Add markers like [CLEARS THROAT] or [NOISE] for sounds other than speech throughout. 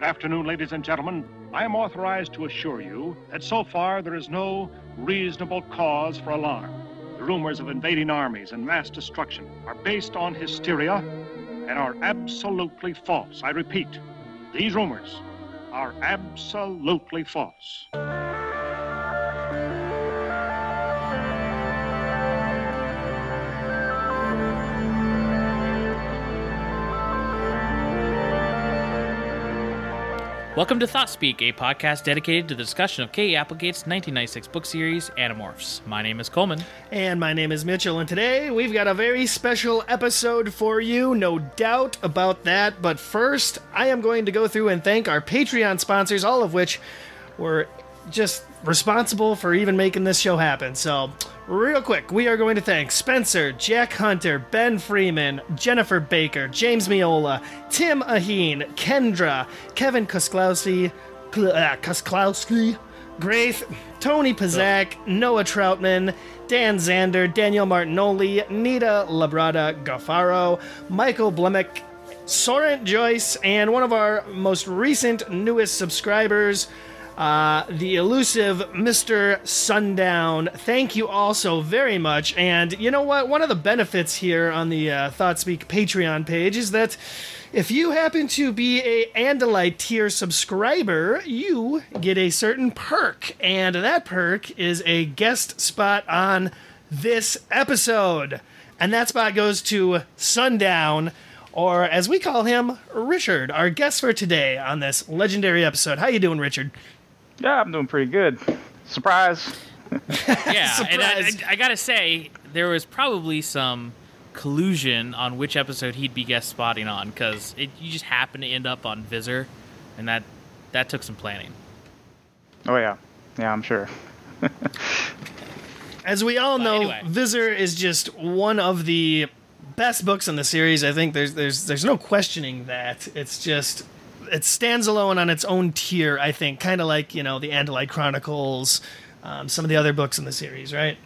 Good afternoon, ladies and gentlemen. I am authorized to assure you that so far there is no reasonable cause for alarm. The rumors of invading armies and mass destruction are based on hysteria and are absolutely false. I repeat, these rumors are absolutely false. Welcome to ThoughtSpeak, a podcast dedicated to the discussion of K. Applegate's 1996 book series, Animorphs. My name is Coleman. And my name is Mitchell, and today we've got a very special episode for you, no doubt about that. But first, I am going to go through and thank our Patreon sponsors, all of which were just responsible for even making this show happen. So, real quick, we are going to thank Spencer, Jack Hunter, Ben Freeman, Jennifer Baker, James Miola, Tim Aheen, Kendra, Kevin Kusklowski, uh, Kusklowski, Grace, Tony Pazak, Noah Troutman, Dan Zander, Daniel Martinoli, Nita Labrada Gaffaro, Michael Blemick, Sorrent Joyce, and one of our most recent newest subscribers, uh, the elusive Mr. Sundown. Thank you all so very much. And you know what? One of the benefits here on the uh, ThoughtSpeak Patreon page is that if you happen to be a Andalite tier subscriber, you get a certain perk. And that perk is a guest spot on this episode. And that spot goes to Sundown or as we call him, Richard, our guest for today on this legendary episode. How you doing, Richard? Yeah, I'm doing pretty good. Surprise. [LAUGHS] yeah, and I, I, I, gotta say, there was probably some collusion on which episode he'd be guest spotting on because you just happened to end up on Visser, and that that took some planning. Oh yeah, yeah, I'm sure. [LAUGHS] As we all but know, anyway. Visser is just one of the best books in the series. I think there's there's there's no questioning that. It's just it stands alone on its own tier. I think, kind of like you know the Andalite Chronicles, um, some of the other books in the series, right?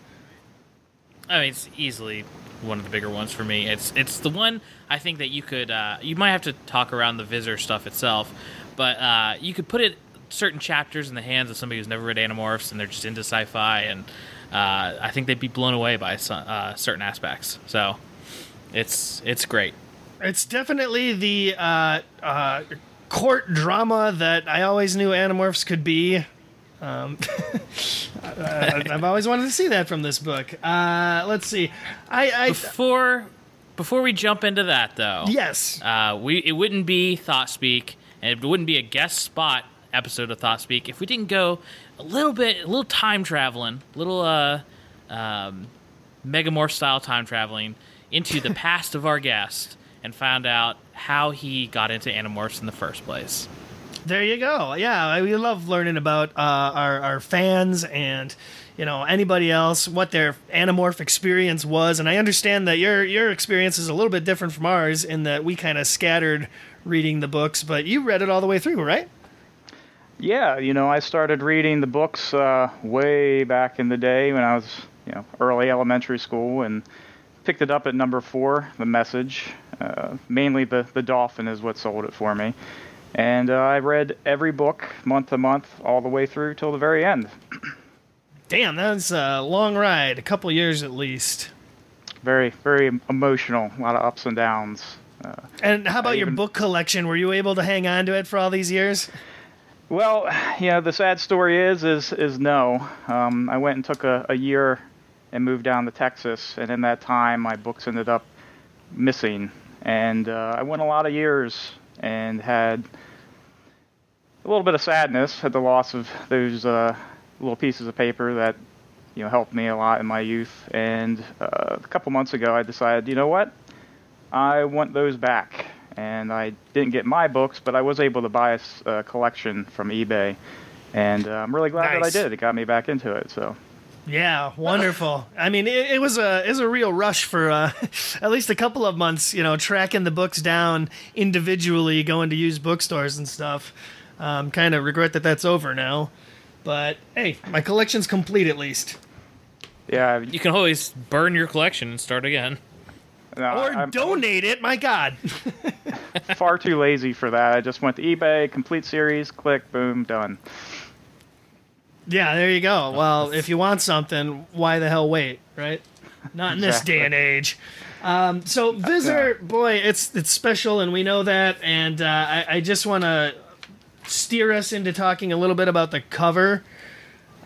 I mean, it's easily one of the bigger ones for me. It's it's the one I think that you could uh, you might have to talk around the Visser stuff itself, but uh, you could put it certain chapters in the hands of somebody who's never read Animorphs and they're just into sci-fi, and uh, I think they'd be blown away by some, uh, certain aspects. So it's it's great. It's definitely the uh, uh, court drama that I always knew Animorphs could be. Um, [LAUGHS] I, have always wanted to see that from this book. Uh, let's see. I, I before before we jump into that though. Yes. Uh, we it wouldn't be Thought Speak, and it wouldn't be a guest spot episode of Thought Speak if we didn't go a little bit, a little time traveling, little uh, um, Megamorph style time traveling into the [LAUGHS] past of our guest and found out how he got into Animorphs in the first place. There you go. Yeah, we love learning about uh, our, our fans and you know anybody else what their Animorph experience was, and I understand that your your experience is a little bit different from ours in that we kind of scattered reading the books, but you read it all the way through, right? Yeah, you know, I started reading the books uh, way back in the day when I was, you know, early elementary school, and picked it up at number four, The Message. Uh, mainly the, the Dolphin is what sold it for me. And uh, I read every book month to month all the way through till the very end. [CLEARS THROAT] Damn, that's a long ride, a couple years at least. Very, very emotional, a lot of ups and downs. Uh, and how about I your even, book collection? Were you able to hang on to it for all these years? Well, [SIGHS] you know, the sad story is, is, is no. Um, I went and took a, a year and moved down to Texas. And in that time, my books ended up missing. And uh, I went a lot of years and had a little bit of sadness at the loss of those uh, little pieces of paper that you know helped me a lot in my youth. And uh, a couple months ago, I decided, you know what, I want those back. And I didn't get my books, but I was able to buy a, a collection from eBay, and uh, I'm really glad nice. that I did. It got me back into it. So yeah, wonderful. [LAUGHS] I mean, it, it, was a it was a real rush for uh, [LAUGHS] at least a couple of months. You know, tracking the books down individually, going to used bookstores and stuff. Um, kind of regret that that's over now, but hey, my collection's complete at least. Yeah, you can always burn your collection and start again. No, or I'm donate it. My God. [LAUGHS] far too lazy for that. I just went to eBay, complete series, click, boom, done. Yeah, there you go. Well, if you want something, why the hell wait, right? Not in this Exactly. day and age. Um, so Visser, boy, it's it's special, and we know that. And uh, I, I just want to steer us into talking a little bit about the cover,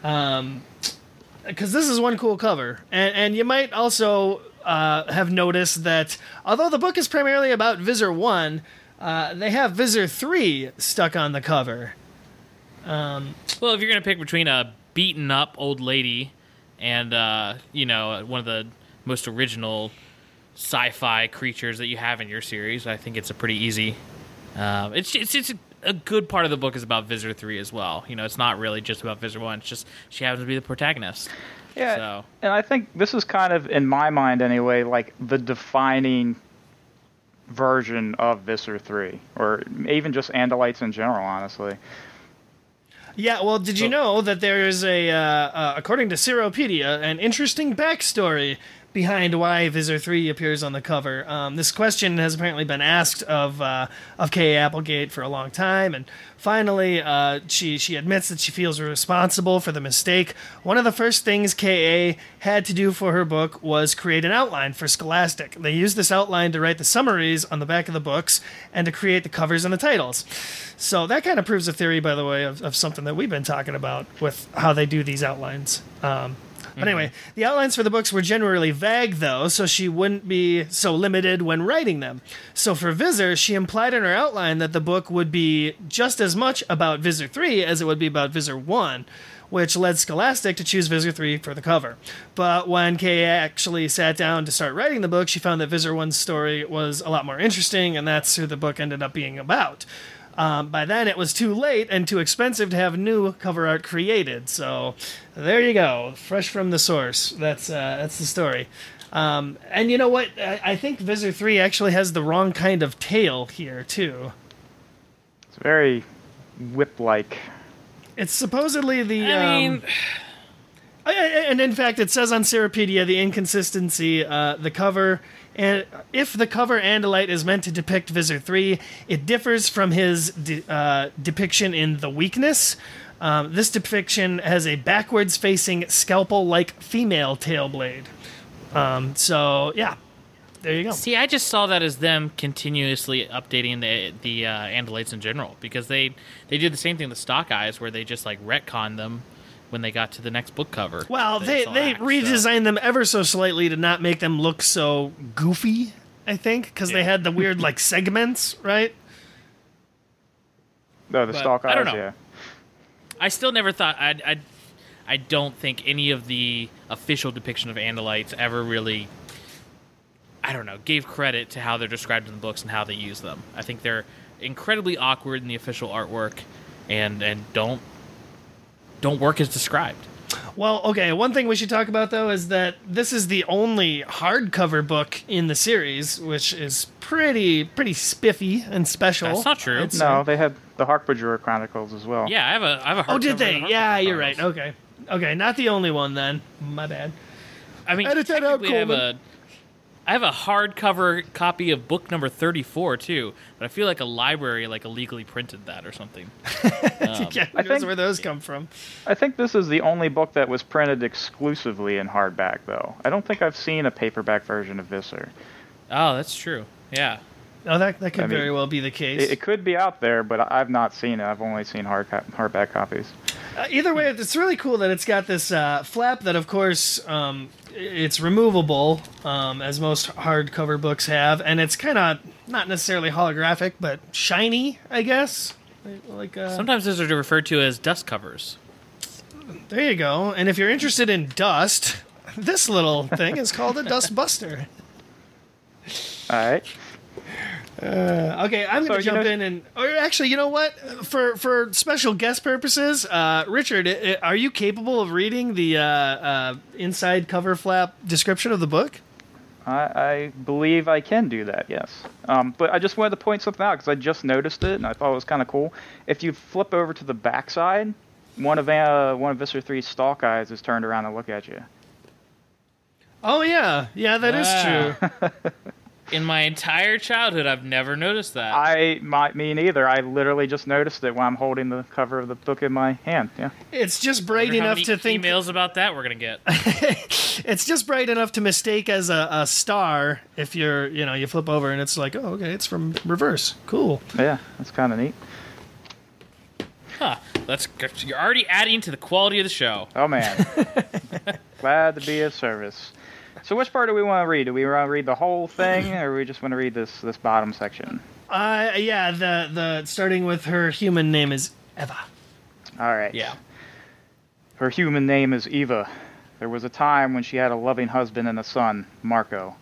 because this is one cool cover, and and you might also uh, have noticed that although the book is primarily about Visser One, uh, they have Visser Three stuck on the cover. Well, if you're gonna pick between a beaten up old lady and uh, you know one of the most original sci-fi creatures that you have in your series, I think it's a pretty easy. Um, it's it's it's a, a good part of the book is about Visser Three as well. You know, it's not really just about Visser One. It's just she happens to be the protagonist. Yeah, So- and I think this is kind of, in my mind anyway, like the defining version of Visser 3, or even just Andalites in general, honestly. Yeah, well, did you know that there is a, uh, uh, according to Seropedia, an interesting backstory behind why Visser 3 appears on the cover? Um, this question has apparently been asked of uh, of Kay Applegate for a long time, and finally, uh, she she admits that she feels responsible for the mistake. One of the first things Ka had to do for her book was create an outline for Scholastic. They used this outline to write the summaries on the back of the books and to create the covers and the titles. So that kind of proves a theory, by the way, of, of something that we've been talking about with how they do these outlines. Um, but anyway, mm-hmm. the outlines for the books were generally vague, though, so she wouldn't be so limited when writing them. So for Visser, she implied in her outline that the book would be just as much about Visser 3 as it would be about Visser 1, which led Scholastic to choose Visser 3 for the cover. But when Kay actually sat down to start writing the book, she found that Visser 1's story was a lot more interesting, and that's who the book ended up being about. Um, by then, it was too late and too expensive to have new cover art created. So, there you go, fresh from the source. That's uh, that's the story. Um, and you know what? I, I think Visser Three actually has the wrong kind of tail here too. It's very whip-like. It's supposedly the. I um, mean, I- I- and in fact, it says on Seropedia the inconsistency. Uh, the cover, and if the cover Andalite is meant to depict Visser Three, it differs from his de- uh, depiction in The Weakness. Um, this depiction has a backwards-facing scalpel-like female tail blade. Um, so yeah, there you go. See, I just saw that as them continuously updating the the uh, Andalites in general because they they did the same thing with stalk eyes where they just like retconned them when they got to the next book cover. Well, that they it's all they so- redesigned them ever so slightly to not make them look so goofy. I think because they had the weird like [LAUGHS] segments, right? No, the But stalk I don't know. yeah. I still never thought I I I don't think any of the official depiction of Andalites ever really I don't know gave credit to how they're described in the books and how they use them. I think they're incredibly awkward in the official artwork and and don't don't work as described. Well, okay. One thing we should talk about though is that this is the only hardcover book in the series, which is pretty pretty spiffy and special. That's not true. I'd. No, uh, they had the Hork-Bajir Chronicles as well. Yeah, I have a I have a Oh, did they? the Yeah, Harper you're right. Okay. Okay, not the only one then. My bad. I mean, Edit that out, technically I have a I have a hardcover copy of book number 34 too, but I feel like a library like illegally printed that or something. [LAUGHS] Um, yeah, who I knows think- where those come from? I think this is the only book that was printed exclusively in hardback, though. I don't think I've seen a paperback version of Visser. Oh, that's true. Yeah. Oh, that that could I mean, very well be the case. It, it could be out there, but I've not seen it. I've only seen hard co- hardback copies. Uh, either way, it's really cool that it's got this uh, flap that, of course, um, it's removable, um, as most hardcover books have, and it's kind of not necessarily holographic, but shiny, I guess. Like, uh, Sometimes those are referred to as dust covers. there you go. And if you're interested in dust, [LAUGHS] this little thing is called a dust buster. All right. Okay, I'm gonna you jump know- in and, or actually, you know what? For for special guest purposes, uh, Richard, i- i- are you capable of reading the uh, uh, inside cover flap description of the book? I, I believe I can do that, yes. Um, but I just wanted to point something out because I just noticed it and I thought it was kind of cool. If you flip over to the backside, one of uh, one of Visser 3's stalk eyes is turned around to look at you. Oh yeah, yeah, that is Ah. true. [LAUGHS] In my entire childhood, I've never noticed that. I my me neither. I literally just noticed it when I'm holding the cover of the book in my hand. Yeah. It's just bright Wonder how enough many to think. emails about that we're gonna get. [LAUGHS] It's just bright enough to mistake as a, a star if you're, you know, you flip over and it's like, oh, okay, it's from reverse. Cool. Yeah, that's kind of neat. Huh. That's you're already adding to the quality of the show. Oh man, [LAUGHS] glad to be of service. So, which part do we want to read? Do we want to read the whole thing, or we just want to read this this bottom section? Uh, yeah, the the starting with her human name is Eva. All right. Yeah. Her human name is Eva. There was a time when she had a loving husband and a son, Marco.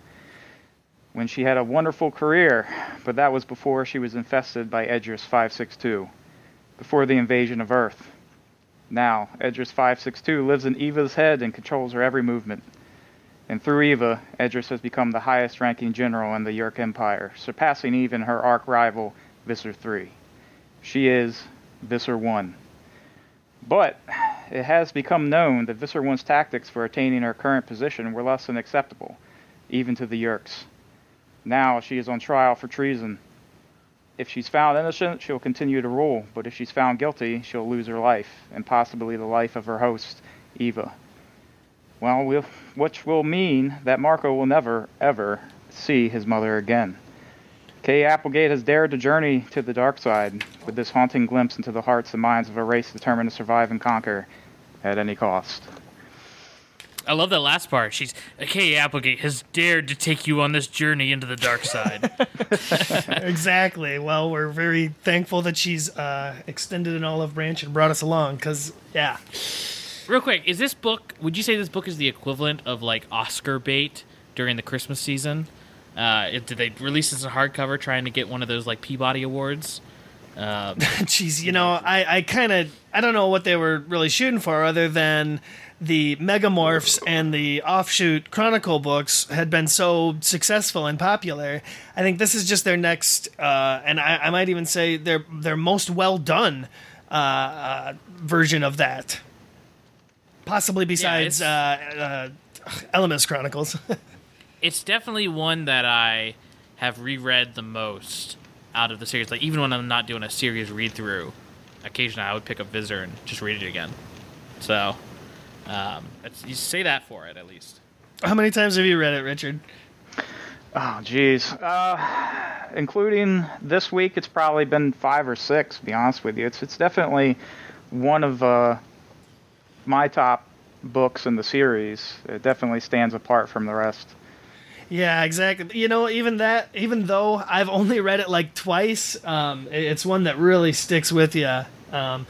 When she had a wonderful career, but that was before she was infested by Edriss 562, before the invasion of Earth. Now, Edriss 562 lives in Eva's head and controls her every movement. And through Eva, Edriss has become the highest ranking general in the Yeerk Empire, surpassing even her arch rival, Visser III. She is Visser 1. But it has become known that Visser One's tactics for attaining her current position were less than acceptable, even to the Yeerks. Now she is on trial for treason. If she's found innocent, she'll continue to rule, but if she's found guilty, she'll lose her life, and possibly the life of her host, Eva. Well, we'll which will mean that Marco will never, ever see his mother again. Kay Applegate has dared to journey to the dark side with this haunting glimpse into the hearts and minds of a race determined to survive and conquer at any cost. I love that last part. She's okay. Applegate has dared to take you on this journey into the dark side. [LAUGHS] [LAUGHS] exactly. Well, we're very thankful that she's uh, extended an olive branch and brought us along. Cause yeah, Real quick, is this book? Would you say this book is the equivalent of like Oscar bait during the Christmas season? Uh, did they release this in hardcover, trying to get one of those like Peabody awards? Um, [LAUGHS] Jeez, you know, I, I kind of I don't know what they were really shooting for, other than the Megamorphs and the offshoot Chronicle books had been so successful and popular. I think this is just their next, uh, and I, I might even say their their most well done uh, uh, version of that. Possibly besides uh, uh, Ellimist Chronicles. [LAUGHS] it's definitely one that I have reread the most out of the series. Like even when I'm not doing a series read through, occasionally I would pick up Visser and just read it again. So, um, it's, you say that for it at least. How many times have you read it, Richard? Oh, geez. Uh, including this week, it's probably been five or six. To be honest with you, it's it's definitely one of uh, my top books in the series. It definitely stands apart from the rest. Yeah, exactly. You know, even that, even though I've only read it like twice, um, it's one that really sticks with you. Um,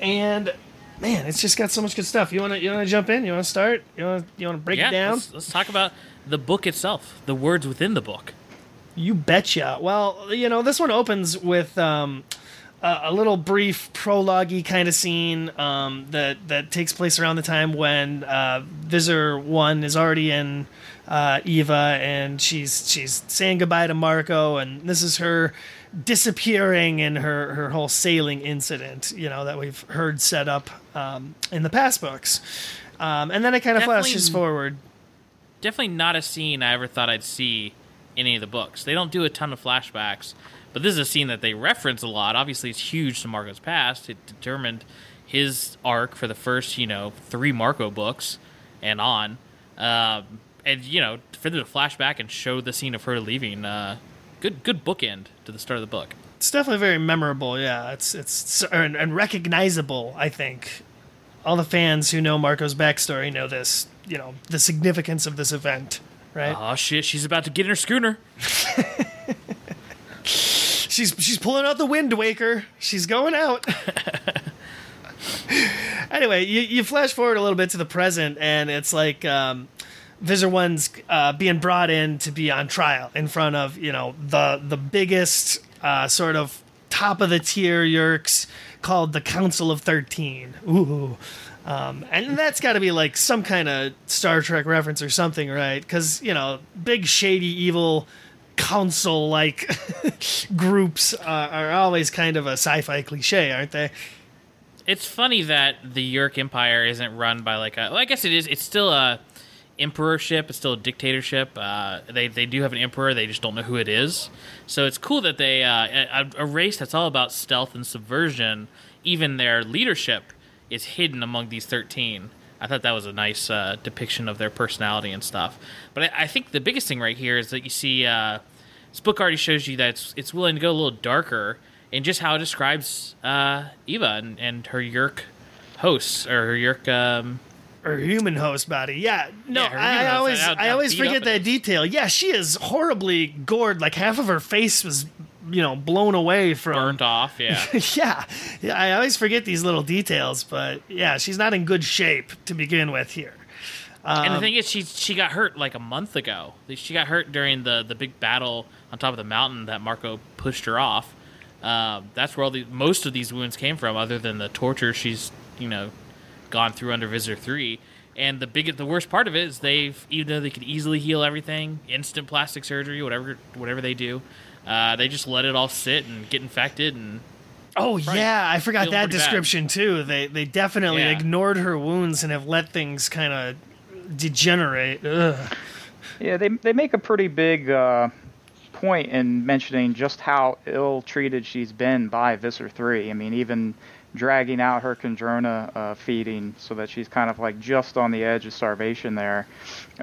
and man, it's just got so much good stuff. You wanna, you wanna jump in? You wanna start? You wanna, you wanna break yeah, it down? Let's, let's talk about the book itself, the words within the book. You betcha. Well, you know, this one opens with um, a, a little brief prologue kind of scene um, that that takes place around the time when uh, Visser One is already in uh, Eva, and she's she's saying goodbye to Marco, and this is her disappearing and her her whole sailing incident. You know that we've heard set up um, in the past books, um, and then it kind of Definitely- flashes forward. Definitely not a scene I ever thought I'd see in any of the books. They don't do a ton of flashbacks, but this is a scene that they reference a lot. Obviously, it's huge to Marco's past. It determined his arc for the first, you know, three Marco books and on. Um, and you know, for them to flashback and show the scene of her leaving, uh, good good bookend to the start of the book. It's definitely very memorable. Yeah, it's it's and, and recognizable. I think all the fans who know Marco's backstory know this. You know the significance of this event, right? Oh shit, she's about to get in her schooner. [LAUGHS] She's she's pulling out the Wind Waker. She's going out. [LAUGHS] anyway, you, you flash forward a little bit to the present, and it's like um, Visser One's uh, being brought in to be on trial in front of you know the the biggest uh, sort of top of the tier Yeerks called the Council of Thirteen. Ooh. Um, and that's got to be like some kind of Star Trek reference or something, right? Because you know, big shady evil council like [LAUGHS] groups uh, are always kind of a sci-fi cliche, aren't they? it's funny that the Yeerk Empire isn't run by like a. Well, I guess it is. It's still a emperorship. It's still a dictatorship. Uh, they they do have an emperor. They just don't know who it is. So it's cool that they uh, a, a race that's all about stealth and subversion. Even their leadership is hidden among these thirteen. I thought that was a nice uh, depiction of their personality and stuff. But I, I, think the biggest thing right here is that you see uh, this book already shows you that it's, it's willing to go a little darker in just how it describes uh, Eva and, and her Yeerk hosts or her Yeerk um, her human host body. Yeah, no, yeah, I, I, always I always forget that detail. Yeah, she is horribly gored. Like half of her face was, you know, blown away from burnt off. Yeah, [LAUGHS] yeah, yeah. I always forget these little details, but yeah, she's not in good shape to begin with here. Um, and the um, thing is, she she got hurt like a month ago. She got hurt during the the big battle on top of the mountain that Marco pushed her off. Um, that's where all the most of these wounds came from, other than the torture she's you know gone through under Visser Three. And the big, the worst part of it is they've, even though they could easily heal everything, instant plastic surgery, whatever, whatever they do, uh, they just let it all sit and get infected and. Oh yeah, I forgot that description bad. too. They they definitely yeah. ignored her wounds and have let things kind of degenerate. Ugh. Yeah, they they make a pretty big uh, point in mentioning just how ill treated she's been by Visser Three. I mean, even dragging out her Kandrona uh, feeding so that she's kind of like just on the edge of starvation there.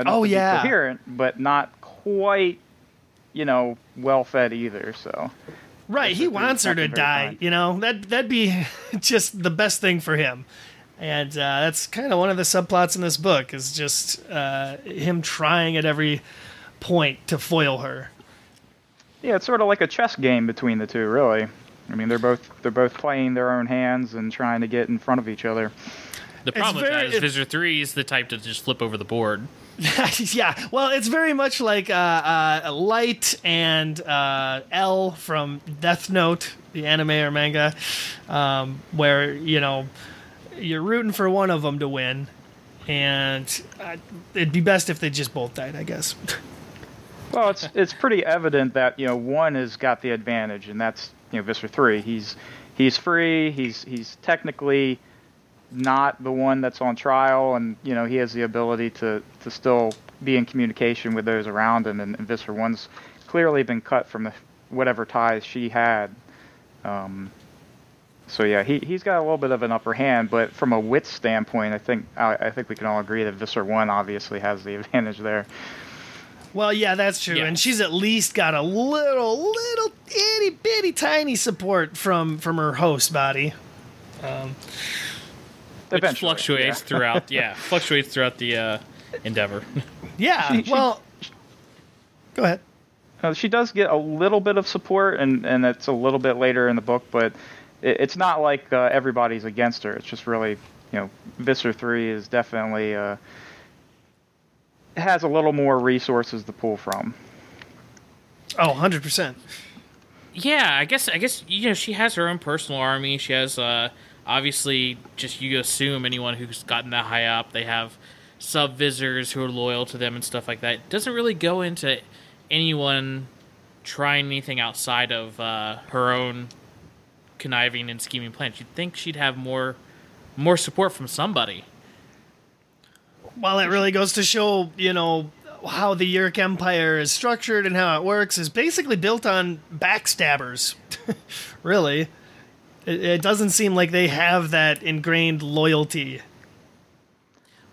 oh yeah, coherent, but not quite, you know, well fed either. So. Right, he wants her to die. You know that that'd be [LAUGHS] just the best thing for him, and uh, that's kind of one of the subplots in this book is just uh, him trying at every point to foil her. Yeah, it's sort of like a chess game between the two, really. I mean, they're both they're both playing their own hands and trying to get in front of each other. The problem with that is Visser Three is the type to just flip over the board. [LAUGHS] yeah, well, it's very much like uh, uh, Light and uh, L from Death Note, the anime or manga, um, where you know you're rooting for one of them to win, and uh, it'd be best if they just both died, I guess. [LAUGHS] well, it's it's pretty evident that you know one has got the advantage, and that's you know Visser three. He's he's free. He's he's technically not the one that's on trial, and you know he has the ability to to still be in communication with those around him. And, and Visser one's clearly been cut from the, whatever ties she had. Um, so yeah, he he's got a little bit of an upper hand, but from a wit standpoint, I think I, I think we can all agree that Visser one obviously has the [LAUGHS] advantage there. Well, yeah, that's true, yeah. and she's at least got a little, little itty bitty tiny support from from her host body. Um, which fluctuates yeah. throughout, [LAUGHS] yeah, fluctuates throughout the uh, endeavor. [LAUGHS] Yeah, she, she, well, go ahead. Uh, she does get a little bit of support, and and it's a little bit later in the book, but it's not like uh, everybody's against her. It's just really, you know, Visser three is definitely. Uh, has a little more resources to pull from. Oh, 100%. Yeah, I guess I guess you know she has her own personal army. She has uh obviously just you assume anyone who's gotten that high up, they have sub visitors who are loyal to them and stuff like that. It doesn't really go into anyone trying anything outside of uh, her own conniving and scheming plans. You'd think she'd have more more support from somebody. Well, it really goes to show, you know, how the Yeerk Empire is structured and how it works is basically built on backstabbers. [LAUGHS] really. It, it, doesn't seem like they have that ingrained loyalty.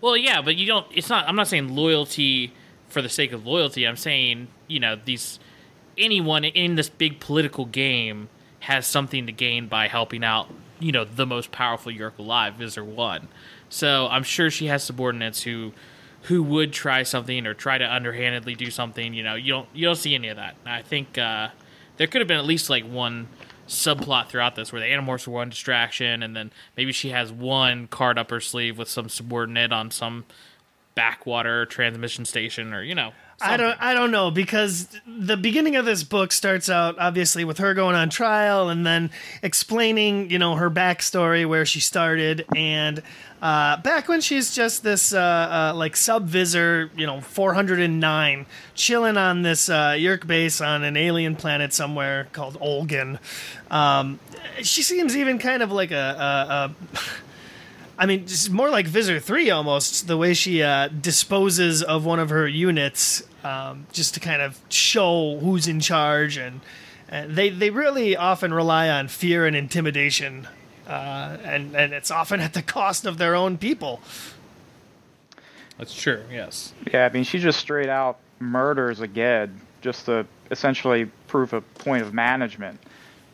Well, yeah, but you don't. It's not. I'm not saying loyalty for the sake of loyalty. I'm saying, you know, these. Anyone in this big political game has something to gain by helping out, you know, the most powerful Yeerk alive, Visser One. So I'm sure she has subordinates who who would try something or try to underhandedly do something. You know, you don't you don't see any of that. I think uh, there could have been at least like one subplot throughout this where the Animorphs were one distraction, and then maybe she has one card up her sleeve with some subordinate on some backwater transmission station, or you know. Something. I don't I don't know because the beginning of this book starts out obviously with her going on trial and then explaining, you know, her backstory where she started and uh, back when she's just this uh, uh, like subvisor, you know, 409, chilling on this uh, Yeerk base on an alien planet somewhere called Olgan. Um, she seems even kind of like a, a, a [LAUGHS] I mean, just more like Visser Three almost. The way she uh, disposes of one of her units, um, just to kind of show who's in charge, and, and they they really often rely on fear and intimidation, uh, and and it's often at the cost of their own people. That's true. Yes. Yeah, I mean, she just straight out murders a Ged just to essentially prove a point of management.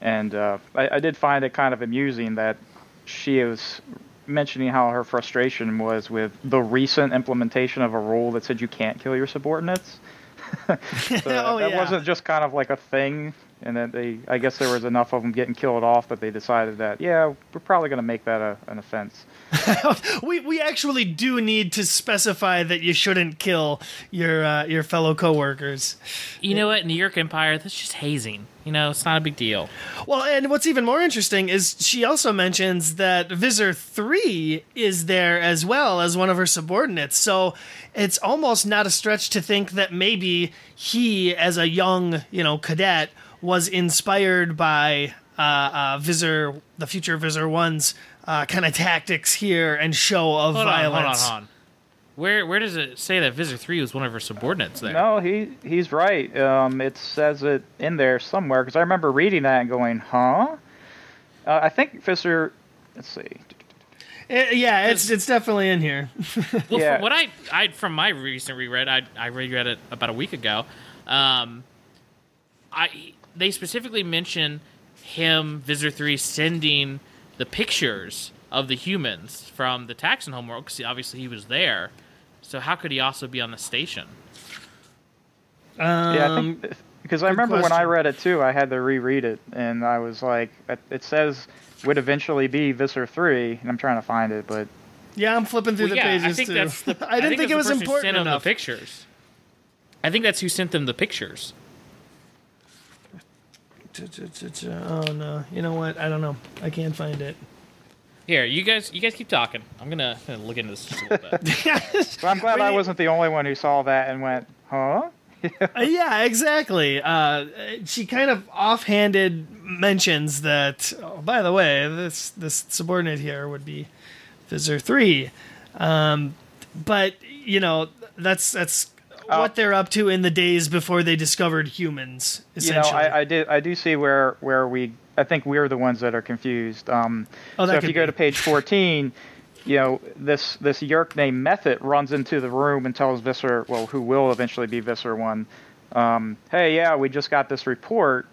And uh, I, I did find it kind of amusing that she was mentioning how her frustration was with the recent implementation of a rule that said you can't kill your subordinates. [LAUGHS] so [LAUGHS] Oh, that yeah. wasn't just kind of like a thing, and then they, I guess there was enough of them getting killed off that they decided that, yeah, we're probably going to make that a, an offense. [LAUGHS] we we actually do need to specify that you shouldn't kill your uh, your fellow coworkers. You know what? New York Empire. That's just hazing. You know, it's not a big deal. Well, and what's even more interesting is she also mentions that Visser 3 is there as well as one of her subordinates. So it's almost not a stretch to think that maybe he, as a young, you know, cadet, was inspired by uh, uh, Visser, the future Visser 1's uh, kind of tactics here and show of Hold on, hold on, violence. hold on. Where where does it say that Visser Three was one of her subordinates? There. No, he he's right. Um, it says it in there somewhere because I remember reading that and going, "Huh?" Uh, I think Fisher. Let's see. Eh, yeah, it's it's definitely in here. [LAUGHS] Well, Yeah. from what I, I from my recent reread, I I reread it about a week ago. Um, I they specifically mention him Visser Three sending the pictures of the humans from the Taxxon homeworld because obviously he was there. So how could he also be on the station? yeah, I Um, think because I remember when I read it too, I had to reread it, and I was like, it- it says would eventually be Visser three, and I'm trying to find it, but yeah, I'm flipping through Well, the yeah, pages I think too. that's the. [LAUGHS] I didn't think, that's it was the person who important enough. Pictures. I think that's who sent them the pictures. Oh no! You know what? I don't know. I can't find it. Here, you guys, you guys keep talking. I'm gonna, gonna look into this just a little bit. but I'm glad I wasn't the only one who saw that and went, "Huh?" Uh, yeah, exactly. Uh, she kind of offhanded mentions that. Oh, by the way, this this subordinate here would be Visser three, um, but you know that's that's Uh, what they're up to in the days before they discovered humans. You know, Essentially, I, I did I do see where where we I think we're the ones that are confused. Um, Oh, so if you go be. to page 14, [LAUGHS] you know this this Yeerk named Method runs into the room and tells Visser, well, who will eventually be Visser one, um, hey, yeah, we just got this report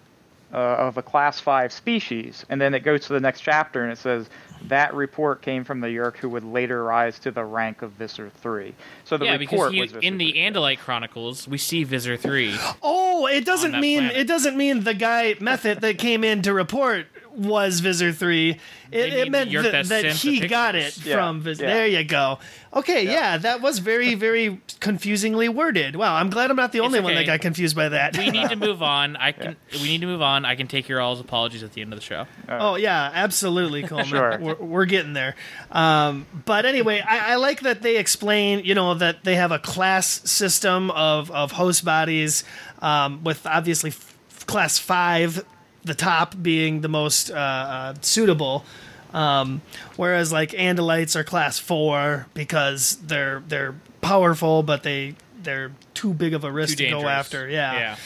uh, of a class five species, and then it goes to the next chapter and it says that report came from the Yeerk who would later rise to the rank of Visser three. So the yeah, because report he, was Visser in the 3. Andalite Chronicles, we see Visser Three. [GASPS] Oh, it doesn't mean planet. it doesn't mean the guy method that came in to report was Visser three. It, it meant the that, that that he got it. Yeah, from Visser. yeah. There you go. Okay, yeah. that was very very confusingly worded. Wow, I'm glad I'm not the only one that got confused by that. We need to move [LAUGHS] on. I can. We need to move on. I can take your all's apologies at the end of the show. Oh yeah, absolutely, [LAUGHS] Coleman. Sure. We're, we're getting there. Um, but anyway, I, I like that they explain, you know, that they have a class system of of host bodies, um, with obviously f- class five, the top being the most uh, uh, suitable. Um, whereas like Andalites are class four because they're they're powerful, but they they're too big of a risk to go after. Yeah.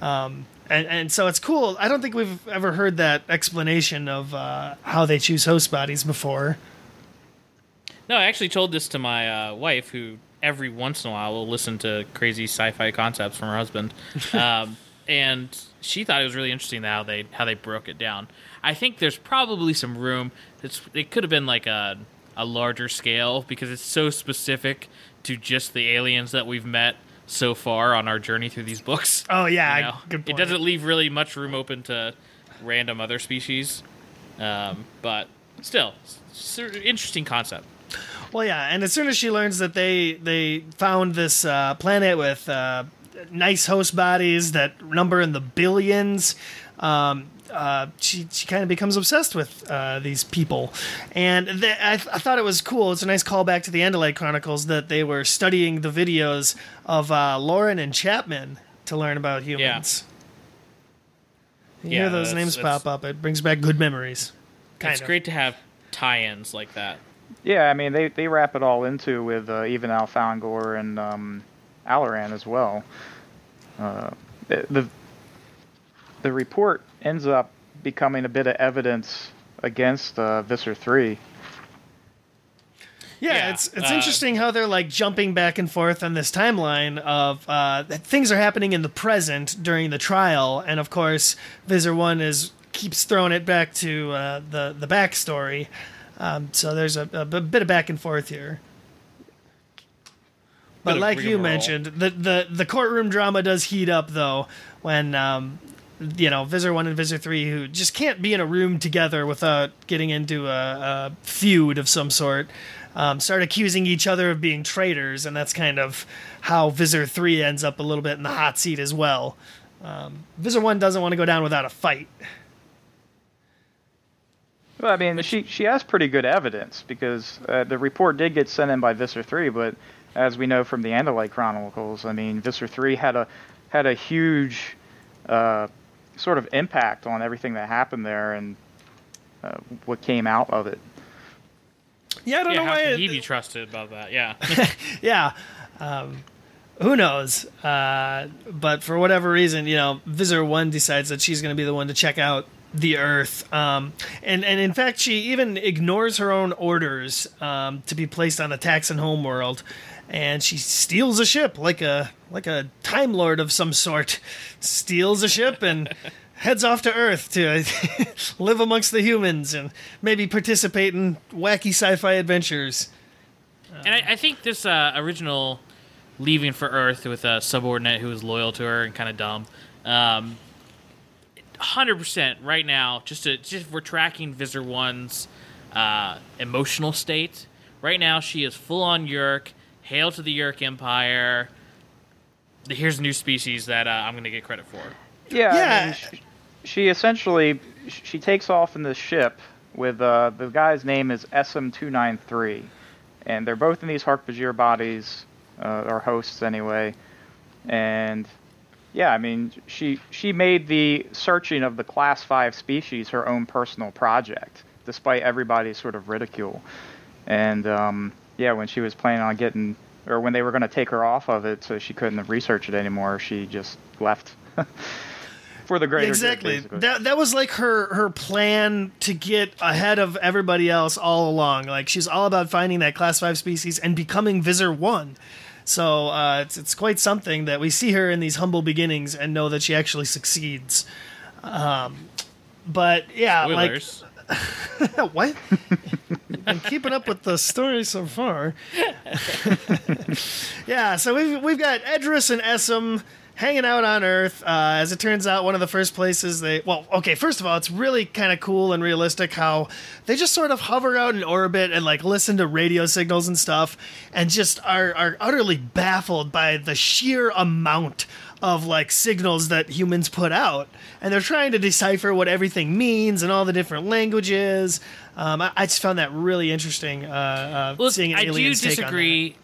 yeah. and and so it's cool. I don't think we've ever heard that explanation of uh, how they choose host bodies before. No, I actually told this to my uh, wife, who every once in a while will listen to crazy sci-fi concepts from her husband, [LAUGHS] um, and she thought it was really interesting how they how they broke it down. I think there's probably some room. It's, it could have been like a a larger scale because it's so specific to just the aliens that we've met so far on our journey through these books. [LAUGHS] Oh yeah, you know? good It doesn't leave really much room open to random other species, um, but still, interesting concept. Well, yeah, and as soon as she learns that they they found this uh, planet with uh, nice host bodies that number in the billions, um, uh, she she kind of becomes obsessed with uh, these people, and th- I, th- I thought it was cool. It's a nice callback to the Andalite Chronicles that they were studying the videos of uh, Loren and Chapman to learn about humans. You Yeah, hear those names pop up, it brings back good memories. Kind it's of. great to have tie-ins like that. Yeah, I mean they, they wrap it all into with uh, even Elfangor and um, Alaran as well. Uh, the, the the report ends up becoming a bit of evidence against uh, Visser Three. Yeah, Yeah, it's it's uh, interesting how they're like jumping back and forth on this timeline of uh, things are happening in the present during the trial, and of course, Visser One is keeps throwing it back to uh, the the backstory. Um, so there's a bit of back and forth here. But like you mentioned, the, the the courtroom drama does heat up though when um, you know Visser One and Visser Three who just can't be in a room together without getting into a, a feud of some sort. Um, start accusing each other of being traitors, and that's kind of how Visser Three ends up a little bit in the hot seat as well. Um, Visser One doesn't want to go down without a fight. Well, I mean, she she has pretty good evidence because uh, the report did get sent in by Visser Three, but as we know from the Andalite Chronicles, I mean, Visser Three had a had a huge uh, sort of impact on everything that happened there and uh, what came out of it. Yeah, I don't Yeah, know how why. can it- he be trusted about that? Yeah. [LAUGHS] yeah. Um, who knows? Uh, but for whatever reason, you know, Visser One decides that she's going to be the one to check out the Earth, um, and and in fact, she even ignores her own orders um, to be placed on the Taxxon homeworld, and she steals a ship like a like a time lord of some sort, steals a ship and. [LAUGHS] Heads off to Earth to [LAUGHS] live amongst the humans and maybe participate in wacky sci-fi adventures. and I, I think this uh, original leaving for Earth with a subordinate who was loyal to her and kind of dumb. Um, 100% right now, just to, just if we're tracking Visser One's uh, emotional state. Right now, she is full on Yeerk. Hail to the Yeerk Empire. Here's a new species that uh, I'm going to get credit for. Yeah, I mean, she, she essentially she takes off in this ship with uh, the guy's name is SM293, and they're both in these Hork-Bajir bodies, uh, or hosts anyway. And yeah, I mean, she she made the searching of the Class Five species her own personal project, despite everybody's sort of ridicule. And um, yeah, when she was planning on getting, or when they were going to take her off of it, so she couldn't research it anymore, she just left. [LAUGHS] For the greater good, exactly basically. that that was like her her plan to get ahead of everybody else all along like she's all about finding that class 5 species and becoming Visser 1 so uh, it's, it's quite something that we see her in these humble beginnings and know that she actually succeeds um, but yeah Spoilers. [LAUGHS] what I'm keeping up with the story so far. [LAUGHS] yeah, so we've we've got Edriss and Essam hanging out on Earth. Uh, as it turns out, one of the first places they well, okay, first of all, it's really kind of cool and realistic how they just sort of hover out in orbit and like listen to radio signals and stuff, and just are are utterly baffled by the sheer amount of like signals that humans put out, and they're trying to decipher what everything means and all the different languages. Um, I, I just found that really interesting. Uh, uh, Look, seeing I do aliens take on that. disagree.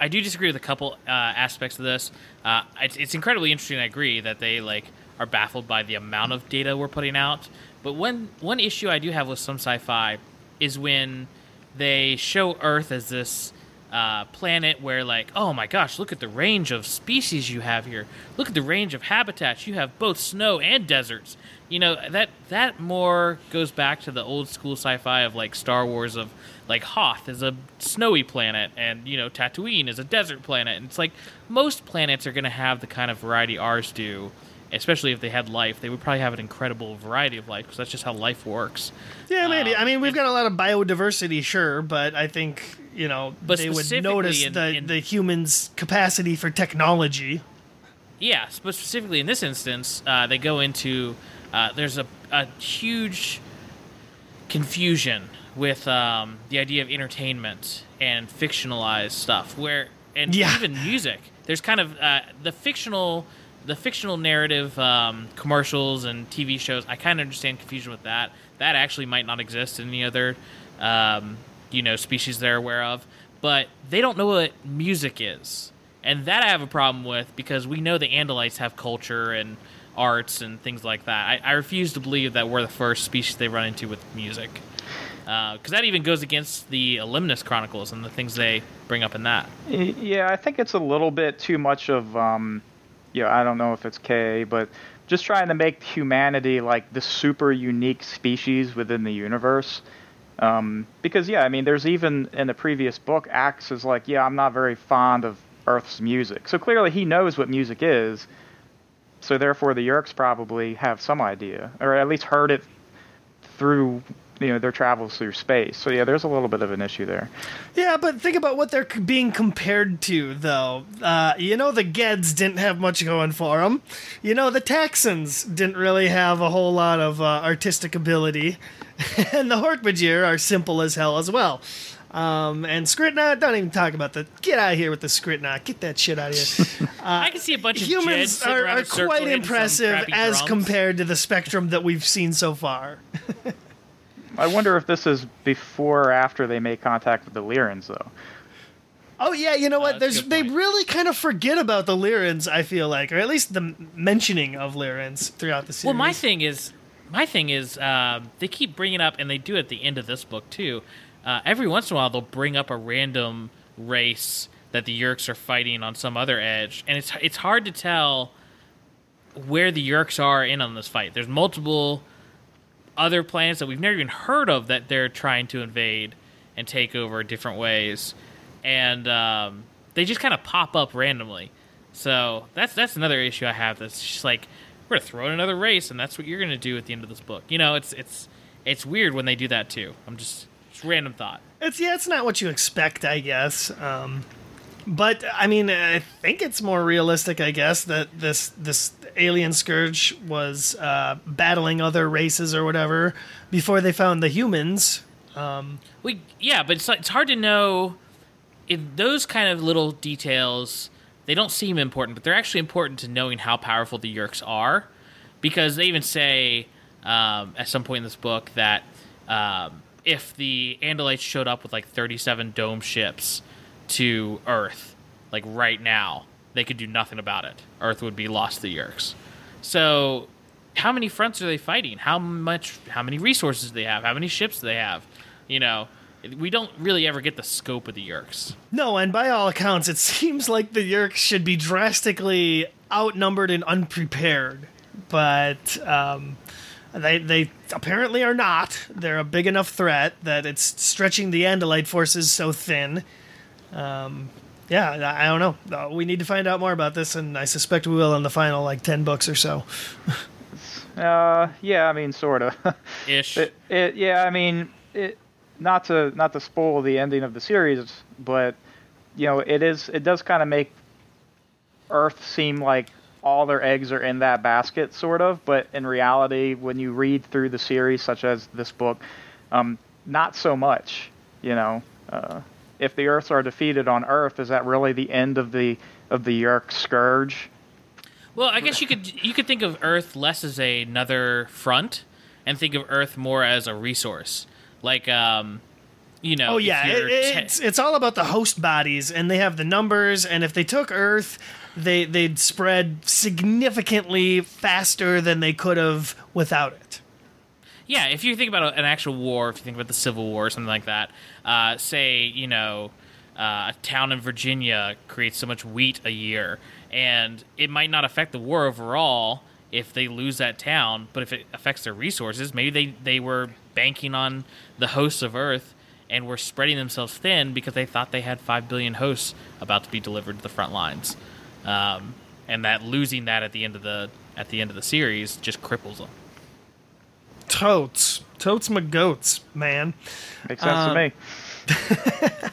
I do disagree with a couple uh, aspects of this. Uh, it's, it's incredibly interesting. I agree that they like are baffled by the amount of data we're putting out. But one one issue I do have with some sci-fi is when they show Earth as this uh, planet where, like, oh my gosh, look at the range of species you have here. Look at the range of habitats. You have both snow and deserts. You know that that more goes back to the old school sci-fi of like Star Wars of like Hoth is a snowy planet and you know Tatooine is a desert planet. And it's like most planets are going to have the kind of variety ours do. Especially if they had life, they would probably have an incredible variety of life because that's just how life works. Yeah, maybe. Um, I mean, we've got a lot of biodiversity, sure, but I think you know But they would notice in- the in- the humans' capacity for technology. Yeah, but specifically in this instance, uh, they go into uh, there's a, a huge confusion with um, the idea of entertainment and fictionalized stuff, where and Yeah. even music. There's kind of uh, the fictional the fictional narrative um, commercials and TV shows. I kind of understand confusion with that. That actually might not exist in any other um, you know species they're aware of, but they don't know what music is. And that I have a problem with because we know the Andalites have culture and arts and things like that. I, I refuse to believe that we're the first species they run into with music, because that even goes against the Ellimist Chronicles and the things they bring up in that. Yeah, I think it's a little bit too much of, um, yeah, I don't know if it's K, but just trying to make humanity like the super unique species within the universe. Um, because yeah, I mean, there's even in the previous book, Ax is like, yeah, I'm not very fond of Earth's music. So clearly, he knows what music is. So therefore, the Yeerks probably have some idea, or at least heard it through you know their travels through space. So yeah, there's a little bit of an issue there. Yeah, but think about what they're being compared to, though. Uh, you know, the Gedds didn't have much going for them. You know, the Taxxons didn't really have a whole lot of uh, artistic ability. [LAUGHS] and the Hork-Bajir are simple as hell as well. Um, and Skrit Na, don't even talk about the. Get out of here with the Skrit Na. Get that shit out of here. [LAUGHS] I can see a bunch of Humans are, are quite impressive as drums. compared to the spectrum that we've seen so far. [LAUGHS] I wonder if this is before or after they make contact with the Leerans, though. Oh yeah, you know what? Uh, There's they really kind of forget about the Leerans. I feel like, or at least the mentioning of Leerans throughout the series. Well, my thing is, my thing is, uh, they keep bringing up, and they do at the end of this book too. Uh, every once in a while, they'll bring up a random race that the Yeerks are fighting on some other edge, and it's it's hard to tell where the Yeerks are in on this fight. There's multiple other planets that we've never even heard of that they're trying to invade and take over different ways, and um, they just kind of pop up randomly. So that's that's another issue I have. That's just like we're gonna throw in another race, and that's what you're gonna do at the end of this book. You know, it's it's it's weird when they do that too. I'm just random thought. It's yeah, it's not what you expect, I guess. Um, but I mean, I think it's more realistic, I guess, that this this alien scourge was uh, battling other races or whatever before they found the humans. We yeah, but it's it's hard to know if those kind of little details they don't seem important, but they're actually important to knowing how powerful the Yeerks are, because they even say um, at some point in this book that um, if the Andalites showed up with like 37 dome ships to Earth, like right now, they could do nothing about it. Earth would be lost to the Yeerks. So, how many fronts are they fighting? How much? How many resources do they have? How many ships do they have? You know, we don't really ever get the scope of the Yeerks. No, and by all accounts, it [LAUGHS] seems like the Yeerks should be drastically outnumbered and unprepared. But um, they they apparently are not. They're a big enough threat that it's stretching the Andalite forces so thin. Um, yeah, I I don't know. Uh, We need to find out more about this, and I suspect we will in the final like ten books or so. [LAUGHS] Uh, yeah, I mean, sort of. [LAUGHS] Ish. it, it, yeah, I mean, it, not to not to spoil the ending of the series, but you know, it is it does kind of make Earth seem like all their eggs are in that basket, sort of. But in reality, when you read through the series, such as this book, um, not so much. You know, uh, if the Earths are defeated on Earth, is that really the end of the of the Yeerk scourge? Well, I guess you could you could think of Earth less as a, another front, and think of Earth more as a resource. Like, um, you know. Oh yeah, you're it, te- it's it's all about the host bodies, and they have the numbers. And if they took Earth, they they'd spread significantly faster than they could have without it. Yeah, if you think about an actual war, if you think about the Civil War or something like that, uh, say you know uh, a town in Virginia creates so much wheat a year, and it might not affect the war overall if they lose that town, but if it affects their resources, maybe they they were banking on the hosts of Earth and were spreading themselves thin because they thought they had five billion hosts about to be delivered to the front lines, um, and that losing that at the end of the at the end of the series just cripples them. Totes, totes my goats, man. Makes sense Uh, to me. [LAUGHS]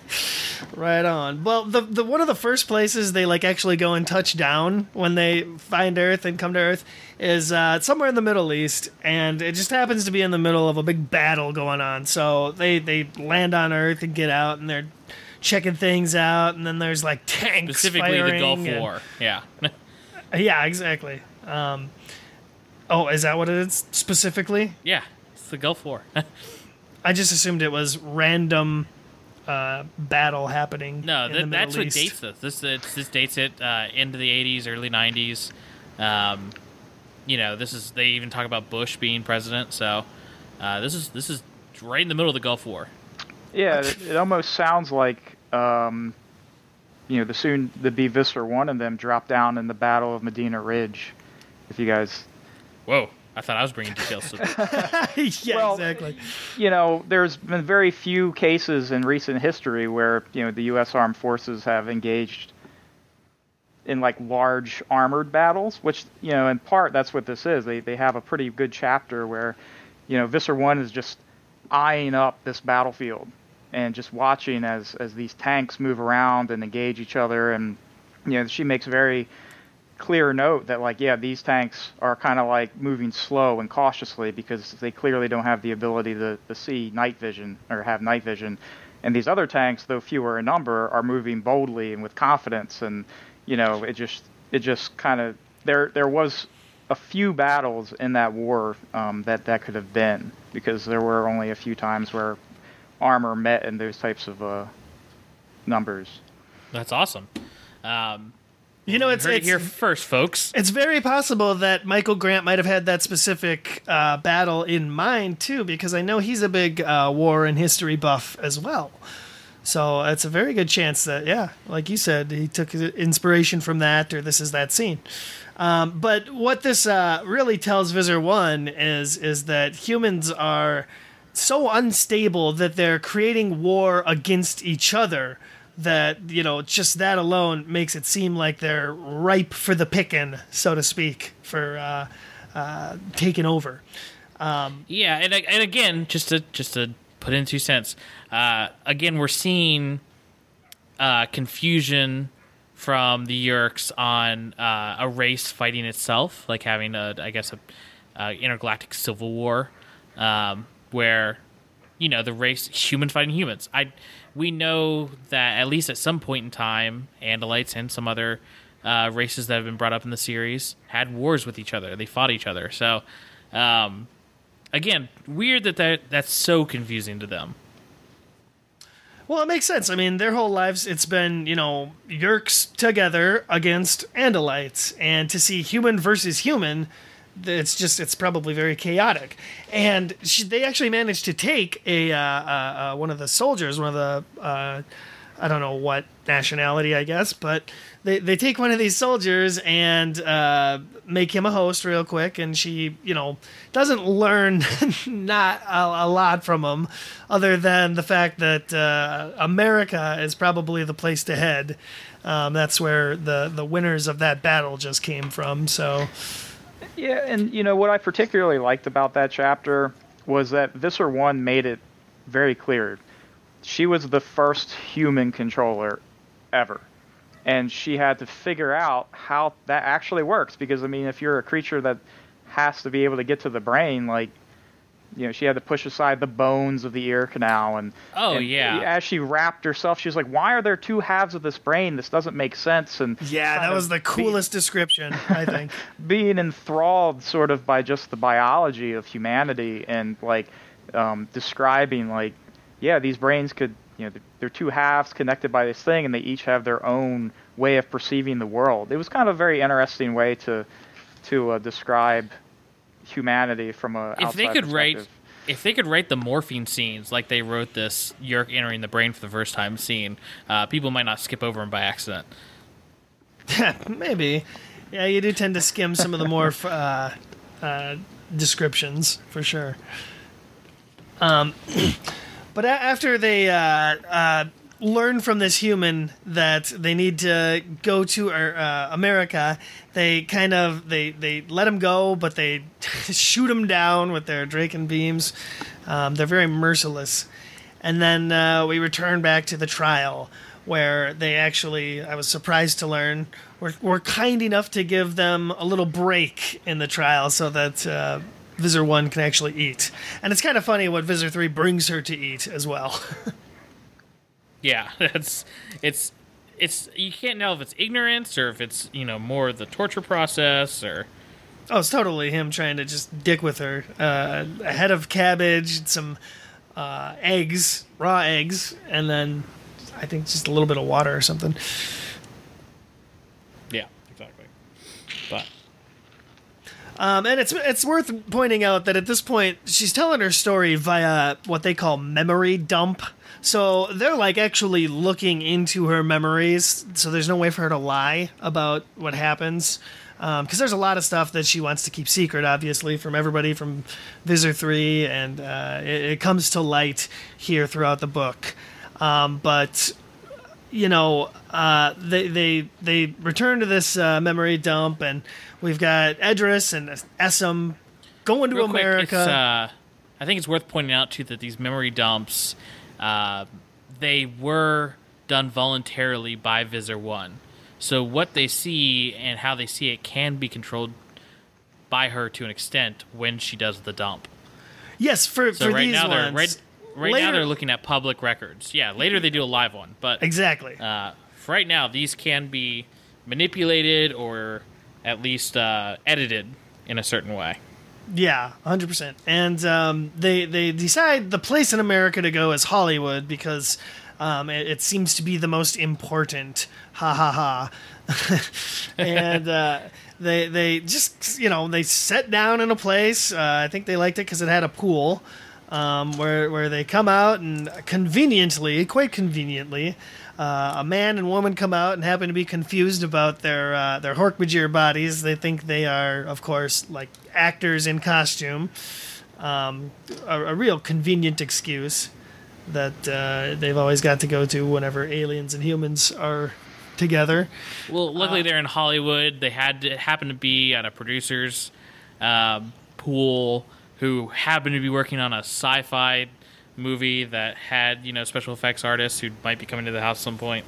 Right on. Well, the the one of the first places they like actually go and touch down when they find Earth and come to Earth is uh, somewhere in the Middle East, and it just happens to be in the middle of a big battle going on. So they they land on Earth and get out, and they're checking things out, and then there's like [LAUGHS] tanks Specifically, the Gulf firing and- War. Yeah. [LAUGHS] Yeah, exactly. Um, oh, is that what it is specifically? yeah. It's the Gulf War. [LAUGHS] I just assumed it was random uh, battle happening. no, in the that's Middle what East. dates this. This it's, this dates it uh, into the 80s, early 90s. Um, you know, this is they even talk about Bush being president. So uh, this is this is right in the middle of the Gulf War. Yeah, it, it almost sounds like um, you know the soon the be Visser one of them dropped down in the Battle of Medina Ridge. If you guys, Whoa, I thought I was bringing details to this. [LAUGHS] yeah, [LAUGHS] Well, exactly. you know, there's been very few cases in recent history where you know the U.S. Armed Forces have engaged in like large armored battles, which you know in part that's what this is. They they have a pretty good chapter where you know Visser One is just eyeing up this battlefield and just watching as as these tanks move around and engage each other, and you know she makes very clear note that like yeah these tanks are kind of like moving slow and cautiously because they clearly don't have the ability to, to see night vision or have night vision. And these other tanks though fewer in number are moving boldly and with confidence. And you know it just it just kind of there there was a few battles in that war um, that that could have been because there were only a few times where armor met in those types of uh, numbers. That's awesome. Um, You know, it's heard it here first, folks. it's very possible that Michael Grant might have had that specific uh, battle in mind too, because I know he's a big uh, war and history buff as well. So it's a very good chance that, yeah, like you said, he took inspiration from that, or this is that scene. Um, but what this uh, really tells Visser One is is that humans are so unstable that they're creating war against each other. That you know, just that alone makes it seem like they're ripe for the picking, so to speak, for uh, uh, taking over. Um, Yeah, and and again, just to just to put in two cents. Uh, again, we're seeing uh, confusion from the Yeerks on uh, a race fighting itself, like having a, I guess, a, uh intergalactic civil war, um, where you know the race human fighting humans. I we know that at least at some point in time, Andalites and some other uh, races that have been brought up in the series had wars with each other. They fought each other. So. Um, again, weird that, that that's so confusing to them. Well, it makes sense. I mean, their whole lives, it's been, you know, Yeerks together against Andalites. And to see human versus human, it's just, it's probably very chaotic. And she, they actually managed to take a uh, uh, uh, one of the soldiers, one of the, uh, I don't know what nationality, I guess, but they, they take one of these soldiers and uh, make him a host real quick. And she, you know, doesn't learn [LAUGHS] not a, a lot from him, other than the fact that uh, America is probably the place to head. Um, that's where the, the winners of that battle just came from. So, Yeah, and you know what I particularly liked about that chapter was that Visser One made it very clear. She was the first human controller ever. And she had to figure out how that actually works because I mean if you're a creature that has to be able to get to the brain, like you know, she had to push aside the bones of the ear canal and Oh, and yeah. As she wrapped herself, she was like, Why are there two halves of this brain? This doesn't make sense and yeah, that was the be- coolest description, I think. [LAUGHS] being enthralled sort of by just the biology of humanity and like um, describing like yeah these brains could you know they're, they're two halves connected by this thing and they each have their own way of perceiving the world it was kind of a very interesting way to to uh, describe humanity from a If they could write, if they could write the morphing scenes like they wrote this Yeerk entering the brain for the first time scene, uh, people might not skip over them by accident. [LAUGHS] Maybe. Yeah, you do tend to skim some of the more uh, uh, descriptions for sure. Um, [CLEARS THROAT] but a- after they uh, uh, learn from this human that they need to go to uh, America, they kind of they they let him go, but they [LAUGHS] shoot him down with their Dracon beams. Um, they're very merciless. And then uh, we return back to the trial, where they actually, I was surprised to learn, were, were kind enough to give them a little break in the trial so that uh, Visser 1 can actually eat. And it's kind of funny what Visser 3 brings her to eat as well. [LAUGHS] Yeah, [LAUGHS] that's it's it's you can't know if it's ignorance or if it's you know more the torture process or oh, it's totally him trying to just dick with her. Uh, a head of cabbage, some uh, eggs, raw eggs, and then I think just a little bit of water or something. yeah exactly. But Um, and it's it's worth pointing out that at this point she's telling her story via what they call memory dump. So they're like actually looking into her memories. So there's no way for her to lie about what happens. Because um, there's a lot of stuff that she wants to keep secret, obviously, from everybody from Visser 3, and uh, it, it, comes to light here throughout the book. Um, but you know, uh, they they they return to this uh, memory dump, and we've got Edriss and Essam going to Real America. Quick, uh, I think it's worth pointing out too that these memory dumps, uh, they were done voluntarily by Visser One. So what they see and how they see it can be controlled by her to an extent when she does the dump. Yes, for so for right these now ones. they're right, right later, now they're looking at public records. Yeah, later they do a live one, but exactly. Uh, right now, these can be manipulated or at least uh, edited in a certain way. Yeah, hundred percent. And um, they they decide the place in America to go is Hollywood because um, it, it, seems to be the most important. Ha ha ha. [LAUGHS] and uh, they they just you know they sat down in a place. Uh, I think they liked it because it had a pool. Um, where where they come out and conveniently, quite conveniently, uh, a man and woman come out and happen to be confused about their uh, their Hork-Bajir bodies. They think they are, of course, like actors in costume. Um, a, a, real convenient excuse that uh, they've always got to go to whenever aliens and humans are together. Well, luckily they're in Hollywood. They had to happen to be at a producer's um, pool who happened to be working on a sci-fi movie that had you know special effects artists who might be coming to the house at some point.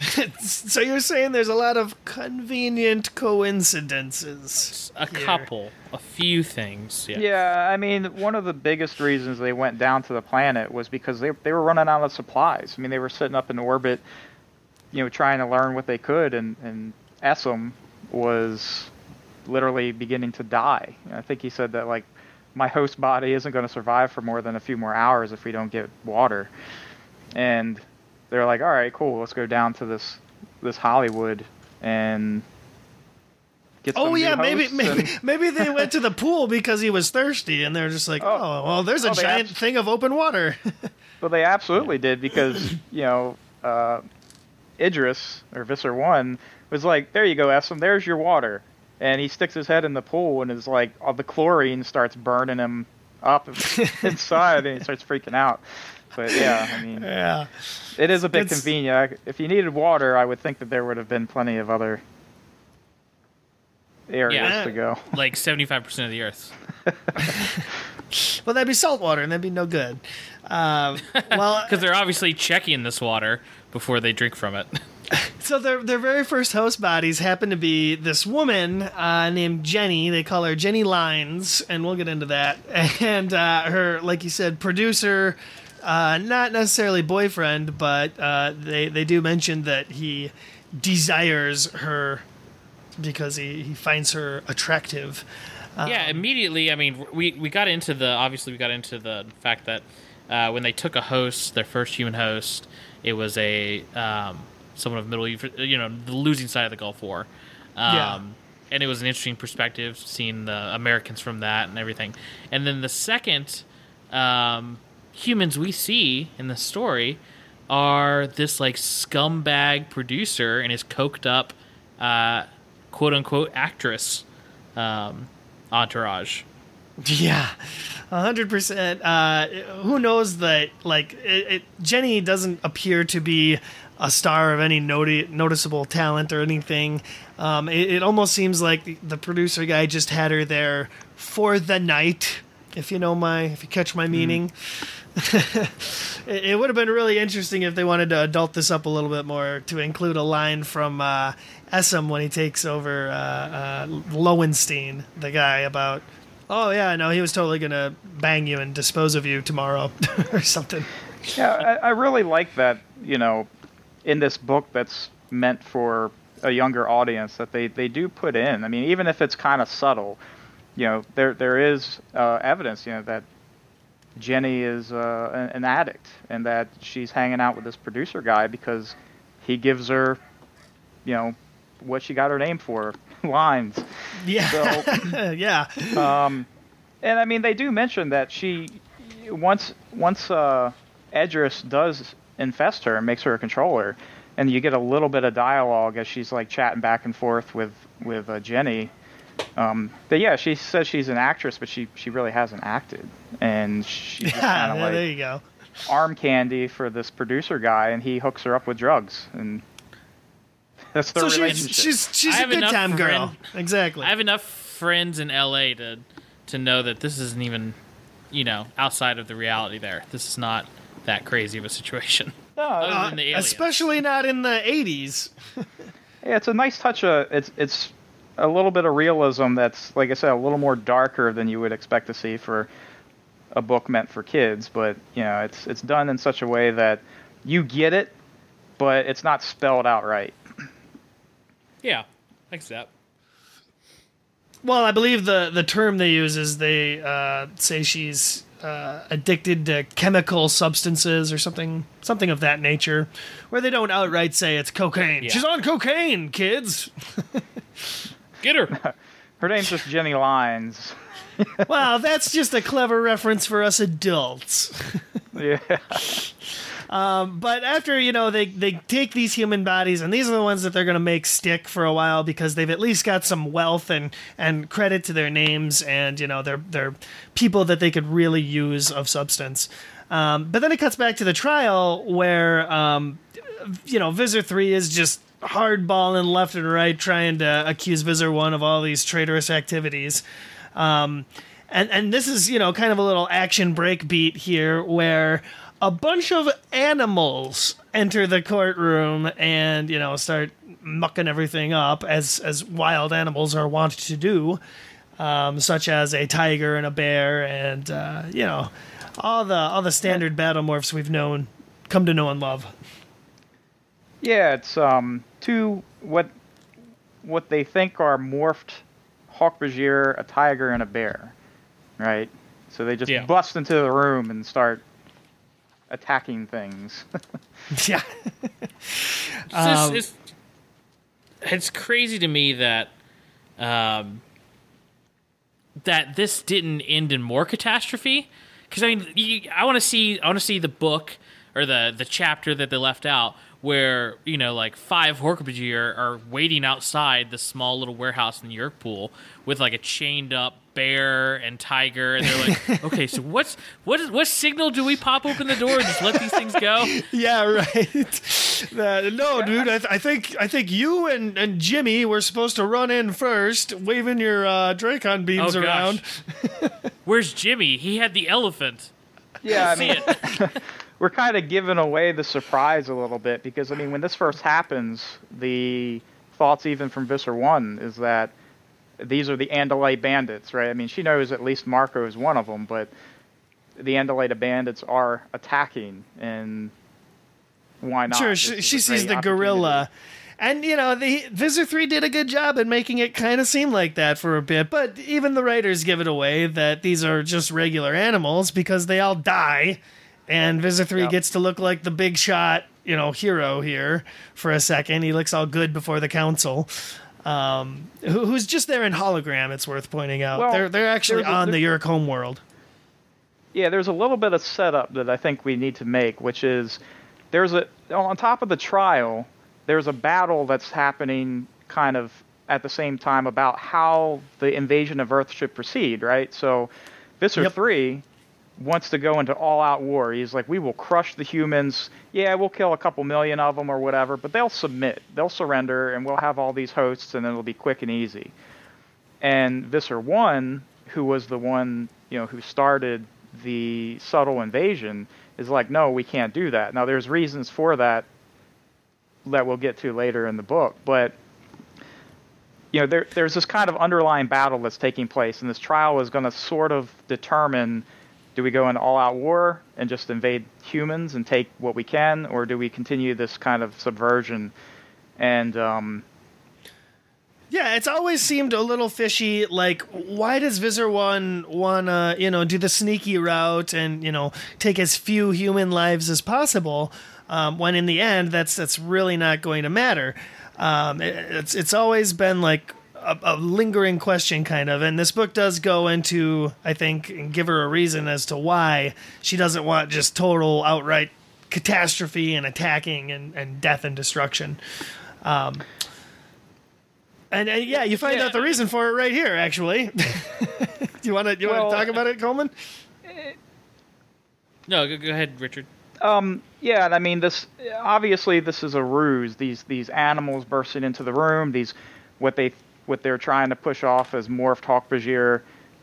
[LAUGHS] so you're saying there's a lot of convenient coincidences. A here. couple, a few things. Yeah. Yeah, I mean, one of the biggest reasons they went down to the planet was because they they were running out of supplies. I mean, they were sitting up in orbit, you know, trying to learn what they could, and and Essam was literally beginning to die. I think he said that like my host body isn't going to survive for more than a few more hours if we don't get water. And they're like, all right, cool, let's go down to this this Hollywood and get. oh yeah, maybe maybe and... [LAUGHS] maybe they went to the pool because he was thirsty, and they're just like, oh, oh well, there's a oh, giant thing of open water. [LAUGHS] well, they absolutely did because [CLEARS THROAT] you know uh, Edriss or Visser One was like, there you go, Essam, there's your water and he sticks his head in the pool and is like all the chlorine starts burning him up [LAUGHS] inside and he starts freaking out. But yeah i mean yeah. it is a bit it's... convenient. If you needed water i would think that there would have been plenty of other areas yeah, to go. like 75% of the earth. [LAUGHS] Well that'd be salt water and that'd be no good. Um, [LAUGHS] well because they're obviously checking this water before they drink from it [LAUGHS] so their their very first host bodies happen to be this woman uh, named Jenny. They call her Jenny Lines, and we'll get into that. [LAUGHS] And uh, her, like you said, producer, uh, not necessarily boyfriend, but uh, they they do mention that he desires her because he, he finds her attractive. yeah, um, immediately. I mean, we we got into the obviously we got into the fact that uh, when they took a host, their first human host, it was a um, someone of Middle East, you know, the losing side of the Gulf War. Um, yeah. And it was an interesting perspective seeing the Americans from that and everything. And then the second um, humans we see in the story are this like scumbag producer and his coked up, uh, quote unquote, actress um, entourage. Yeah, hundred uh, percent. Who knows that? Like, it, it, Jenny doesn't appear to be a star of any noti- noticeable talent or anything. Um, it, it, almost seems like the producer guy just had her there for the night. If you know my, if you catch my hmm. meaning, mm. [LAUGHS] it, it, would have been really interesting if they wanted to adult this up a little bit more to include a line from uh, Essam when he takes over uh, uh, Lowenstein, the guy about. Oh yeah, no, he was totally gonna bang you and dispose of you tomorrow, [LAUGHS] or something. Yeah, I, I really like that. You know, in this book that's meant for a younger audience that they, they do put in. I mean, even if it's kind of subtle, you know, there there is uh, evidence, you know, that Jenny is uh, an addict and that she's hanging out with this producer guy because he gives her, you know, what she got her name for. [LAUGHS] lines. Yeah, [LAUGHS] yeah. And I mean, they do mention that she once once uh, Edriss does infest her and makes her a controller, and you get a little bit of dialogue as she's like chatting back and forth with with uh, Jenny. Um, but yeah, she says she's an actress, but she she really hasn't acted, and she's Yeah, [LAUGHS] kind of there, there like you go. arm candy for this producer guy, and he hooks her up with drugs, and [LAUGHS] that's their So she's relationship. she's she's I a have good enough time girl. friend- Exactly. I have enough friends in LA to to know that this isn't even, you know, outside of the reality there. This is not that crazy of a situation. [LAUGHS] No, Uh, the especially not in the '80s. [LAUGHS] Yeah, it's a nice touch of it's it's a little bit of realism that's like I said a little more darker than you would expect to see for a book meant for kids, but you know, it's it's done in such a way that you get it, but it's not spelled out right. [CLEARS THROAT] Yeah, accept. Well, I believe the the term they use is they uh, say she's uh, addicted to chemical substances or something something of that nature, where they don't outright say it's cocaine. Yeah. She's on cocaine, kids. [LAUGHS] Get her. Her name's just Jenny Lines. well, that's just a clever reference for us adults. [LAUGHS] Yeah. But after you know they they take these human bodies, and these are the ones that they're going to make stick for a while because they've at least got some wealth and and credit to their names, and you know they're they're people that they could really use of substance. Um, but then it cuts back to the trial where um, you know Visser Three is just hardballing left and right, trying to accuse Visser One of all these traitorous activities. Um, and and this is you know kind of a little action break beat here where a bunch of animals enter the courtroom and you know start mucking everything up as as wild animals are wont to do, um, such as a tiger and a bear and uh, you know all the all the standard battle morphs we've known come to know and love. Yeah, it's um two what what they think are morphed Hork-Bajir, a tiger, and a bear, right? So they just Yeah. bust into the room and start attacking things. [LAUGHS] yeah, It's, Um, just, it's, it's crazy to me that um, that this didn't end in more catastrophe. Because I mean, you, I want to see I want to see the book or the the chapter that they left out where you know like five Horcrux are, are waiting outside the small little warehouse in Yeerk pool with like a chained up bear and tiger and they're like [LAUGHS] okay so what's what is what signal do we pop open the door and just let these things go? [LAUGHS] Yeah, right. [LAUGHS] That- no, dude, I, th- I think I think you and, and Jimmy were supposed to run in first, waving your uh, Dracon beams Oh, around. where's Jimmy? He had the elephant. Yeah, I see mean, we're kind of giving away the surprise a little bit because I mean, when this first happens, the thoughts even from Visser One is that these are the Andalite bandits, right? I mean, she knows at least Marco is one of them, but the Andalite bandits are attacking, and why not? Sure, she, she sees the gorilla. And, you know, the Visser 3 did a good job in making it kind of seem like that for a bit, but even the writers give it away that these are just regular animals because they all die, and Visser 3 Yep. gets to look like the big shot, you know, hero here for a second. He looks all good before the council. Um, who, who's just there in hologram, it's worth pointing out. Well, they're, they're actually there's a- on the Yeerk homeworld. Yeah, there's a little bit of setup that I think we need to make, which is there's a on top of the trial, there's a battle that's happening kind of at the same time about how the invasion of Earth should proceed, right? So Visser Yep. 3 wants to go into all-out war. He's like, we will crush the humans. Yeah, we'll kill a couple million of them or whatever, but they'll submit. They'll surrender, and we'll have all these hosts, and it'll be quick and easy. And Visser 1, who was the one, you know, who started the subtle invasion, is like, no, we can't do that. Now, there's reasons for that that we'll get to later in the book, but you know, there, there's this kind of underlying battle that's taking place, and this trial is going to sort of determine: do we go into all-out war and just invade humans and take what we can, or do we continue this kind of subversion? And um, Yeah, it's always seemed a little fishy. Like, why does Visser One wanna, you know, do the sneaky route and you know take as few human lives as possible? Um, when in the end, that's that's really not going to matter. Um, it- it's it's always been like a, a lingering question, kind of. And this book does go into, I think, and give her a reason as to why she doesn't want just total outright catastrophe and attacking and, and death and destruction. Um, and, and yeah, you find Yeah. out the reason for it right here. Actually, [LAUGHS] do you want to you want Well- to talk about it, Coleman? No, go, go ahead, Richard. Um, yeah, and I mean this. Obviously, this is a ruse. These these animals bursting into the room. These what they what they're trying to push off as morphed Hork-Bajir.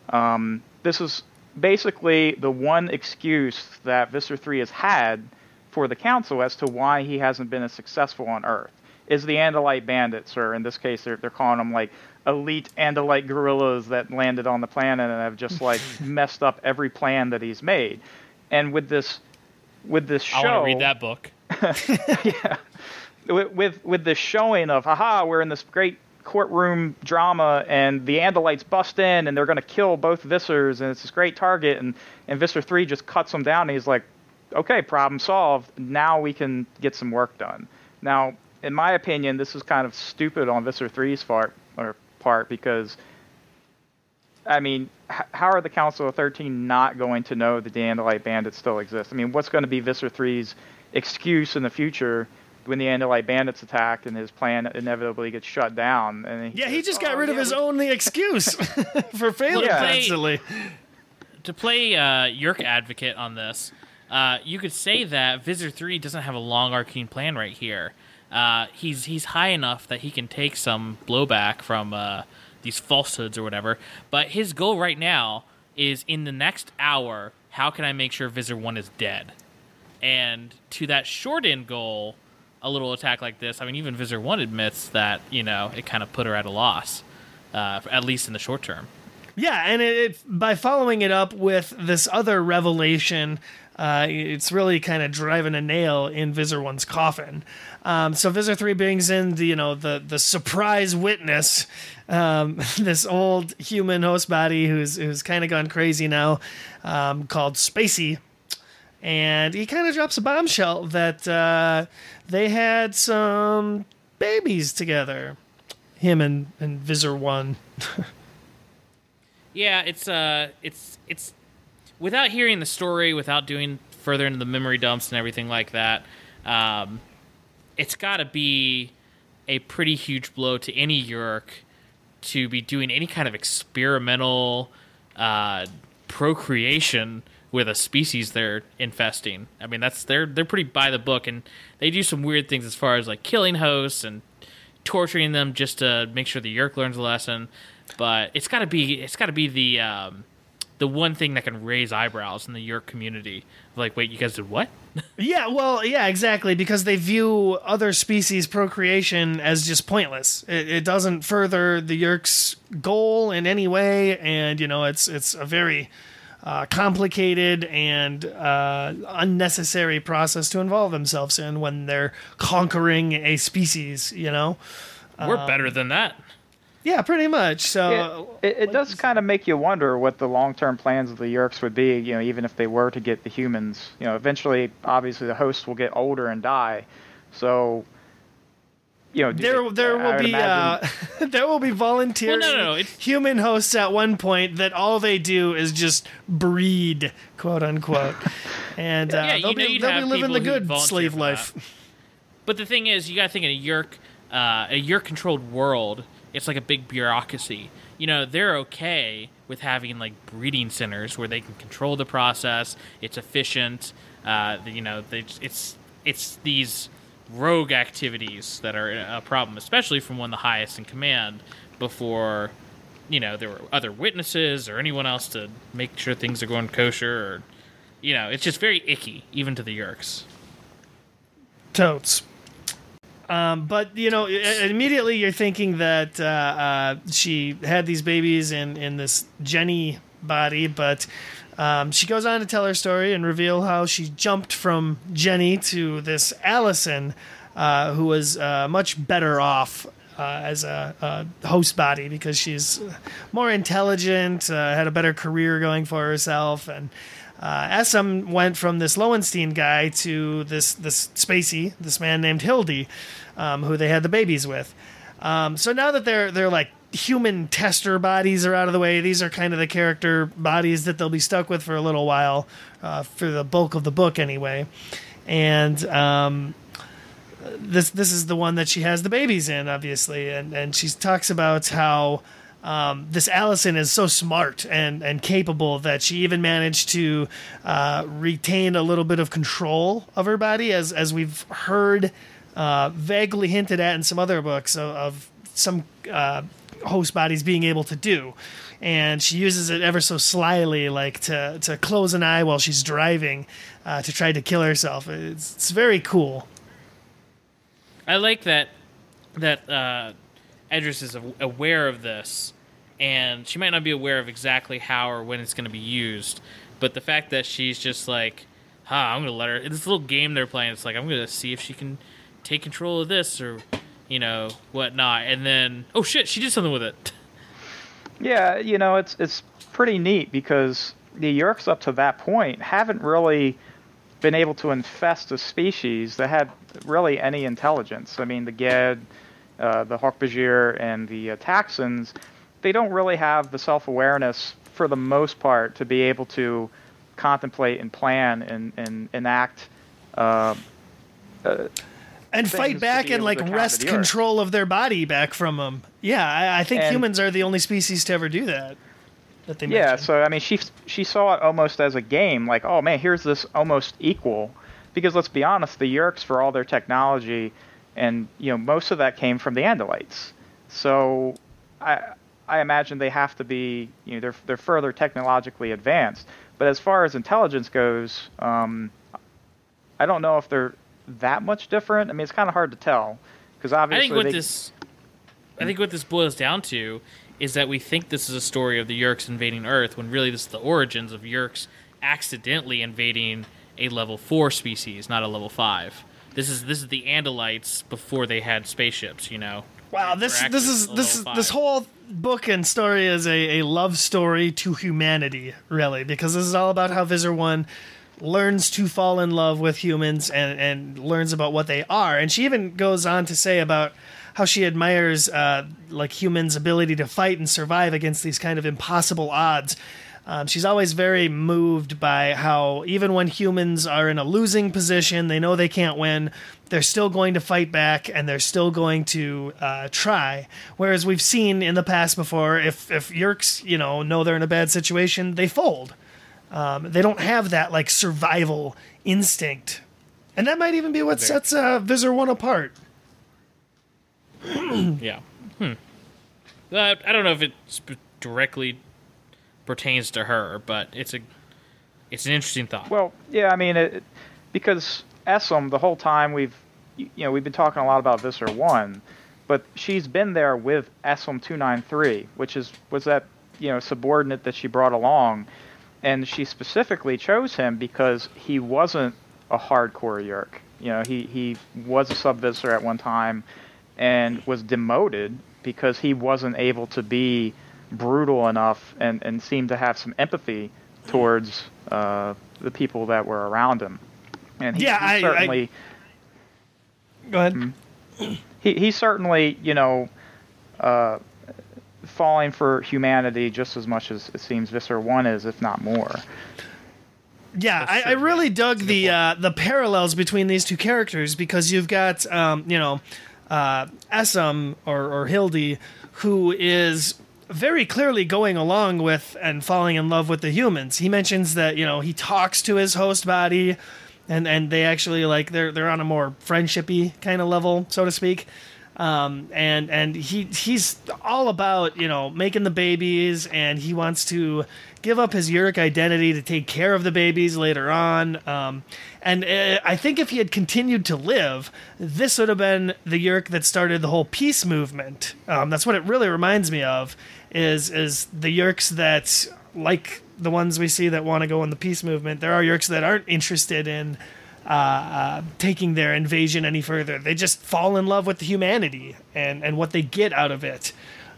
Um, this is basically the one excuse that Visser Three has had for the Council as to why he hasn't been as successful on Earth. Is the Andalite bandits, or in this case, they're they're calling them like elite Andalite guerrillas that landed on the planet and have just like [LAUGHS] messed up every plan that he's made. And with this with this show, I want to read that book. [LAUGHS] with, with with this showing of haha we're in this great courtroom drama and the Andalites bust in and they're going to kill both Vissers and it's this great target and and Visser 3 just cuts them down and he's like okay problem solved now we can get some work done now in my opinion this is kind of stupid on Visser 3's part or part because I mean, h- how are the Council of 13 not going to know the Andalite bandits still exist? I mean, what's going to be Visser 3's excuse in the future when the Andalite bandits attack and his plan inevitably gets shut down? And Yeah, he says, just got "Oh, rid of his we- only excuse [LAUGHS] for failing Well, they- constantly. to play uh, Yeerk advocate on this, uh, you could say that Visser Three doesn't have a long arcane plan right here. Uh, he's he's high enough that he can take some blowback from uh, these falsehoods or whatever. But his goal right now is in the next hour. How can I make sure Visser One is dead? And to that short end goal, a little attack like this. I mean, even Visser One admits that you know it kind of put her at a loss, uh, at least in the short term. Yeah, and it, it by following it up with this other revelation, uh, it's really kind of driving a nail in Visser One's coffin. Um, so Visser Three brings in the you know the the surprise witness, um, [LAUGHS] this old human host body who's who's kind of gone crazy now, um, called Spacey. And he kind of drops a bombshell that uh, they had some babies together, him and, and Visser One. [LAUGHS] Yeah, it's uh, it's it's without hearing the story, without doing further into the memory dumps and everything like that. Um, it's got to be a pretty huge blow to any Yeerk to be doing any kind of experimental uh, procreation with a species they're infesting. I mean, that's they're they're pretty by the book, and they do some weird things as far as like killing hosts and torturing them just to make sure the Yeerk learns a lesson. But it's got to be it's got to be the um, the one thing that can raise eyebrows in the Yeerk community. Like, wait, you guys did what? [LAUGHS] Yeah, well, yeah, exactly, because they view other species procreation as just pointless. It, it doesn't further the Yeerk's goal in any way, and you know, it's it's a very uh, complicated and uh, unnecessary process to involve themselves in when they're conquering a species. You know, We're better than that. yeah, pretty much. So it, it does kind of make you wonder what the long-term plans of the Yeerks would be. You know, even if they were to get the humans. You know, eventually, obviously, the hosts will get older and die. So, you know, do there they- there I will would be uh, [LAUGHS] there will be volunteering Well, no, no, no, it's- human hosts at one point that all they do is just breed, quote unquote, [LAUGHS] and uh, Yeah, you they'll know be you'd they'll have be living the good slave for life. But the thing is, you got to think in a Yeerk, uh, a Yeerk controlled world, it's like a big bureaucracy. You know, they're okay with having like breeding centers where they can control the process. It's efficient. Uh, you know, they, it's it's these rogue activities that are a problem, especially from one of the highest in command. Before, you know, there were other witnesses or anyone else to make sure things are going kosher. Or, you know, it's just very icky, even to the Yeerks. Totes. Um, but you know, immediately you're thinking that uh, uh, she had these babies in in this Jenny body, but um, she goes on to tell her story and reveal how she jumped from Jenny to this Allison, uh, who was uh, much better off. Uh, as a, a host body because she's more intelligent, uh, had a better career going for herself, and uh, Essam went from this Lowenstein guy to this this Spacey, this man named Hildy, um, who they had the babies with. Um, so now that they're they're like human tester bodies are out of the way, these are kind of the character bodies that they'll be stuck with for a little while, uh, for the bulk of the book anyway. And um, this this is the one that she has the babies in, obviously, and and she talks about how. Um, this Allison is so smart and, and capable that she even managed to uh, retain a little bit of control of her body, as as we've heard uh, vaguely hinted at in some other books of, of some uh, host bodies being able to do. And she uses it ever so slyly, like to, to close an eye while she's driving uh, to try to kill herself. It's, it's very cool. I like that that uh, Edriss is aware of this, and she might not be aware of exactly how or when it's going to be used, but the fact that she's just like, "Ha, I'm going to let her." This little game they're playing. It's like I'm going to see if she can take control of this or, you know, whatnot, and then oh shit, she did something with it. Yeah, you know, it's it's pretty neat because the Yeerks up to that point haven't really been able to infest a species that had really any intelligence. I mean, the Gedd, uh, the Hork-Bajir, and the uh, Taxxons, they don't really have the self-awareness for the most part to be able to contemplate and plan and, and enact uh, uh, and fight back and like wrest control of their body back from them. Yeah, I, I think and, humans are the only species to ever do that. That they yeah, so I mean, she she saw it almost as a game, like, oh man, here's this almost equal. Because let's be honest, the Yeerks, for all their technology, and you know, most of that came from the Andalites. So I I imagine they have to be, you know, they're they're further technologically advanced. But as far as intelligence goes, um, I don't know if they're that much different. I mean, it's kind of hard to tell because obviously. I think what they... this, I think what this boils down to is that we think this is a story of the Yeerks invading Earth when really this is the origins of Yeerks accidentally invading a level four species, not a level five. This is this is the Andalites before they had spaceships. You know. Wow, this this is this is this whole book and story is a, a love story to humanity, really, because this is all about how Visser One learns to fall in love with humans and, and learns about what they are. And she even goes on to say about how she admires uh, like humans' ability to fight and survive against these kind of impossible odds. Um, she's always very moved by how even when humans are in a losing position, they know they can't win. They're still going to fight back and they're still going to uh, try. Whereas we've seen in the past before, if if Yeerks, you know, know they're in a bad situation, they fold. Um, they don't have that like survival instinct, and that might even be what sets uh, Visser One apart. [CLEARS THROAT] yeah. Hmm. Uh, I don't know if it sp- directly pertains to her, but it's a it's an interesting thought. Well, yeah, I mean, it, because Essom, the whole time we've you know we've been talking a lot about Visser One, but she's been there with Essom two nine three, which is was that you know subordinate that she brought along and she specifically chose him because he wasn't a hardcore Yeerk. You know, he he was a sub Visser at one time, and was demoted because he wasn't able to be brutal enough and and seemed to have some empathy towards uh, the people that were around him. And he, yeah, he certainly. I, go ahead. Hmm? He he certainly you know. Uh, falling for humanity just as much as it seems Visser One is, if not more. Yeah, I, I, really dug the uh, the parallels between these two characters because you've got um, you know uh, Essom or, or Hildy, who is very clearly going along with and falling in love with the humans. He mentions that you know he talks to his host body, and and they actually like they're they're on a more friendshipy kind of level, so to speak. Um, and and he he's all about you know making the babies, and he wants to give up his Yeerk identity to take care of the babies later on. Um, and uh, I think if he had continued to live, this would have been the Yeerk that started the whole peace movement. Um, that's what it really reminds me of. Is is the Yeerks that like the ones we see that want to go in the peace movement? There are Yeerks that aren't interested in uh, uh, taking their invasion any further. They just fall in love with the humanity and, and what they get out of it.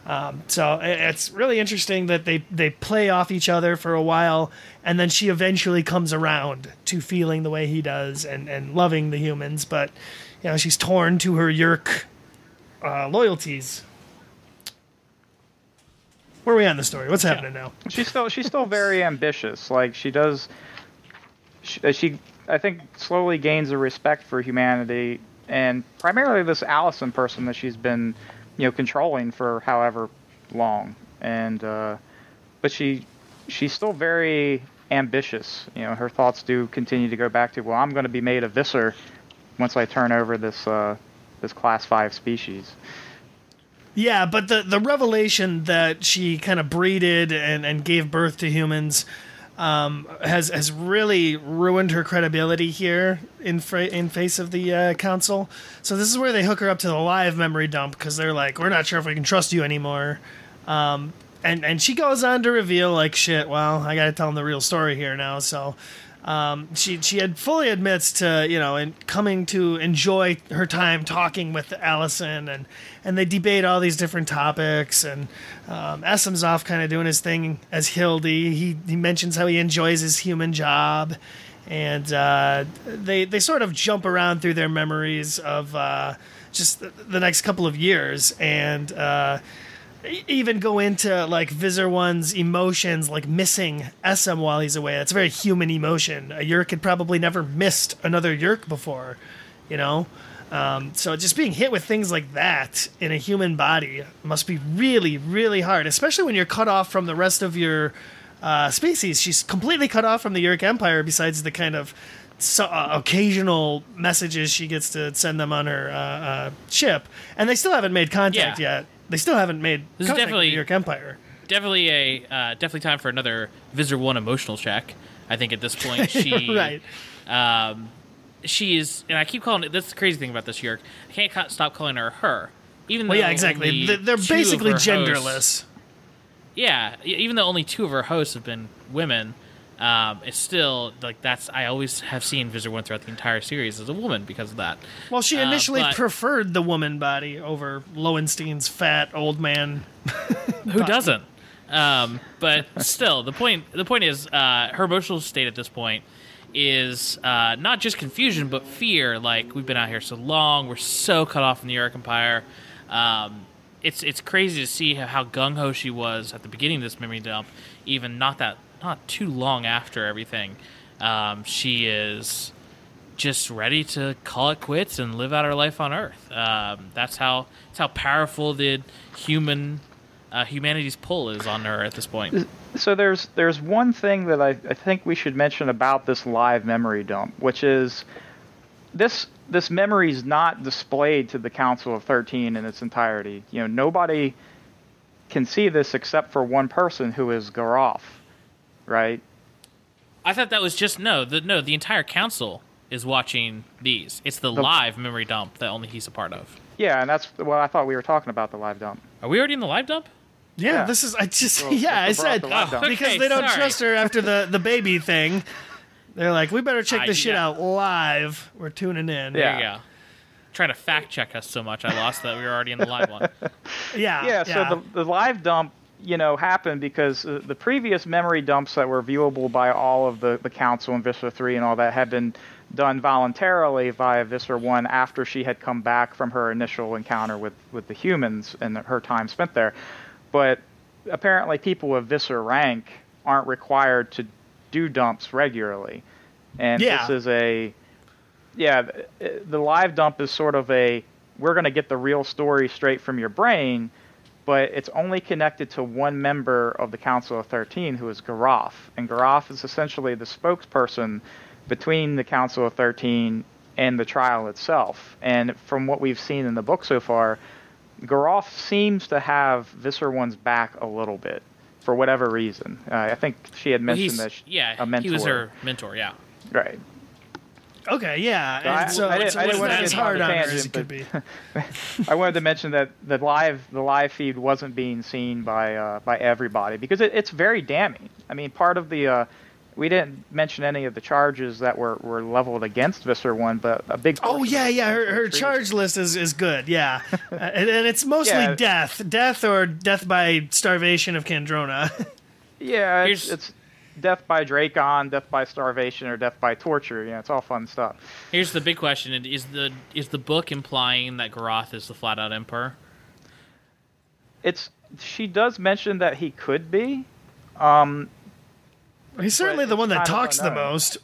Um, so it's really interesting that they, they play off each other for a while, and then she eventually comes around to feeling the way he does and, and loving the humans. But you know she's torn to her Yeerk uh, loyalties. Where are we at in the story? What's happening now? she's still she's still very [LAUGHS] ambitious. Like she does, she, uh, she I think slowly gains a respect for humanity, and primarily this Allison person that she's been, you know, controlling for however long. And uh, but she she's still very ambitious. You know, her thoughts do continue to go back to, well, I'm going to be made a visser once I turn over this uh, this class five species. Yeah, but the the revelation that she kind of breeded and, and gave birth to humans um, has has really ruined her credibility here in fra- in face of the uh, council. So this is where they hook her up to the live memory dump because they're like, we're not sure if we can trust you anymore. Um, and and she goes on to reveal like shit. Well, I got to tell them the real story here now. So um, she she had fully admits to you know and coming to enjoy her time talking with Allison and and they debate all these different topics and um, Essem's off kind of doing his thing as Hildy. He he mentions how he enjoys his human job. And uh, they they sort of jump around through their memories of uh, just the, the next couple of years, and uh, even go into like Visser One's emotions, like missing Essam while he's away. That's a very human emotion. A Yeerk had probably never missed another Yeerk before, you know. Um, so just being hit with things like that in a human body must be really, really hard, especially when you're cut off from the rest of your uh, species. She's completely cut off from the Yeerk Empire, besides the kind of so, uh, occasional messages she gets to send them on her uh, uh, ship, and they still haven't made contact Yeah. yet. They still haven't made This is definitely- the Yeerk Empire. definitely a uh, definitely time for another Visser One emotional check. I think at this point [LAUGHS] she right. um, she is, and I keep calling it. That's the crazy thing about this Yeerk. I can't ca- stop calling her her. Even Well, though yeah, exactly. They're basically her hosts- genderless. yeah, even though only two of her hosts have been women, um, it's still like that's. I always have seen Visser One throughout the entire series as a woman because of that. Well, she Uh, initially but- preferred the woman body over Lowenstein's fat old man. [LAUGHS] Who doesn't? Um, but [LAUGHS] still, the point the point is uh, her emotional state at this point is uh, not just confusion but fear. Like we've been out here so long, we're so cut off from the Yeerk Empire. Um, it's it's crazy to see how, how gung ho she was at the beginning of this memory dump. Even not that not too long after everything, um, she is just ready to call it quits and live out her life on Earth. Um, that's how that's how powerful the human uh, humanity's pull is on her at this point. So there's there's one thing that I, I think we should mention about this live memory dump, which is this this memory is not displayed to the Council of Thirteen in its entirety. You know, nobody can see this except for one person who is Garoff, right? I thought that was just no, the no, the entire council is watching these. It's the, The- live memory dump that only he's a part of. Yeah, and that's well, I thought we were talking about the live dump. Are we already in the live dump? Yeah, Yeah. this is. I just. Well, yeah, I said the live dump. Oh, because they don't sorry. trust her after the the baby thing. They're like, we better check I- this shit yeah. out live. We're tuning in. There Yeah. you go. Trying to fact check us so much, I lost that we were already in the live one. [LAUGHS] yeah, yeah, so the, the live dump you know happened because uh, the previous memory dumps that were viewable by all of the, the council and Visser 3 and all that had been done voluntarily via Visser 1 after she had come back from her initial encounter with, with the humans and her time spent there but apparently people with Visser rank aren't required to do dumps regularly and Yeah. this is a yeah the live dump is sort of a we're going to get the real story straight from your brain but it's only connected to one member of the Council of 13 who is Garoff. And Garoff is essentially the spokesperson between the Council of 13 and the trial itself. And from what we've seen in the book so far, Garoff seems to have Visser One's back a little bit for whatever reason. Uh, I think she had mentioned he's, that sh- yeah, a mentor. he was her mentor. Yeah, Right. Okay, yeah. So I- and so I didn't- it's I didn't not as hard on her tangent, as it could be. [LAUGHS] I wanted to mention that the live the live feed wasn't being seen by uh, by everybody because it, it's very damning. I mean, part of the uh, we didn't mention any of the charges that were, were leveled against Visser One, but a big Oh yeah, yeah. Her, her charge list is, is good. Yeah, [LAUGHS] Uh, and, and it's mostly Yeah. death, death or death by starvation of Kandrona. [LAUGHS] Yeah, it's, it's death by Dracon, death by starvation, or death by torture. You know, it's all fun stuff. Here's the big question: Is the is the book implying that Garoff is the flat out emperor? It's she does mention that he could be. Um, He's certainly the one that talks the most.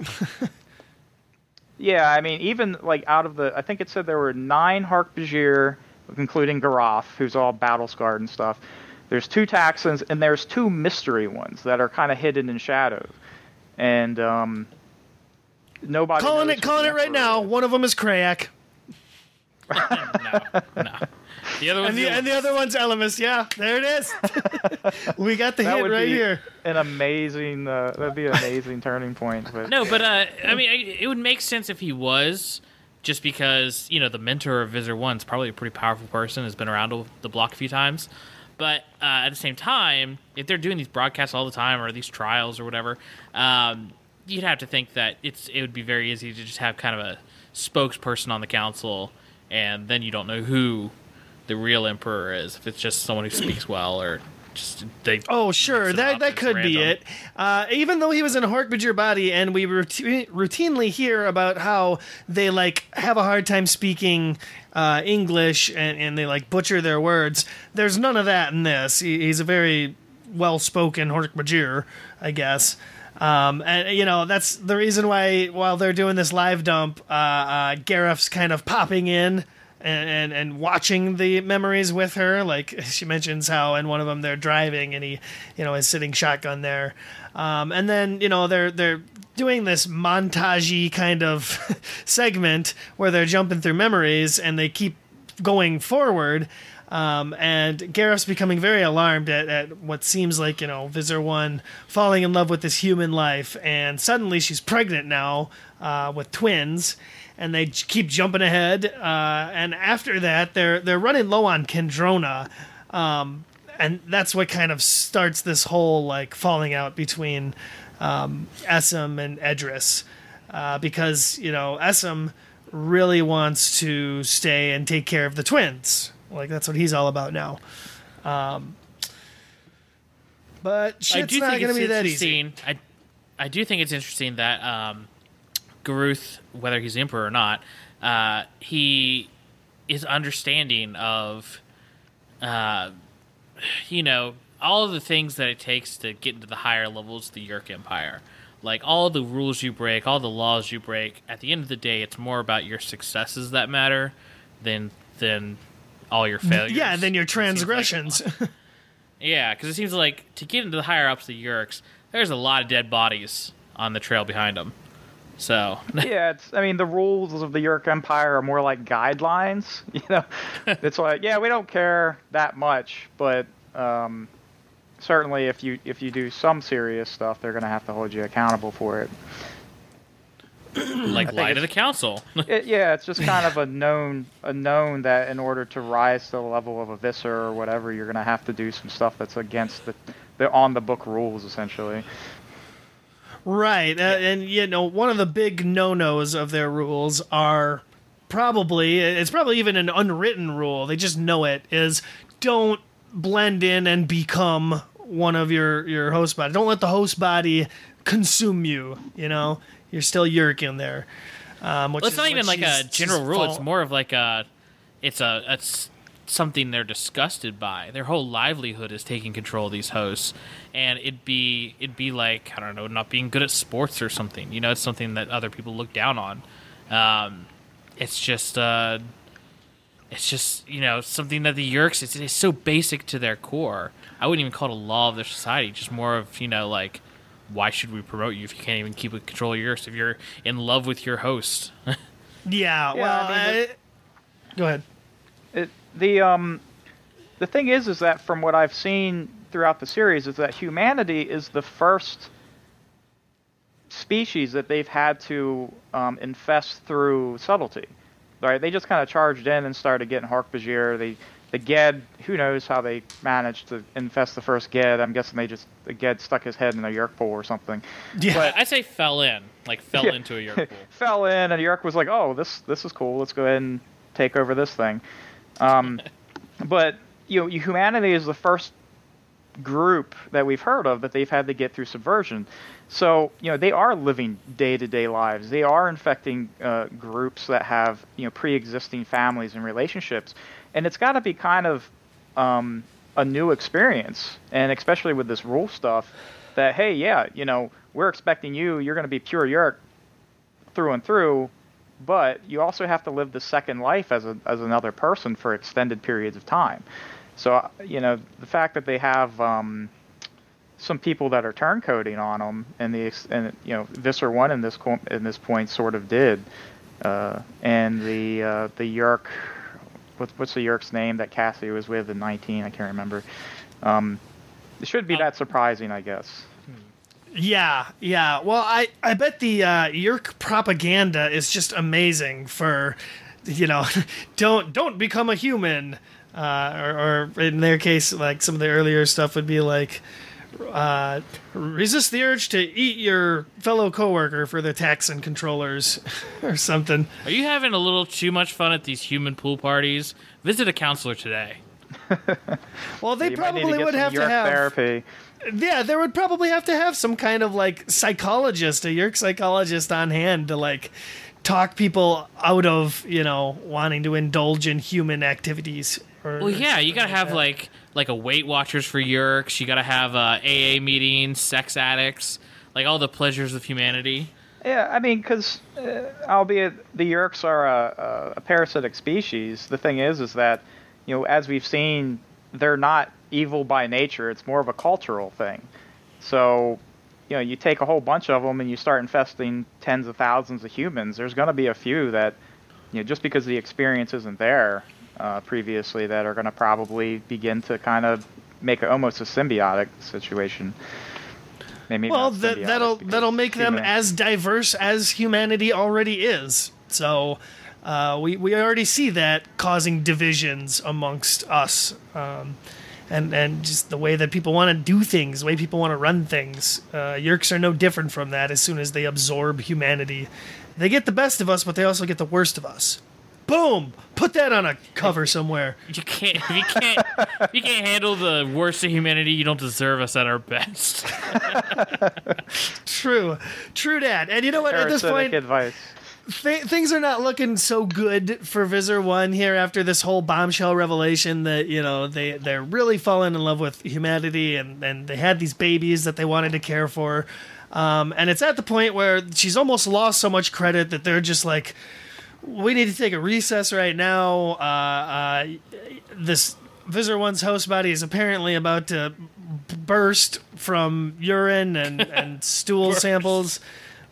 [LAUGHS] yeah, I mean, even like out of the, I think it said there were nine Hork-Bajir, including Garoff, who's all battle scarred and stuff. There's two Taxxons, and there's two mystery ones that are kind of hidden in shadow, and um, nobody calling knows it, calling it right now. is. One of them is Crayak, [LAUGHS] no, no. The other and one's the and the other one's Ellimist. Yeah, there it is. [LAUGHS] we got the That hint would right here. An amazing, uh, that'd be an amazing turning point. But No, but uh, I mean, it would make sense if he was, just because you know the mentor of Visser One's probably a pretty powerful person, has been around the block a few times. But uh, at the same time, if they're doing these broadcasts all the time or these trials or whatever, um, you'd have to think that it's it would be very easy to just have kind of a spokesperson on the council, and then you don't know who the real emperor is. If it's just someone who speaks well or just they. Oh, sure, that that could be it. Uh, even though he was in a Hork-Bajir body, and we routine, routinely hear about how they like have a hard time speaking uh, English and, and they like butcher their words. There's none of that in this. He, he's a very well-spoken Hork-Bajir, I guess. Um, and you know that's the reason why while they're doing this live dump, uh, uh, Garoff's kind of popping in and, and and watching the memories with her. Like [LAUGHS] she mentions how in one of them they're driving and he, you know, is sitting shotgun there. Um, and then you know they're they're doing this montagey kind of [LAUGHS] segment where they're jumping through memories and they keep going forward. Um, and Garoff's becoming very alarmed at, at what seems like, you know, Visser 1 falling in love with this human life. And suddenly she's pregnant now uh, with twins. And they j- keep jumping ahead. Uh, and after that, they're, they're running low on Kandrona. Um, and that's what kind of starts this whole, like, falling out between um, Essam and Edriss. Uh, because, you know, Essam really wants to stay and take care of the twins. Like that's what he's all about now. Um, but I shit's do not going to be that easy. interesting. I, I do think it's interesting that um, Garoff, whether he's emperor or not, uh, he is understanding of, uh, you know, all of the things that it takes to get into the higher levels of the Yeerk Empire. Like all the rules you break, all the laws you break. At the end of the day, it's more about your successes that matter than than all your failures. Yeah, then your seems like- transgressions. [LAUGHS] yeah, because it seems like to get into the higher ups of the Yeerks, there's a lot of dead bodies on the trail behind them. So [LAUGHS] yeah, it's. I mean, the rules of the Yeerk Empire are more like guidelines. [LAUGHS] You know, [LAUGHS] it's like, yeah, we don't care that much, but um, certainly if you if you do some serious stuff, they're gonna have to hold you accountable for it. like lie to the council. it yeah, it's just kind of a known a known that in order to rise to the level of a visor or whatever, you're gonna have to do some stuff that's against the the on the book rules essentially. Right. Uh, and, you know, one of the big no nos of their rules are probably, it's probably even an unwritten rule. They just know it, is don't blend in and become one of your, your host body. Don't let the host body consume you, you know? You're still Yeerk in there. Um, which Well, it's is not even like a general rule. It's more of like a, it's a, it's something they're disgusted by. Their whole livelihood is taking control of these hosts, and it'd be, it'd be like I don't know, not being good at sports or something. You know, it's something that other people look down on. Um, it's just, uh, it's just you know something that the Yeerks. It's, it's so basic to their core. I wouldn't even call it a law of their society. Just more of you know like. Why should we promote you if you can't even keep control of yours? If you're in love with your host, [LAUGHS] Yeah, well, I mean, I- go ahead. it, the um the thing is is that from what I've seen throughout the series is that humanity is the first species that they've had to um, infest through subtlety. Right? They just kind of charged in and started getting Hork-Bajir. They the Gedd, who knows how they managed to infest the first Gedd? I'm guessing they just the Gedd stuck his head in a Yeerk pool or something. Yeah. I say fell in, like fell Yeah. into a Yeerk [LAUGHS] pool. fell in, and Yeerk was like, "Oh, this this is cool. Let's go ahead and take over this thing." Um, [LAUGHS] but you know, humanity is the first group that we've heard of that they've had to get through subversion. So you know they are living day-to-day lives. They are infecting uh, groups that have you know pre-existing families and relationships, and it's got to be kind of um, a new experience, and especially with this rule stuff. That hey, yeah, you know we're expecting you. You're going to be pure Yeerk through and through, but you also have to live the second life as a, as another person for extended periods of time. So you know the fact that they have um, some people that are turncoating on them, and the and you know Visser one in this in this point sort of did, uh, and the uh, the Yeerk, what, what's the Yeerk's name that Cassie was with in 19? I can't remember. Um, it should be that surprising, I guess. Yeah, yeah. Well, I, I bet the uh, Yeerk propaganda is just amazing for, you know, [LAUGHS] don't don't become a human, uh, or, or in their case, like some of the earlier stuff would be like, uh, resist the urge to eat your fellow coworker for the Taxxon controllers, [LAUGHS] or something. Are you having a little too much fun at these human pool parties? Visit a counselor today. [LAUGHS] well, they You might need to probably would have to have therapy. Yeah, there would probably have to have some kind of like psychologist, a Yeerk psychologist on hand to like talk people out of, you know, wanting to indulge in human activities. Or, Well, or yeah, you gotta like have that. like like a Weight Watchers for Yeerks. You gotta have uh, AA meetings, sex addicts, like all the pleasures of humanity. Yeah, I mean, because uh, albeit the Yeerks are a, a, a parasitic species, the thing is, is that you know, as we've seen, they're not evil by nature. It's more of a cultural thing. So, you know, you take a whole bunch of them and you start infesting tens of thousands of humans. There's going to be a few that, you know, just because the experience isn't there uh, previously, that are going to probably begin to kind of make it almost a symbiotic situation. Maybe well, that, that'll that'll make them as diverse as humanity already is. So uh, we we already see that causing divisions amongst us, um, and and just the way that people want to do things, the way people want to run things. Uh, Yeerks are no different from that. As soon as they absorb humanity, they get the best of us, but they also get the worst of us. Boom! Put that on a cover somewhere. You can't you can't you can't handle the worst of humanity. You don't deserve us at our best. [LAUGHS] True, true, Dad. And you know what? At this point, advice. Th- things are not looking so good for Visser One here after this whole bombshell revelation that you know they they're really falling in love with humanity and and they had these babies that they wanted to care for, um, and it's at the point where she's almost lost so much credit that they're just like, we need to take a recess right now. Uh, uh, this Visser One's host body is apparently about to burst from urine and and [LAUGHS] stool samples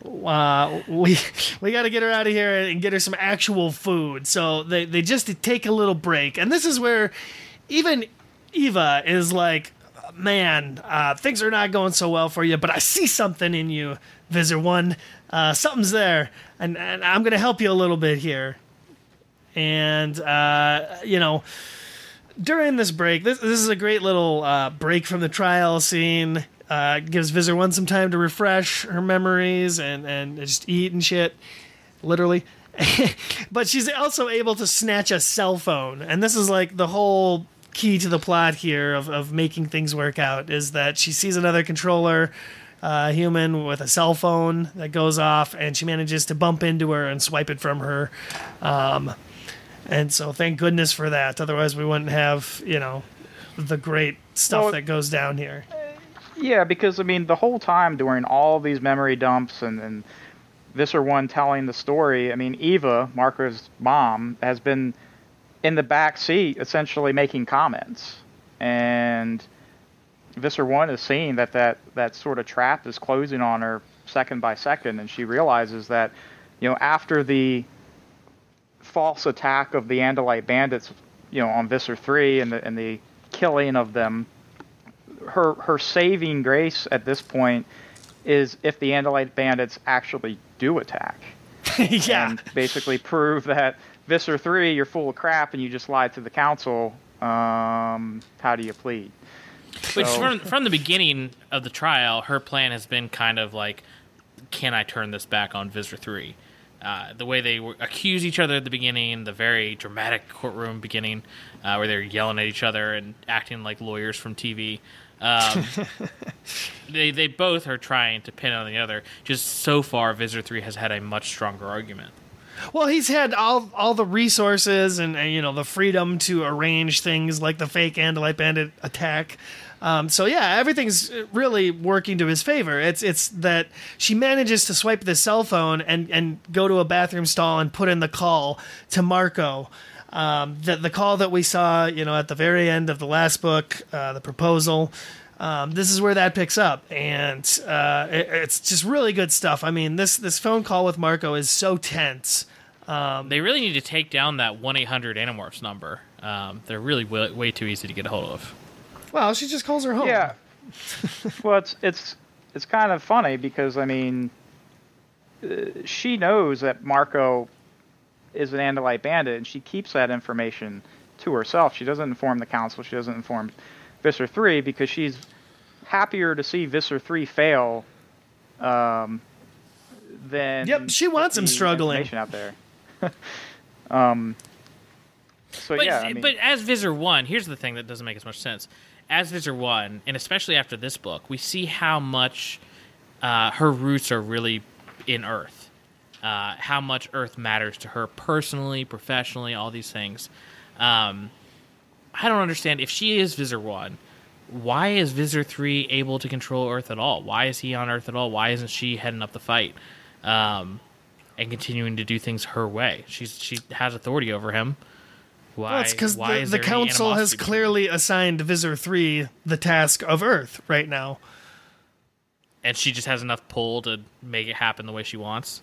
uh, we we got to get her out of here and get her some actual food. So they they just take a little break, and this is where even Eva is like, man, uh, things are not going so well for you, but I see something in you, Visser One. Uh, something's there, and, and I'm gonna help you a little bit here. And uh, you know. During this break, this, this is a great little uh, break from the trial scene uh, gives Visser One some time to refresh her memories and and just eat and shit, literally. [LAUGHS] but she's also able to snatch a cell phone, and this is like the whole key to the plot here of of making things work out is that she sees another controller. Uh, human with a cell phone that goes off, and she manages to bump into her and swipe it from her. Um, and so, thank goodness for that. Otherwise, we wouldn't have, you know, the great stuff Well, that goes down here. Yeah, because I mean, the whole time during all these memory dumps and and Visser One telling the story, I mean, Eva, Marco's mom, has been in the back seat, essentially making comments, and Visser One is seeing that that that sort of trap is closing on her second by second, and she realizes that, you know, after the false attack of the Andalite bandits, you know, on Visser Three and the and the killing of them her her saving grace at this point is if the Andalite bandits actually do attack. [LAUGHS] yeah. And basically prove that Visser 3, you're full of crap and you just lied to the council. Um, how do you plead? Which So- from from the beginning of the trial, her plan has been kind of like, can I turn this back on Visser Three? Uh, the way they were, accuse each other at the beginning, the very dramatic courtroom beginning, uh, where they're yelling at each other and acting like lawyers from TV. Um, [LAUGHS] they they both are trying to pin on the other. Just so far, Visser Three has had a much stronger argument. Well, he's had all all the resources and, and you know the freedom to arrange things like the fake Andalite Bandit attack. Um, so yeah, everything's really working to his favor. It's it's that she manages to swipe the cell phone and and go to a bathroom stall and put in the call to Marco. Um, the the call that we saw, you know, at the very end of the last book, uh, the proposal. Um, this is where that picks up, and uh, it, it's just really good stuff. I mean, this this phone call with Marco is so tense. They really need to take down that one eight hundred Animorphs number. Um, they're really way, way too easy to get a hold of. Well, she just calls her home. Yeah. [LAUGHS] well, it's it's it's kind of funny because I mean, uh, she knows that Marco is an Andalite bandit, and she keeps that information to herself. She doesn't inform the council. She doesn't inform Visser Three because she's happier to see Visser Three fail. Um, than Yep, she wants him struggling. out there. [LAUGHS] um. So But, yeah, I mean, but as Visser 1, here's the thing that doesn't make as much sense. As Visser 1, and especially after this book, we see how much uh, her roots are really in Earth. Uh, how much Earth matters to her personally, professionally, all these things. Um, I don't understand. If she is Visser 1, why is Visser 3 able to control Earth at all? Why is he on Earth at all? Why isn't she heading up the fight um, and continuing to do things her way? She's She has authority over him. Why? Well, it's because the, the council has clearly assigned Visser 3 the task of Earth right now. and she just has enough pull to make it happen the way she wants.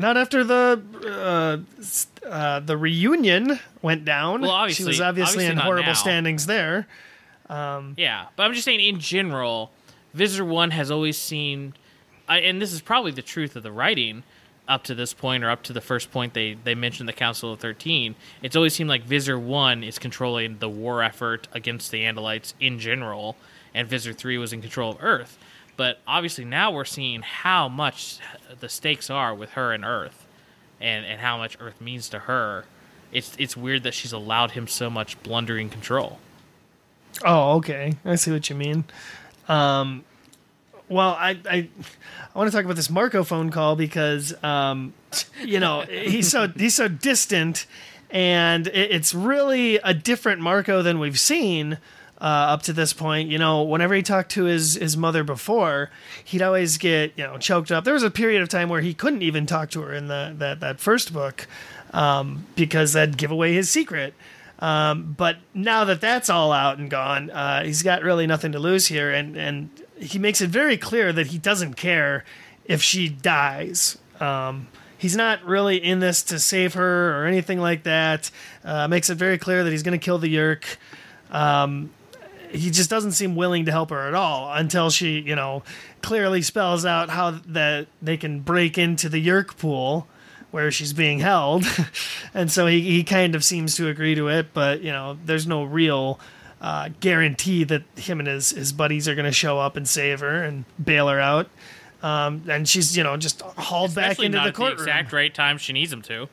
Not after the uh, uh, the reunion went down. Well, obviously, she was obviously, obviously in horrible now. standings there. Yeah, but I'm just saying in general, Visser One has always seemed, I, and this is probably the truth of the writing up to this point, or up to the first point they they mentioned the Council of Thirteen. It's always seemed like Visser One is controlling the war effort against the Andalites in general, and Visser Three was in control of Earth. But obviously now we're seeing how much the stakes are with her and Earth, and and how much Earth means to her. It's it's weird that she's allowed him so much blundering control. Oh, okay. I see what you mean. Um, well, I, I I want to talk about this Marco phone call because um, you know he's so he's so distant, and it, it's really a different Marco than we've seen uh, up to this point. You know, whenever he talked to his his mother before, he'd always get you know choked up. There was a period of time where he couldn't even talk to her in the that that first book um, because that'd give away his secret. Um, but now that that's all out and gone, uh, he's got really nothing to lose here, and and he makes it very clear that he doesn't care if she dies. Um, he's not really in this to save her or anything like that. Uh, makes it very clear that he's going to kill the Yeerk. Um, he just doesn't seem willing to help her at all until she, you know, clearly spells out how that they can break into the Yeerk pool where she's being held. [LAUGHS] and so he, he kind of seems to agree to it, but, you know, there's no real uh, guarantee that him and his, his buddies are going to show up and save her and bail her out. Um, and she's, you know, just hauled back into not the at the exact right time she needs him to.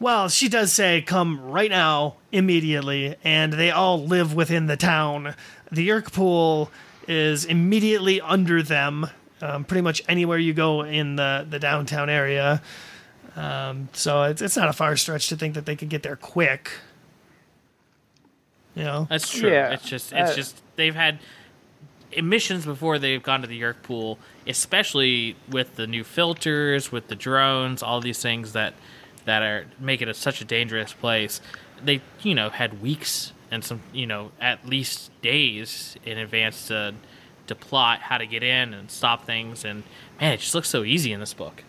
Well, she does say, come right now, immediately, and they all live within the town. The Yeerk pool is immediately under them, um, pretty much anywhere you go in the, the downtown area. Um, so it's, it's not a far stretch to think that they could get there quick. You know? That's true. Yeah, It's just it's uh, just they've had emissions before they've gone to the Yeerk pool, especially with the new filters, with the drones, all these things that that are make it a, such a dangerous place. They you know had weeks and some you know at least days in advance to to plot how to get in and stop things and man it just looks so easy in this book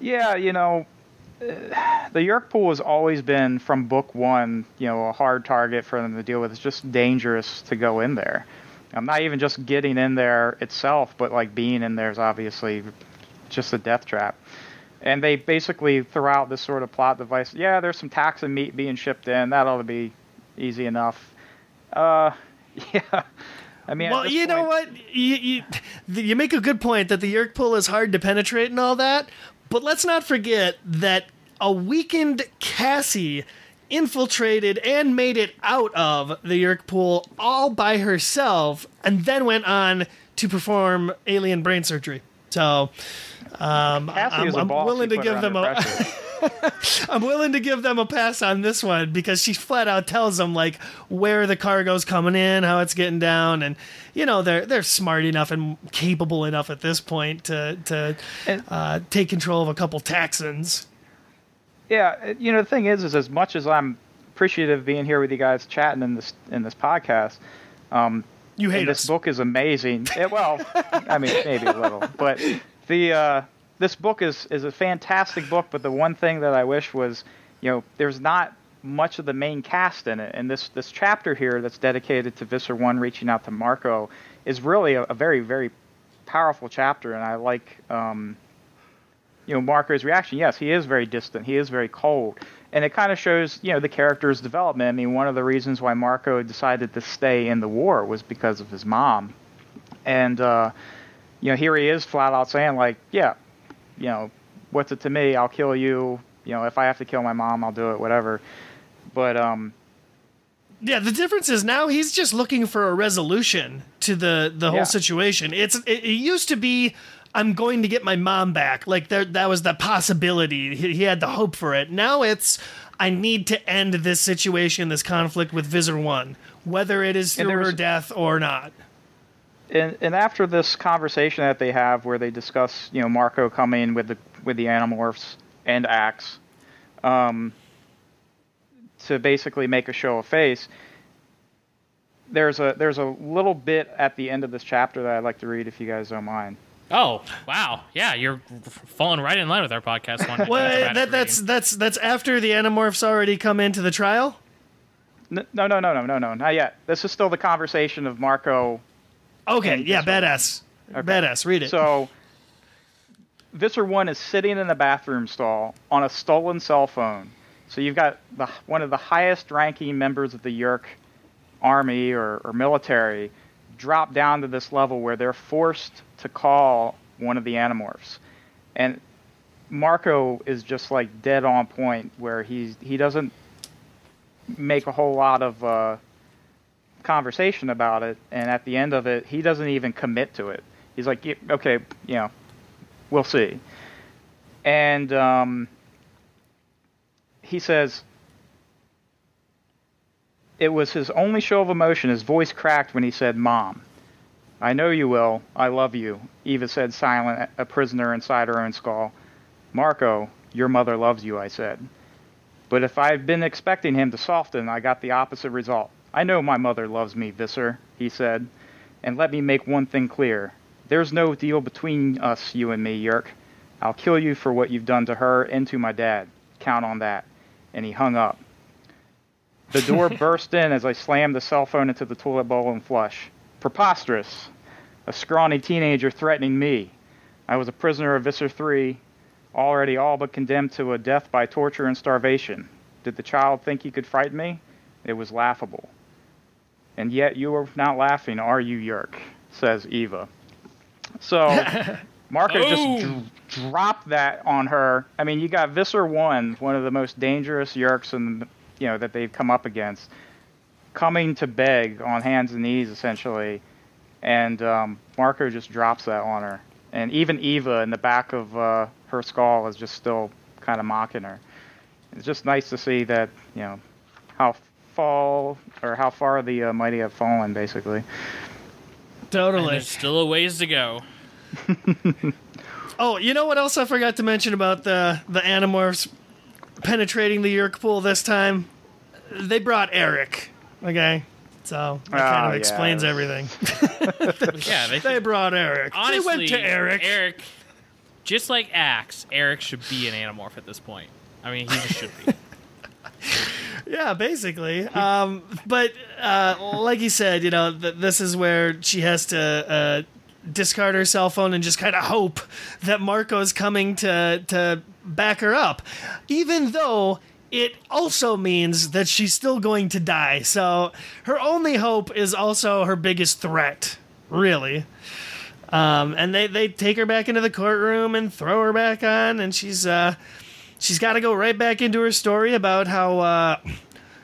Yeah, you know, [SIGHS] the Yeerk pool has always been from book one, you know, a hard target for them to deal with. It's just dangerous to go in there. I'm not even just getting in there itself, but like being in there is obviously just a death trap. And they basically throw out this sort of plot device. Yeah, there's some Taxxon meat being shipped in. That ought to be easy enough. Uh, [LAUGHS] yeah. I mean, Well, you know what? You, you, you make a good point that the Yeerk pool is hard to penetrate and all that, but let's not forget that a weakened Cassie infiltrated and made it out of the Yeerk pool all by herself, and then went on to perform alien brain surgery. So, um, I'm, I'm willing to give them a. [LAUGHS] I'm willing to give them a pass on this one because she flat out tells them like where the cargo's coming in, how it's getting down, and you know they're they're smart enough and capable enough at this point to to uh, take control of a couple Taxxons. Yeah, you know the thing is, is as much as I'm appreciative of being here with you guys chatting in this in this podcast, um, You hate this us. book is amazing. It- well, I mean maybe a little, but the uh, this book is is a fantastic book. But the one thing that I wish was, you know, there's not much of the main cast in it, and this this chapter here that's dedicated to Visser One reaching out to Marco is really a, a very very powerful chapter, and I like. Um, you know Marco's reaction. Yes, he is very distant. He is very cold, and it kind of shows you know the character's development. I mean, one of the reasons why Marco decided to stay in the war was because of his mom, and uh, you know here he is flat out saying like, yeah, you know, what's it to me? I'll kill you. You know, if I have to kill my mom, I'll do it. Whatever. But um, Yeah, the difference is now he's just looking for a resolution to the the whole Yeah. situation. It's it, it used to be I'm going to get my mom back. Like there that was the possibility. He, he had the hope for it. Now it's I need to end this situation, this conflict with Visser One, whether it is through her death or not. And and after this conversation that they have where they discuss you know Marco coming with the with the animorphs and Ax um to basically make a show of face there's a there's a little bit at the end of this chapter that I'd like to read if you guys don't mind. Oh wow, yeah, you're falling right in line with our podcast. One. [LAUGHS] Well, that, that's that's that's after the Animorphs already come into the trial. No, no, no, no, no, no, not yet. This is still the conversation of Marco Okay, yeah, this one. badass, badass. Read it. So, Visser One is sitting in a bathroom stall on a stolen cell phone. So you've got the, one of the highest-ranking members of the Yeerk army or, or military drop down to this level where they're forced to call one of the Animorphs, and Marco is just like dead on point where he's he doesn't make a whole lot of uh, conversation about it, and at the end of it, he doesn't even commit to it. He's like, "Yeah, okay, you know, we'll see. And um, he says, it was his only show of emotion. His voice cracked when he said, Mom. I know you will. I love you. Eva said, silent, a prisoner inside her own skull. Marco, your mother loves you, I said. But if I've been expecting him to soften, I got the opposite result. I know my mother loves me, Visser, he said. And let me make one thing clear. There's no deal between us, you and me, Yeerk. I'll kill you for what you've done to her and to my dad. Count on that. And he hung up. The door [LAUGHS] burst in as I slammed the cell phone into the toilet bowl and flush. Preposterous. A scrawny teenager threatening me. I was a prisoner of Visser 3, already all but condemned to a death by torture and starvation. Did the child think he could frighten me? It was laughable. And yet you are not laughing, are you, Yeerk? says Eva. So [LAUGHS] Marco Oh. just dr- dropped that on her. I mean, you got Visser 1, one of the most dangerous Yeerks and you know, that they've come up against, coming to beg on hands and knees, essentially. And um, Marco just drops that on her. And even Eva in the back of uh, her skull is just still kind of mocking her. It's just nice to see that, you know, how fall or how far the uh, mighty have fallen, basically. And totally. there's still a ways to go. [LAUGHS] Oh, you know what else I forgot to mention about the the Animorphs penetrating the Yeerk pool this time? They brought Eric. Okay, so that kind Oh, of explains yes. everything. [LAUGHS] Yeah, they, They brought Eric. honestly they went to Eric. Eric, just like Ax, Eric should be an Animorph at this point. I mean, he just should be. [LAUGHS] [LAUGHS] Yeah, basically. [LAUGHS] Um, but uh, like you said, you know, th- this is where she has to uh, discard her cell phone and just kind of hope that Marco's coming to to back her up, even though it also means that she's still going to die. So her only hope is also her biggest threat, really. Um, and they, they take her back into the courtroom and throw her back on, and she's uh, she's got to go right back into her story about how. Uh,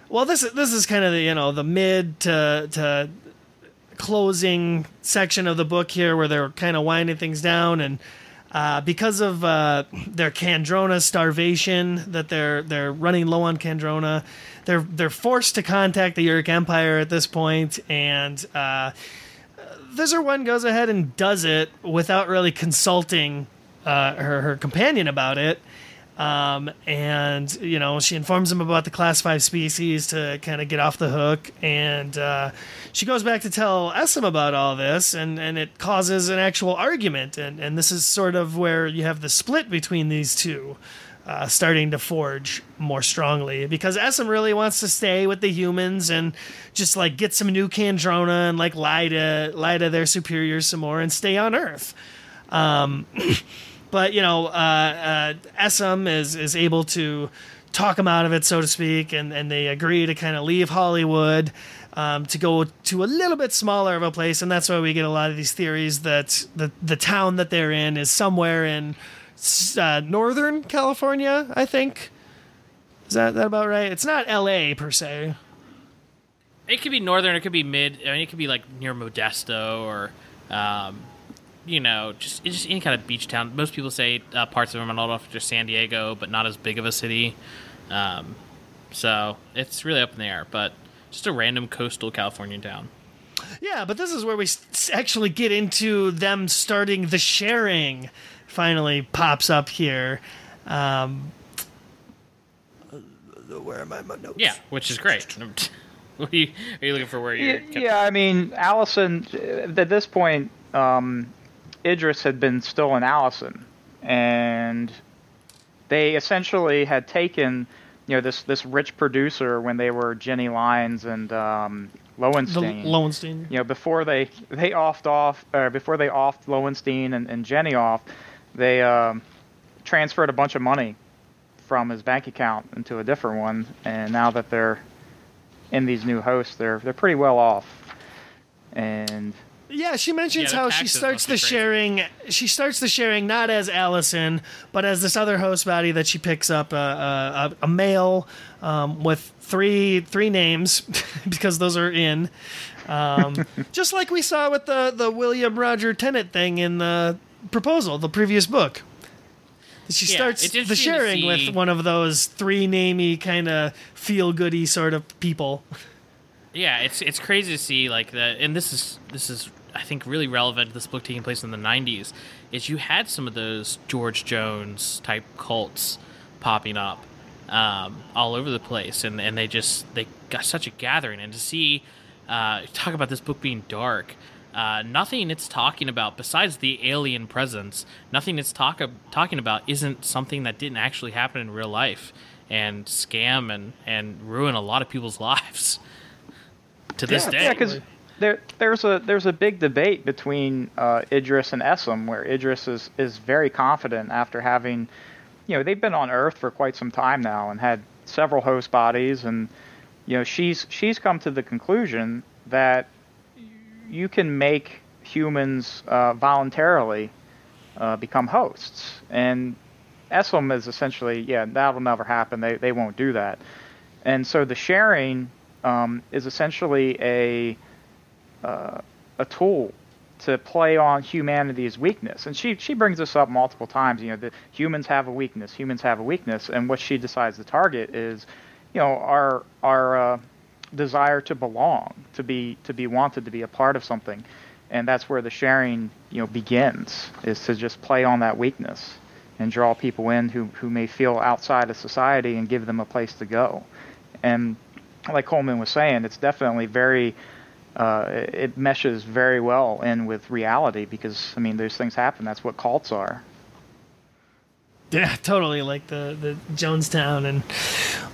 well, this is this is kind of the you know the mid to to closing section of the book here where they're kind of winding things down and uh, because of uh, their Kandrona starvation that they're they're running low on Kandrona, they're they're forced to contact the Uruk Empire at this point, and uh, One goes ahead and does it without really consulting uh, her her companion about it. Um, and you know she informs him about the class five species to kind of get off the hook. And uh, she goes back to tell Essam about all this and, and it causes an actual argument. And, and this is sort of where you have the split between these two uh, starting to forge more strongly. Because Essam really wants to stay with the humans and just like get some new Kandrona and like lie to lie to their superiors some more and stay on Earth. Um, [CLEARS THROAT] but you know, uh, uh, Essam is is able to talk him out of it, so to speak, and and they agree to kind of leave Hollywood. Um, to go to a little bit smaller of a place, and that's why we get a lot of these theories that the the town that they're in is somewhere in uh, northern California. I think is that that about right? It's not L.A. per se. It could be northern. It could be mid. I mean, it could be like near Modesto or um, you know, just just any kind of beach town. Most people say uh, parts of them are not just San Diego, but not as big of a city. Um, so it's really up in the air, but just a random coastal California town. Yeah, but this is where we actually get into them starting the sharing. Finally, pops up here. Um, where am I? My notes. Yeah, which is great. [LAUGHS] [LAUGHS] what are you, are you looking for? Where Yeah, you're? yeah, I mean, Allison, uh, at this point, um, Idris had been still in Allison, and they essentially had taken, you know, this this rich producer when they were Jenny Lyons and um, The Lowenstein. Lowenstein. you know, before they they offed off, or before they offed Lowenstein and, and Jenny off, they um, transferred a bunch of money from his bank account into a different one, and now that they're in these new hosts, they're they're pretty well off. And Yeah, she mentions Yeah, the how she taxes starts must be the crazy. sharing. She starts the sharing not as Allison, but as this other host body that she picks up a a, a male um, with three three names [LAUGHS] because those are in. Um, [LAUGHS] just like we saw with the the William Roger Tennant thing in the proposal, the previous book. She Yeah, starts it's the interesting to sharing see- with one of those three namey kind of feel goody sort of people. [LAUGHS] Yeah, it's it's crazy to see like that, and this is this is I think really relevant to this book taking place in the '90s. Is you had some of those George Jones type cults popping up um, all over the place, and and they just they got such a gathering, and to see uh, talk about this book being dark. Uh, nothing it's talking about besides the alien presence. Nothing it's talk talking about isn't something that didn't actually happen in real life and scam and and ruin a lot of people's [LAUGHS] lives to this Yeah, day. yeah, there there's a there's a big debate between uh, Idris and Essam, where Idris is is very confident after having, you know, they've been on Earth for quite some time now and had several host bodies, and you know she's she's come to the conclusion that you can make humans uh, voluntarily uh, become hosts, and Essam is essentially yeah that'll never happen. They they won't do that, and so the sharing um, is essentially a uh, a tool to play on humanity's weakness. And she she brings this up multiple times. You know, that humans have a weakness. Humans have a weakness, and what she decides to target is, you know, our our uh, desire to belong, to be to be wanted, to be a part of something, and that's where the sharing you know begins. Is to just play on that weakness and draw people in who who may feel outside of society and give them a place to go. And like Coleman was saying, it's definitely very uh, it meshes very well in with reality because I mean those things happen. That's what cults are. Yeah, [LAUGHS] totally. Like the the Jonestown and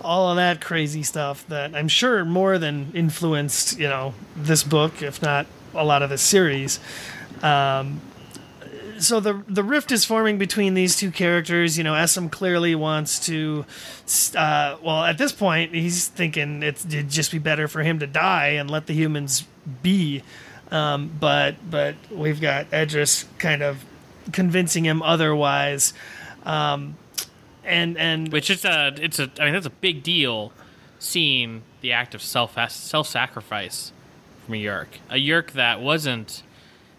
all of that crazy stuff that I'm sure more than influenced, you know, this book, if not a lot of the series. Um, so the the rift is forming between these two characters. You know, Essam clearly wants to. Uh, well, at this point, he's thinking it'd just be better for him to die and let the humans be. Um, but but we've got Edriss kind of convincing him otherwise. Um, and and Which is a it's a I mean that's a big deal seeing the act of self self sacrifice from a Yeerk. A Yeerk that wasn't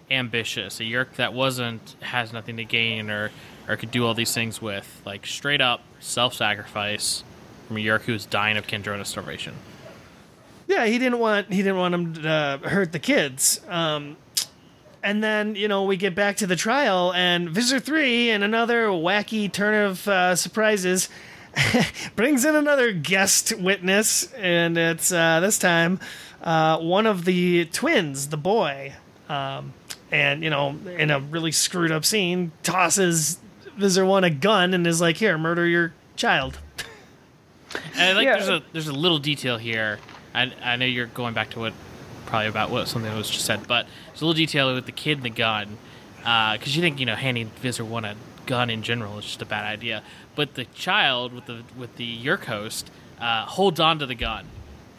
ambitious, a Yeerk that wasn't has nothing to gain or or could do all these things with. Like straight up self sacrifice from a Yeerk who was dying of Kandrona starvation. Yeah, he didn't want he didn't want him to uh, hurt the kids. Um, and then you know we get back to the trial, and Visser Three, and another wacky turn of uh, surprises, [LAUGHS] brings in another guest witness, and it's uh, this time uh, one of the twins, the boy, um, and you know in a really screwed up scene, tosses Visser One a gun and is like, "Here, murder your child." And I like Yeah. there's a there's a little detail here. I, I know you're going back to what probably about what something that was just said, but there's a little detail with the kid and the gun. Because you think you know handing Visser one a gun in general is just a bad idea, but the child with the with the Yeerk host uh, holds on to the gun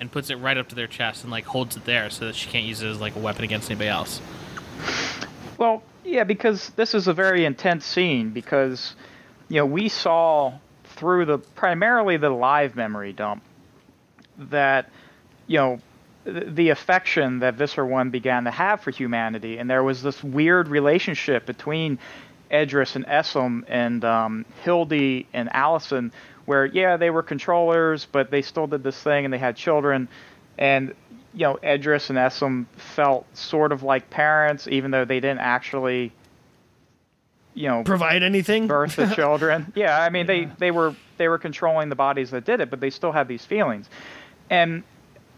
and puts it right up to their chest and like holds it there so that she can't use it as like a weapon against anybody else. Well, yeah, because this is a very intense scene because you know we saw through the primarily the live memory dump that you know the affection that Visser One began to have for humanity, and there was this weird relationship between Edriss and Essam and um, Hildy and Allison, where yeah they were controllers, but they still did this thing and they had children, and you know Edriss and Essam felt sort of like parents, even though they didn't actually you know Provide anything? birth the [LAUGHS] children. Yeah, I mean they they were they were controlling the bodies that did it, but they still had these feelings. And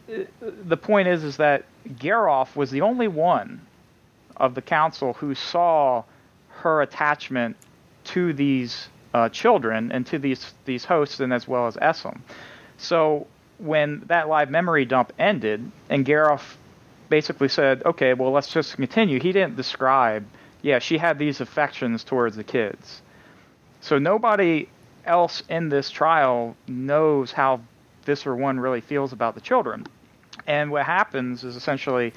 uh, the point is is that Garoff was the only one of the council who saw her attachment to these uh, children and to these these hosts and as well as Essam. So when that live memory dump ended and Garoff basically said, "Okay, well let's just continue." He didn't describe, yeah, she had these affections towards the kids. So nobody else in this trial knows how Visser 1 really feels about the children. And what happens is essentially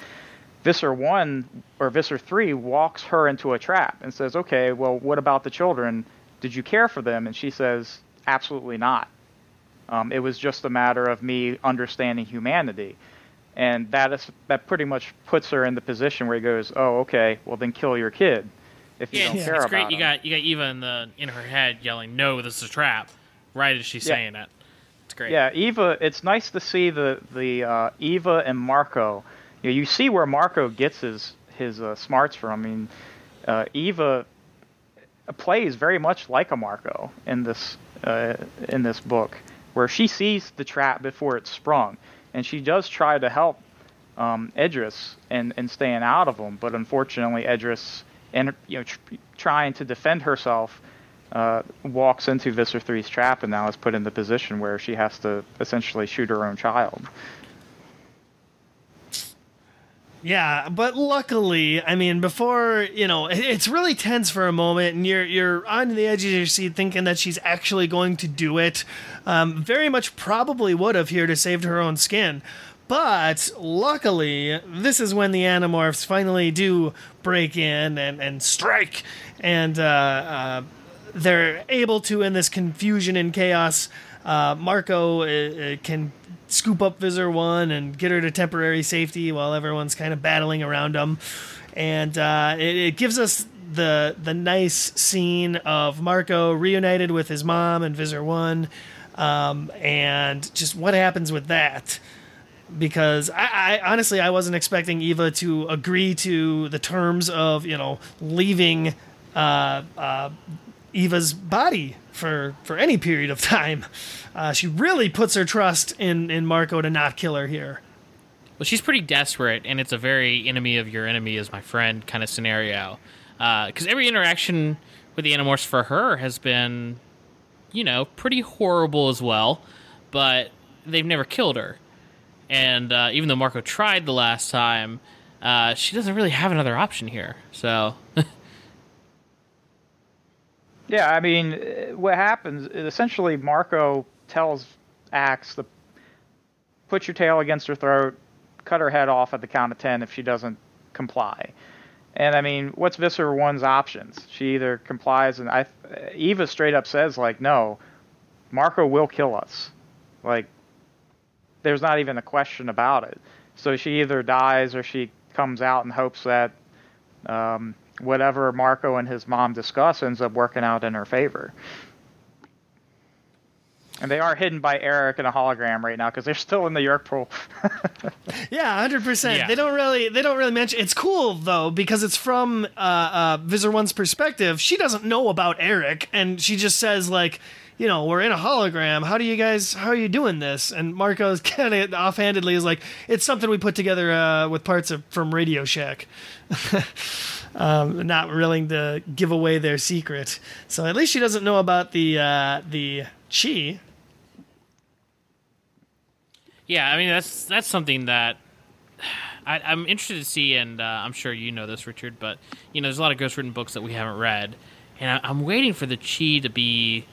Visser 1 or Visser 3 walks her into a trap and says, okay, well, what about the children? Did you care for them? And she says, absolutely not. Um, it was just a matter of me understanding humanity. And that is that pretty much puts her in the position where he goes, "Oh, okay, well then kill your kid if you Yeah, don't it's, care it's about great. You him." got you got Eva in the in her head yelling, "No, this is a trap!" Right as she's Yeah. saying it. It's great. Yeah, Eva. It's nice to see the the uh, Eva and Marco. You, know, you see where Marco gets his his uh, smarts from. I mean, uh, Eva plays very much like a Marco in this uh, in this book, where she sees the trap before it's sprung, and she does try to help um, Edriss and and staying out of them. But unfortunately, Edriss and you know tr- trying to defend herself uh, walks into Visser 3's trap and now is put in the position where she has to essentially shoot her own child. Yeah, but luckily, I mean, before you know, it's really tense for a moment, and you're you're on the edge of your seat, thinking that she's actually going to do it. Um, very much probably would have here to save her own skin, but luckily, this is when the Animorphs finally do break in and and strike, and uh, uh, they're able to in this confusion and chaos. Uh, Marco uh, uh, can scoop up Visser One and get her to temporary safety while everyone's kind of battling around them, and uh, it, it gives us the the nice scene of Marco reunited with his mom and Visser One, um, and just what happens with that? Because I, I honestly I wasn't expecting Eva to agree to the terms of you know leaving uh, uh, Eva's body for for any period of time. Uh, she really puts her trust in in Marco to not kill her here. Well, she's pretty desperate, and it's a very enemy of your enemy is my friend kind of scenario. Because every interaction with the Animorphs for her has been, you know, pretty horrible as well, but they've never killed her. And uh, even though Marco tried the last time, uh, she doesn't really have another option here. So, Yeah, I mean, uh, what happens is essentially Marco tells Ax to put your tail against her throat, cut her head off at the count of ten if she doesn't comply. And I mean, what's Visser One's options? She either complies, and I Eva straight up says like, no, Marco will kill us. Like, there's not even a question about it. So she either dies or she comes out and hopes that um, whatever Marco and his mom discuss ends up working out in her favor. And they are hidden by Erek in a hologram right now because they're still in the Yeerk pool. [LAUGHS] Yeah, hundred percent. They don't really they don't really mention. It's cool though because it's from uh, uh, Visser One's perspective. She doesn't know about Erek, and she just says like, you know, we're in a hologram. How do you guys? How are you doing this? And Marco's [LAUGHS] kind of offhandedly is like, it's something we put together uh, with parts of from Radio Shack. [LAUGHS] um, not willing to give away their secret. So at least she doesn't know about the uh, the Chee. Yeah, I mean that's that's something that I, I'm interested to see, and uh, I'm sure you know this, Richard. But you know, there's a lot of ghost written books that we haven't read, and I, I'm waiting for the Chee to be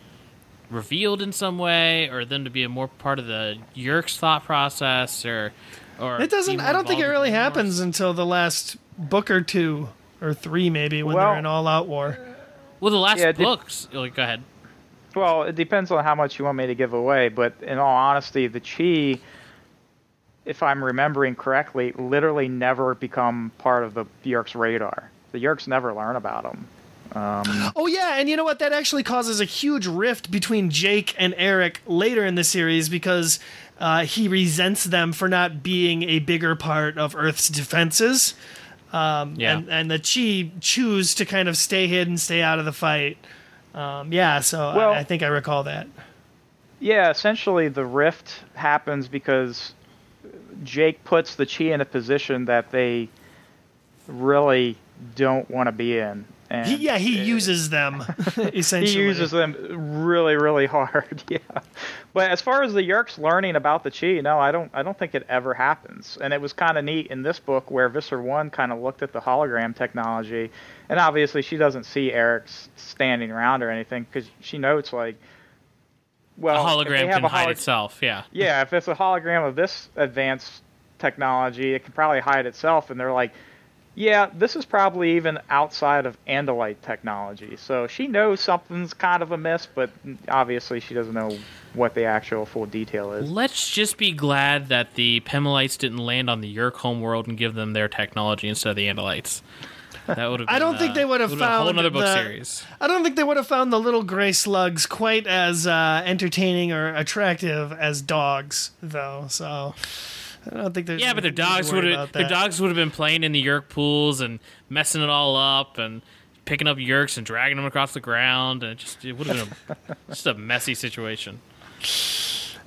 revealed in some way, or them to be a more part of the Yeerk's thought process, or or It doesn't. I don't think it really happens until the last book or two or three, maybe when Well- they're in all out war. Well, the last Yeah, it did- books. Like, go ahead. Well, it depends on how much you want me to give away, but in all honesty, the Chee, if I'm remembering correctly, literally never become part of the Yeerk's radar. The Yeerks never learn about them. Um, Oh yeah, and you know what? That actually causes a huge rift between Jake and Erek later in the series because uh, he resents them for not being a bigger part of Earth's defenses. Um, Yeah. and, and the Chee choose to kind of stay hidden, stay out of the fight. Um, yeah, so Well- I, I think I recall that. yeah, essentially the rift happens because Jake puts the Chee in a position that they really don't want to be in. And He, yeah, he it- uses them [LAUGHS] [LAUGHS] essentially. he uses them really, really hard. [LAUGHS] Yeah, but as far as the Yeerks learning about the Chee, no, I don't. I don't think it ever happens. And it was kind of neat in this book where Visser One kind of looked at the hologram technology, and obviously she doesn't see Erek standing around or anything because she notes like, well, a hologram can a hide itself. Yeah. yeah, if it's a hologram of this advanced technology, it can probably hide itself. And they're like, yeah, this is probably even outside of Andalite technology. So she knows something's kind of amiss, but obviously she doesn't know what the actual full detail is. Let's just be glad that the Pemalites didn't land on the Yeerk homeworld and give them their technology instead of the Andalites. That would have. I don't been, think uh, they would have would've a whole found other book the- series. I don't think they would have found the little gray slugs quite as uh, entertaining or attractive as dogs, though. So I don't think there's. Yeah, but their dogs would have their dogs would have been playing in the Yeerk pools and messing it all up and picking up Yeerks and dragging them across the ground and it just it would have been a, [LAUGHS] just a messy situation.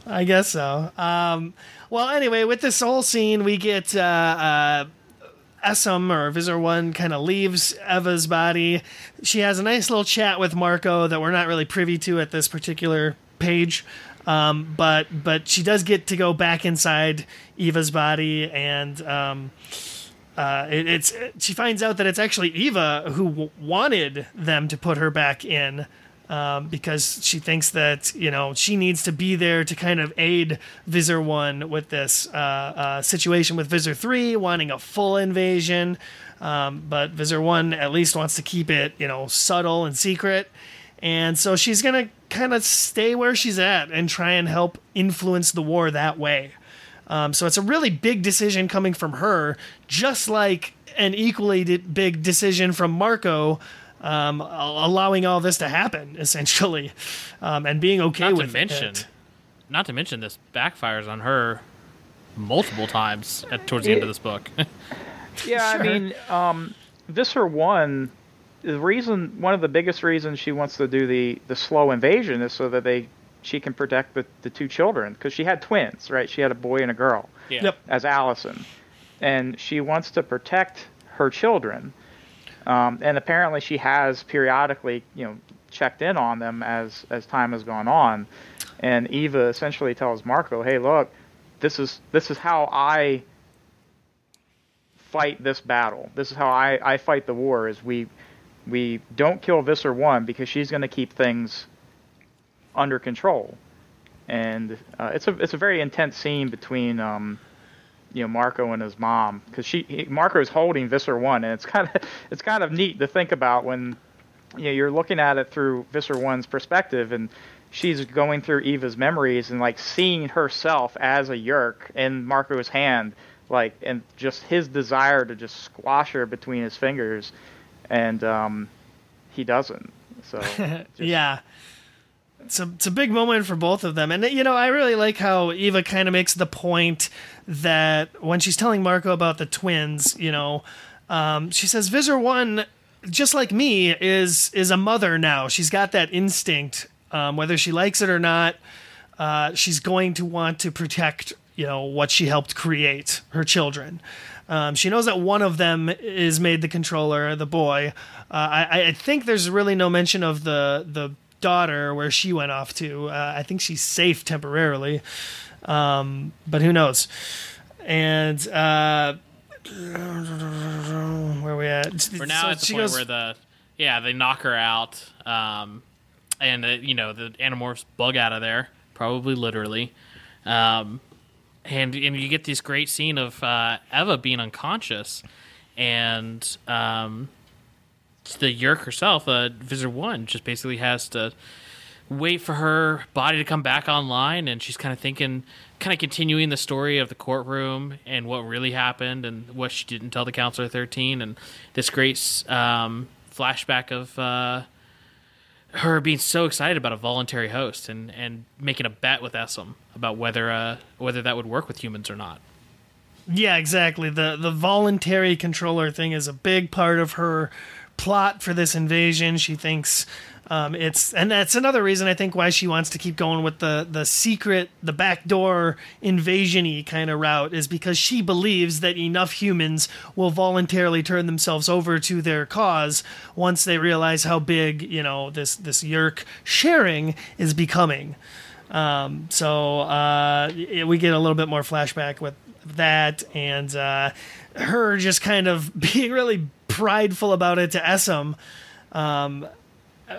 I guess so. Um, well, anyway, with this whole scene, we get uh, uh, Essam or Visser One kind of leaves Eva's body. She has a nice little chat with Marco that we're not really privy to at this particular page. Um, but but she does get to go back inside Eva's body, and um, uh, it, it's she finds out that it's actually Eva who w- wanted them to put her back in um, because she thinks that you know she needs to be there to kind of aid Visser One with this uh, uh, situation with Visser Three wanting a full invasion, um, but Visser One at least wants to keep it you know subtle and secret, and so she's gonna kind of stay where she's at and try and help influence the war that way. Um, so it's a really big decision coming from her, just like an equally di- big decision from Marco, um, allowing all this to happen [LAUGHS] essentially, um, and being okay Not to mention, it. not to mention this backfires on her multiple times at towards the end of this book. [LAUGHS] Yeah, Sure. I mean, um, Visser One, the reason, one of the biggest reasons she wants to do the the slow invasion is so that they she can protect the the two children because she had twins, right? She had a boy and a girl yeah. Yep. as Allison, and she wants to protect her children. Um, and apparently, she has periodically, you know, checked in on them as as time has gone on. And Eva essentially tells Marco, "Hey, look, this is this is how I fight this battle. This is how I, I fight the war. Is we we don't kill Visser one because she's going to keep things under control. And uh, it's a it's a very intense scene between um, you know Marco and his mom because she he, Marco is holding Visser one, and it's kind of [LAUGHS] it's kind of neat to think about when you know you're looking at it through Visser one's perspective, and she's going through Eva's memories and like seeing herself as a Yeerk in Marco's hand, like and just his desire to just squash her between his fingers, and um, he doesn't. So [LAUGHS] yeah. It's a, it's a big moment for both of them. And, you know, I really like how Eva kind of makes the point that when she's telling Marco about the twins, you know, um, she says, Visser 1, just like me, is, is a mother now. She's got that instinct, um, whether she likes it or not. Uh, she's going to want to protect, you know, what she helped create, her children. Um, she knows that one of them is made the controller, the boy. Uh, I, I think there's really no mention of the the daughter where she went off to. Uh, I think she's safe temporarily, um, but who knows? And uh, where are we at? We're now So at the point goes- where the yeah they knock her out, um, and uh, you know the animorphs bug out of there, probably literally, um, and and you get this great scene of uh, Eva being unconscious, and um, the Yeerk herself, uh, Visser One, just basically has to wait for her body to come back online and she's kind of thinking kind of continuing the story of the courtroom and what really happened and what she didn't tell the counselor 13 and this great um, flashback of uh, her being so excited about a voluntary host and, and making a bet with Essam about whether uh, whether that would work with humans or not. Yeah, exactly. The the voluntary controller thing is a big part of her plot for this invasion. She thinks um, it's, and that's another reason I think why she wants to keep going with the the secret, the backdoor invasion-y kind of route is because she believes that enough humans will voluntarily turn themselves over to their cause once they realize how big you know this this Yeerk sharing is becoming. Um, so uh, y- we get a little bit more flashback with that, and uh, her just kind of [LAUGHS] being really prideful about it to Essam, um,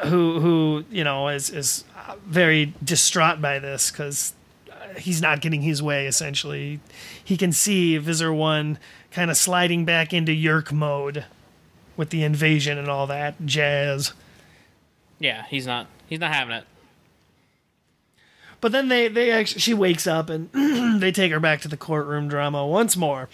who who you know is is very distraught by this because uh, he's not getting his way. Essentially, he can see Visser One kind of sliding back into Yeerk mode with the invasion and all that jazz. Yeah, he's not he's not having it. But then they they actually she wakes up and [CLEARS THROAT] they take her back to the courtroom drama once more.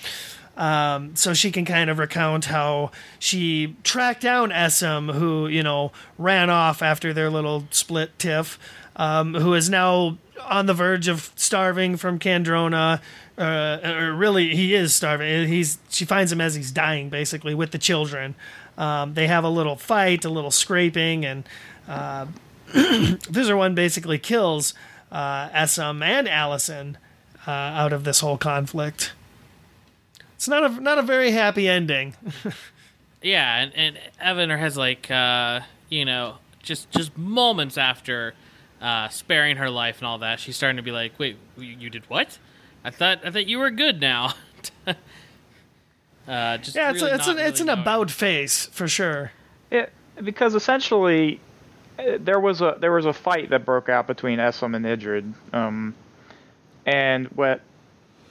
Um, so she can kind of recount how she tracked down Essam, who you know ran off after their little split tiff, um, who is now on the verge of starving from Kandrona. Uh, or really, he is starving. He's she finds him as he's dying, basically, with the children. Um, they have a little fight, a little scraping, and uh, [CLEARS THROAT] Visser One basically kills uh, and Allison uh, out of this whole conflict. It's not a not a very happy ending. [LAUGHS] Yeah, and, and Evan has like uh, you know just just moments after uh, sparing her life and all that, she's starting to be like, "Wait, you, you did what? I thought I thought you were good now." [LAUGHS] uh, just yeah, it's really a, it's not an it's an knowing. about face for sure. It, because essentially, uh, there was a there was a fight that broke out between Essam and Edriss, um, and what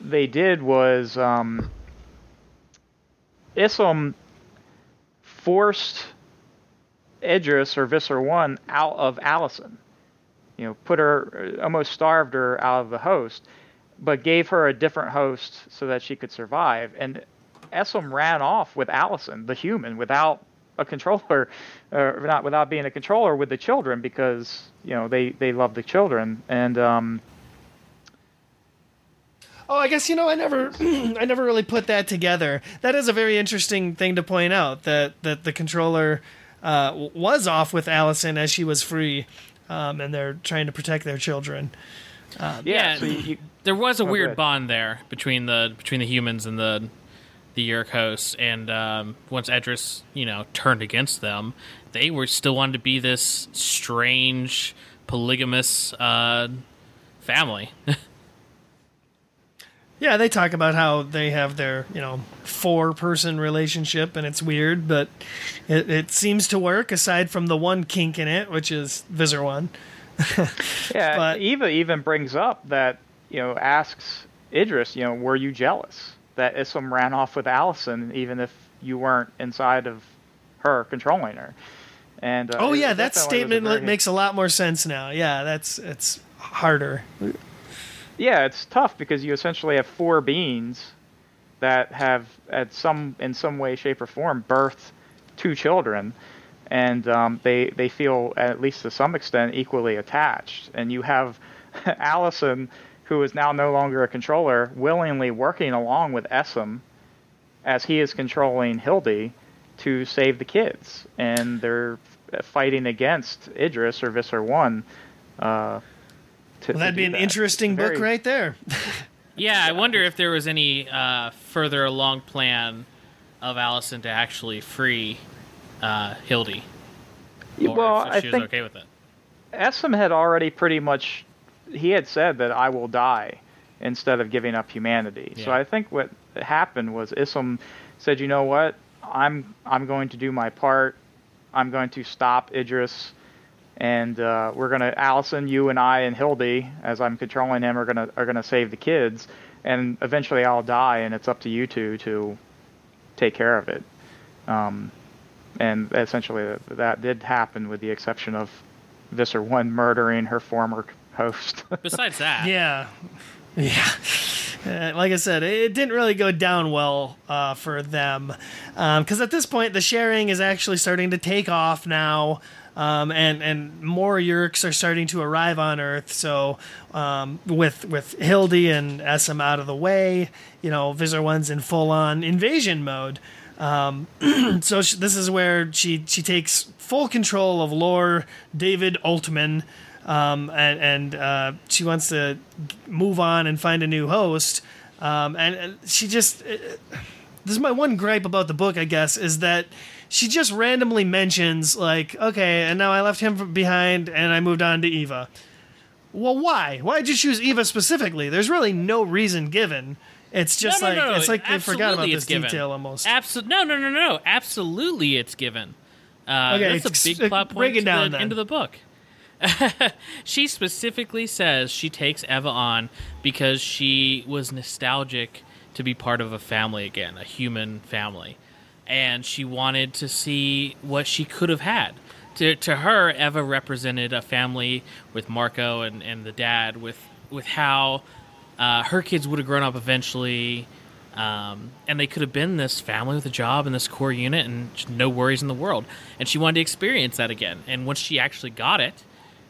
they did was um, Essam forced Edriss or Visser One out of Allison. You know, put her almost starved her out of the host, but gave her a different host so that she could survive. And Essam ran off with Allison, the human, without a controller, [LAUGHS] or not without being a controller with the children because you know they they love the children and um, Oh, I guess you know I never [CLEARS THROAT] I never really put that together. That is a very interesting thing to point out that that the controller uh, was off with Allison as she was free, um, and they're trying to protect their children. yeah. Yeah, so you, you, there was a go weird bond there between the between the humans and the the Yeerk hosts, and um, once Edriss, you know, turned against them, they were still wanted to be this strange polygamous uh, family. [LAUGHS] Yeah, they talk about how they have their, you know, four person relationship and it's weird, but it, it seems to work aside from the one kink in it, which is Visser One. [LAUGHS] yeah. but- Eva even brings up that you know asks Edriss, you know, were you jealous that Essam ran off with Allison even if you weren't inside of her controlling her? And uh, Oh yeah, that definitely was a statement makes a lot more sense now. Yeah, that's it's harder. Yeah, it's tough because you essentially have four beings that have, at some in some way, shape, or form, birthed two children, and um, they they feel at least to some extent equally attached. And you have [LAUGHS] Allison, who is now no longer a controller, willingly working along with Essam, as he is controlling Hildy, to save the kids, and they're fighting against Edriss or Visser One. Uh, to, Well, that'd be an that. interesting Very- book right there. [LAUGHS] Yeah, I wonder if there was any uh, further along plan of Allison to actually free uh, Hildy. Or well, if I was think okay with it. Essam had already pretty much he had said that I will die instead of giving up humanity. So I think what happened was Essam said, "You know what? I'm I'm going to do my part. I'm going to stop Edriss, and uh, we're gonna Allison, you and I and Hildy, as I'm controlling him, are gonna are gonna save the kids, and eventually I'll die, and it's up to you two to take care of it." Um, and essentially that, that did happen, with the exception of Visser One murdering her former host. [LAUGHS] Besides that, Yeah, yeah. Uh, like I said, it didn't really go down well uh, for them because at this point the sharing is actually starting to take off now. Um, and and more Yeerks are starting to arrive on Earth. So um, with with Hildy and Essam out of the way, you know, Visser One's in full on invasion mode. Um, [CLEARS THROAT] so sh this is where she she takes full control of Lore David Altman, um, and and uh, she wants to move on and find a new host. Um, and, she just uh, this is my one gripe about the book, I guess, is that she just randomly mentions like, okay, and now I left him behind and I moved on to Eva. Well, why? Why'd you choose Eva specifically? There's really no reason given. It's just no, no, like no, it's like they forgot about this given. detail almost. Abso- no, no, no, no. Absolutely, it's given. Uh, Okay, that's a big plot point to down the end of the book. [LAUGHS] she specifically says she takes Eva on because she was nostalgic to be part of a family again, a human family, and she wanted to see what she could have had. To, to her, Eva represented a family with Marco and, and the dad, with with how uh, her kids would have grown up eventually, um, and they could have been this family with a job and this core unit and no worries in the world. And she wanted to experience that again. And once she actually got it,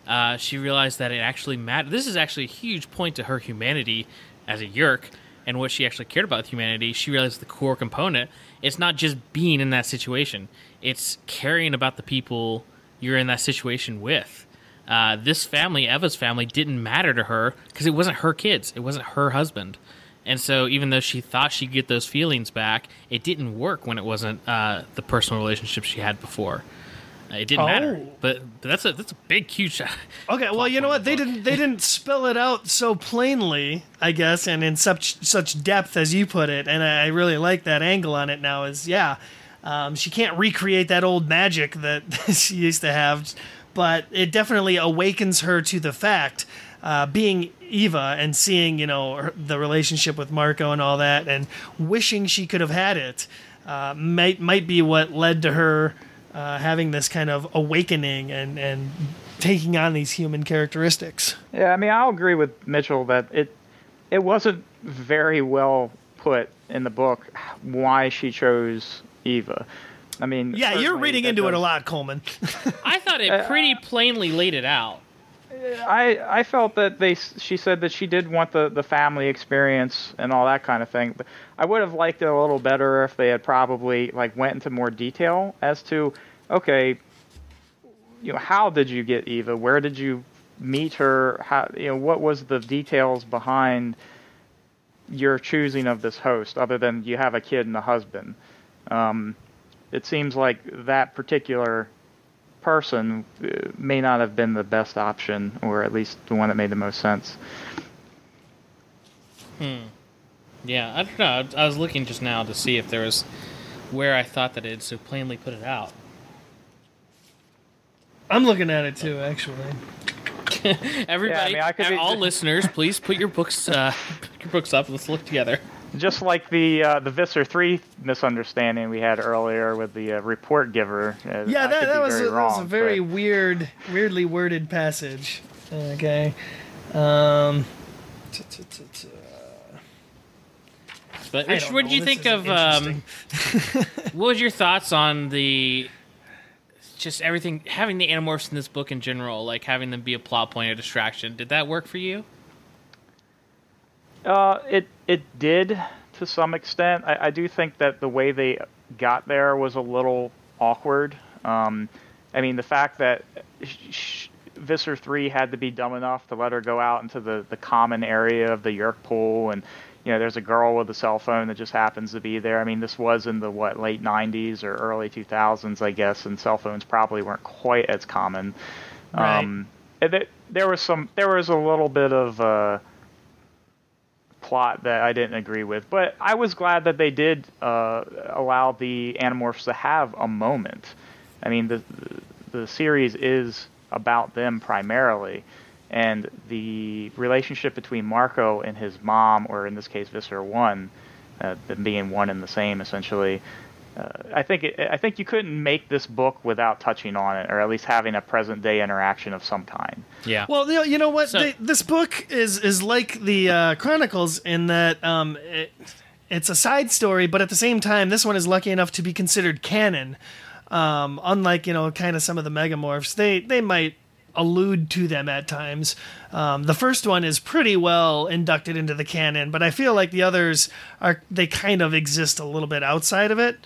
uh, she realized that it actually mattered. This is actually a huge point to her humanity as a Yeerk and what she actually cared about with humanity. She realized the core component. It's not just being in that situation; it's caring about the people you're in that situation with. Uh, this family, Eva's family, didn't matter to her because it wasn't her kids. It wasn't her husband. And so, even though she thought she'd get those feelings back, it didn't work when it wasn't uh, the personal relationship she had before. It didn't matter. Oh. But, but that's a that's a big, huge. Shot. [LAUGHS] Okay, well, you know what? They didn't they [LAUGHS] didn't spell it out so plainly, I guess, and in such such depth as you put it. And I really like that angle on it now. Is yeah, um, she can't recreate that old magic that [LAUGHS] she used to have, but it definitely awakens her to the fact. Uh, being Eva and seeing, you know, her, the relationship with Marco and all that, and wishing she could have had it, uh, might might be what led to her uh, having this kind of awakening and and taking on these human characteristics. Yeah, I mean, I'll agree with Mitchell that it it wasn't very well put in the book why she chose Eva. I mean, Yeah, you're reading that into it a lot, Coleman. [LAUGHS] I thought it pretty plainly laid it out. I I felt that they she said that she did want the the family experience and all that kind of thing. But I would have liked it a little better if they had probably like went into more detail as to okay, you know, how did you get Eva? Where did you meet her? How you know what was the details behind your choosing of this host other than you have a kid and a husband? Um, it seems like that particular person uh, may not have been the best option, or at least the one that made the most sense. Yeah, I don't know. I was looking just now to see if there was where I thought that it had so plainly put it out. I'm looking at it too, actually. [LAUGHS] Everybody, I mean, I could be- all listeners, please put your books, uh, [LAUGHS] pick your books up. Let's look together. just like the uh, the Visser three misunderstanding we had earlier with the uh, report giver. Uh, Yeah, that, that was, very a, that was a very but- weird, weirdly worded passage. Okay. Um, t- t- t- t- But I Rich, what did you think of? Um, [LAUGHS] [LAUGHS] what was your thoughts on the just everything having the Animorphs in this book in general, like having them be a plot point or distraction? Did that work for you? Uh, it it did to some extent. I, I do think that the way they got there was a little awkward. Um, I mean, the fact that sh- sh- Visser three had to be dumb enough to let her go out into the, the common area of the Yeerk pool, and you know, there's a girl with a cell phone that just happens to be there. I mean, this was in the what late '90s or early 2000s, I guess, and cell phones probably weren't quite as common. Right. Um, th- there was some, there was a little bit of. Uh, plot that I didn't agree with. But I was glad that they did uh, allow the Animorphs to have a moment. I mean, the the series is about them primarily, and the relationship between Marco and his mom, or in this case, Visser One, uh, them being one and the same essentially. Uh, I think it, I think you couldn't make this book without touching on it, or at least having a present day interaction of some kind. Yeah. Well, you know, you know what? So- They- this book is is like the uh, Chronicles in that um, it, it's a side story, but at the same time, this one is lucky enough to be considered canon. Um, unlike you know, kind of some of the Megamorphs, they they might allude to them at times. Um, the first one is pretty well inducted into the canon, but I feel like the others are they kind of exist a little bit outside of it.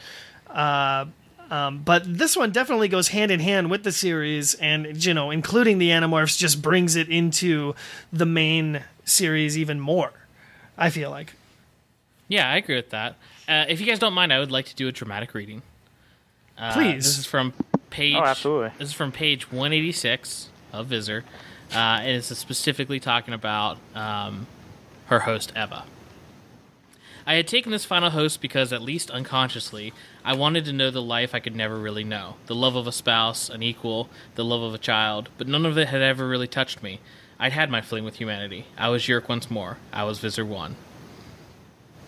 Uh, um, but this one definitely goes hand in hand with the series, and you know, including the Animorphs, just brings it into the main series even more. I feel like. Yeah, I agree with that. Uh, if you guys don't mind, I would like to do a dramatic reading. Uh, Please. This is from page. Oh, absolutely. This is from page 186 of Visser, uh, and it's specifically talking about um, her host Eva. I had taken this final host because, at least unconsciously, I wanted to know the life I could never really know the love of a spouse, an equal, the love of a child, but none of it had ever really touched me. I'd had my fling with humanity. I was Yeerk once more. I was Visser 1.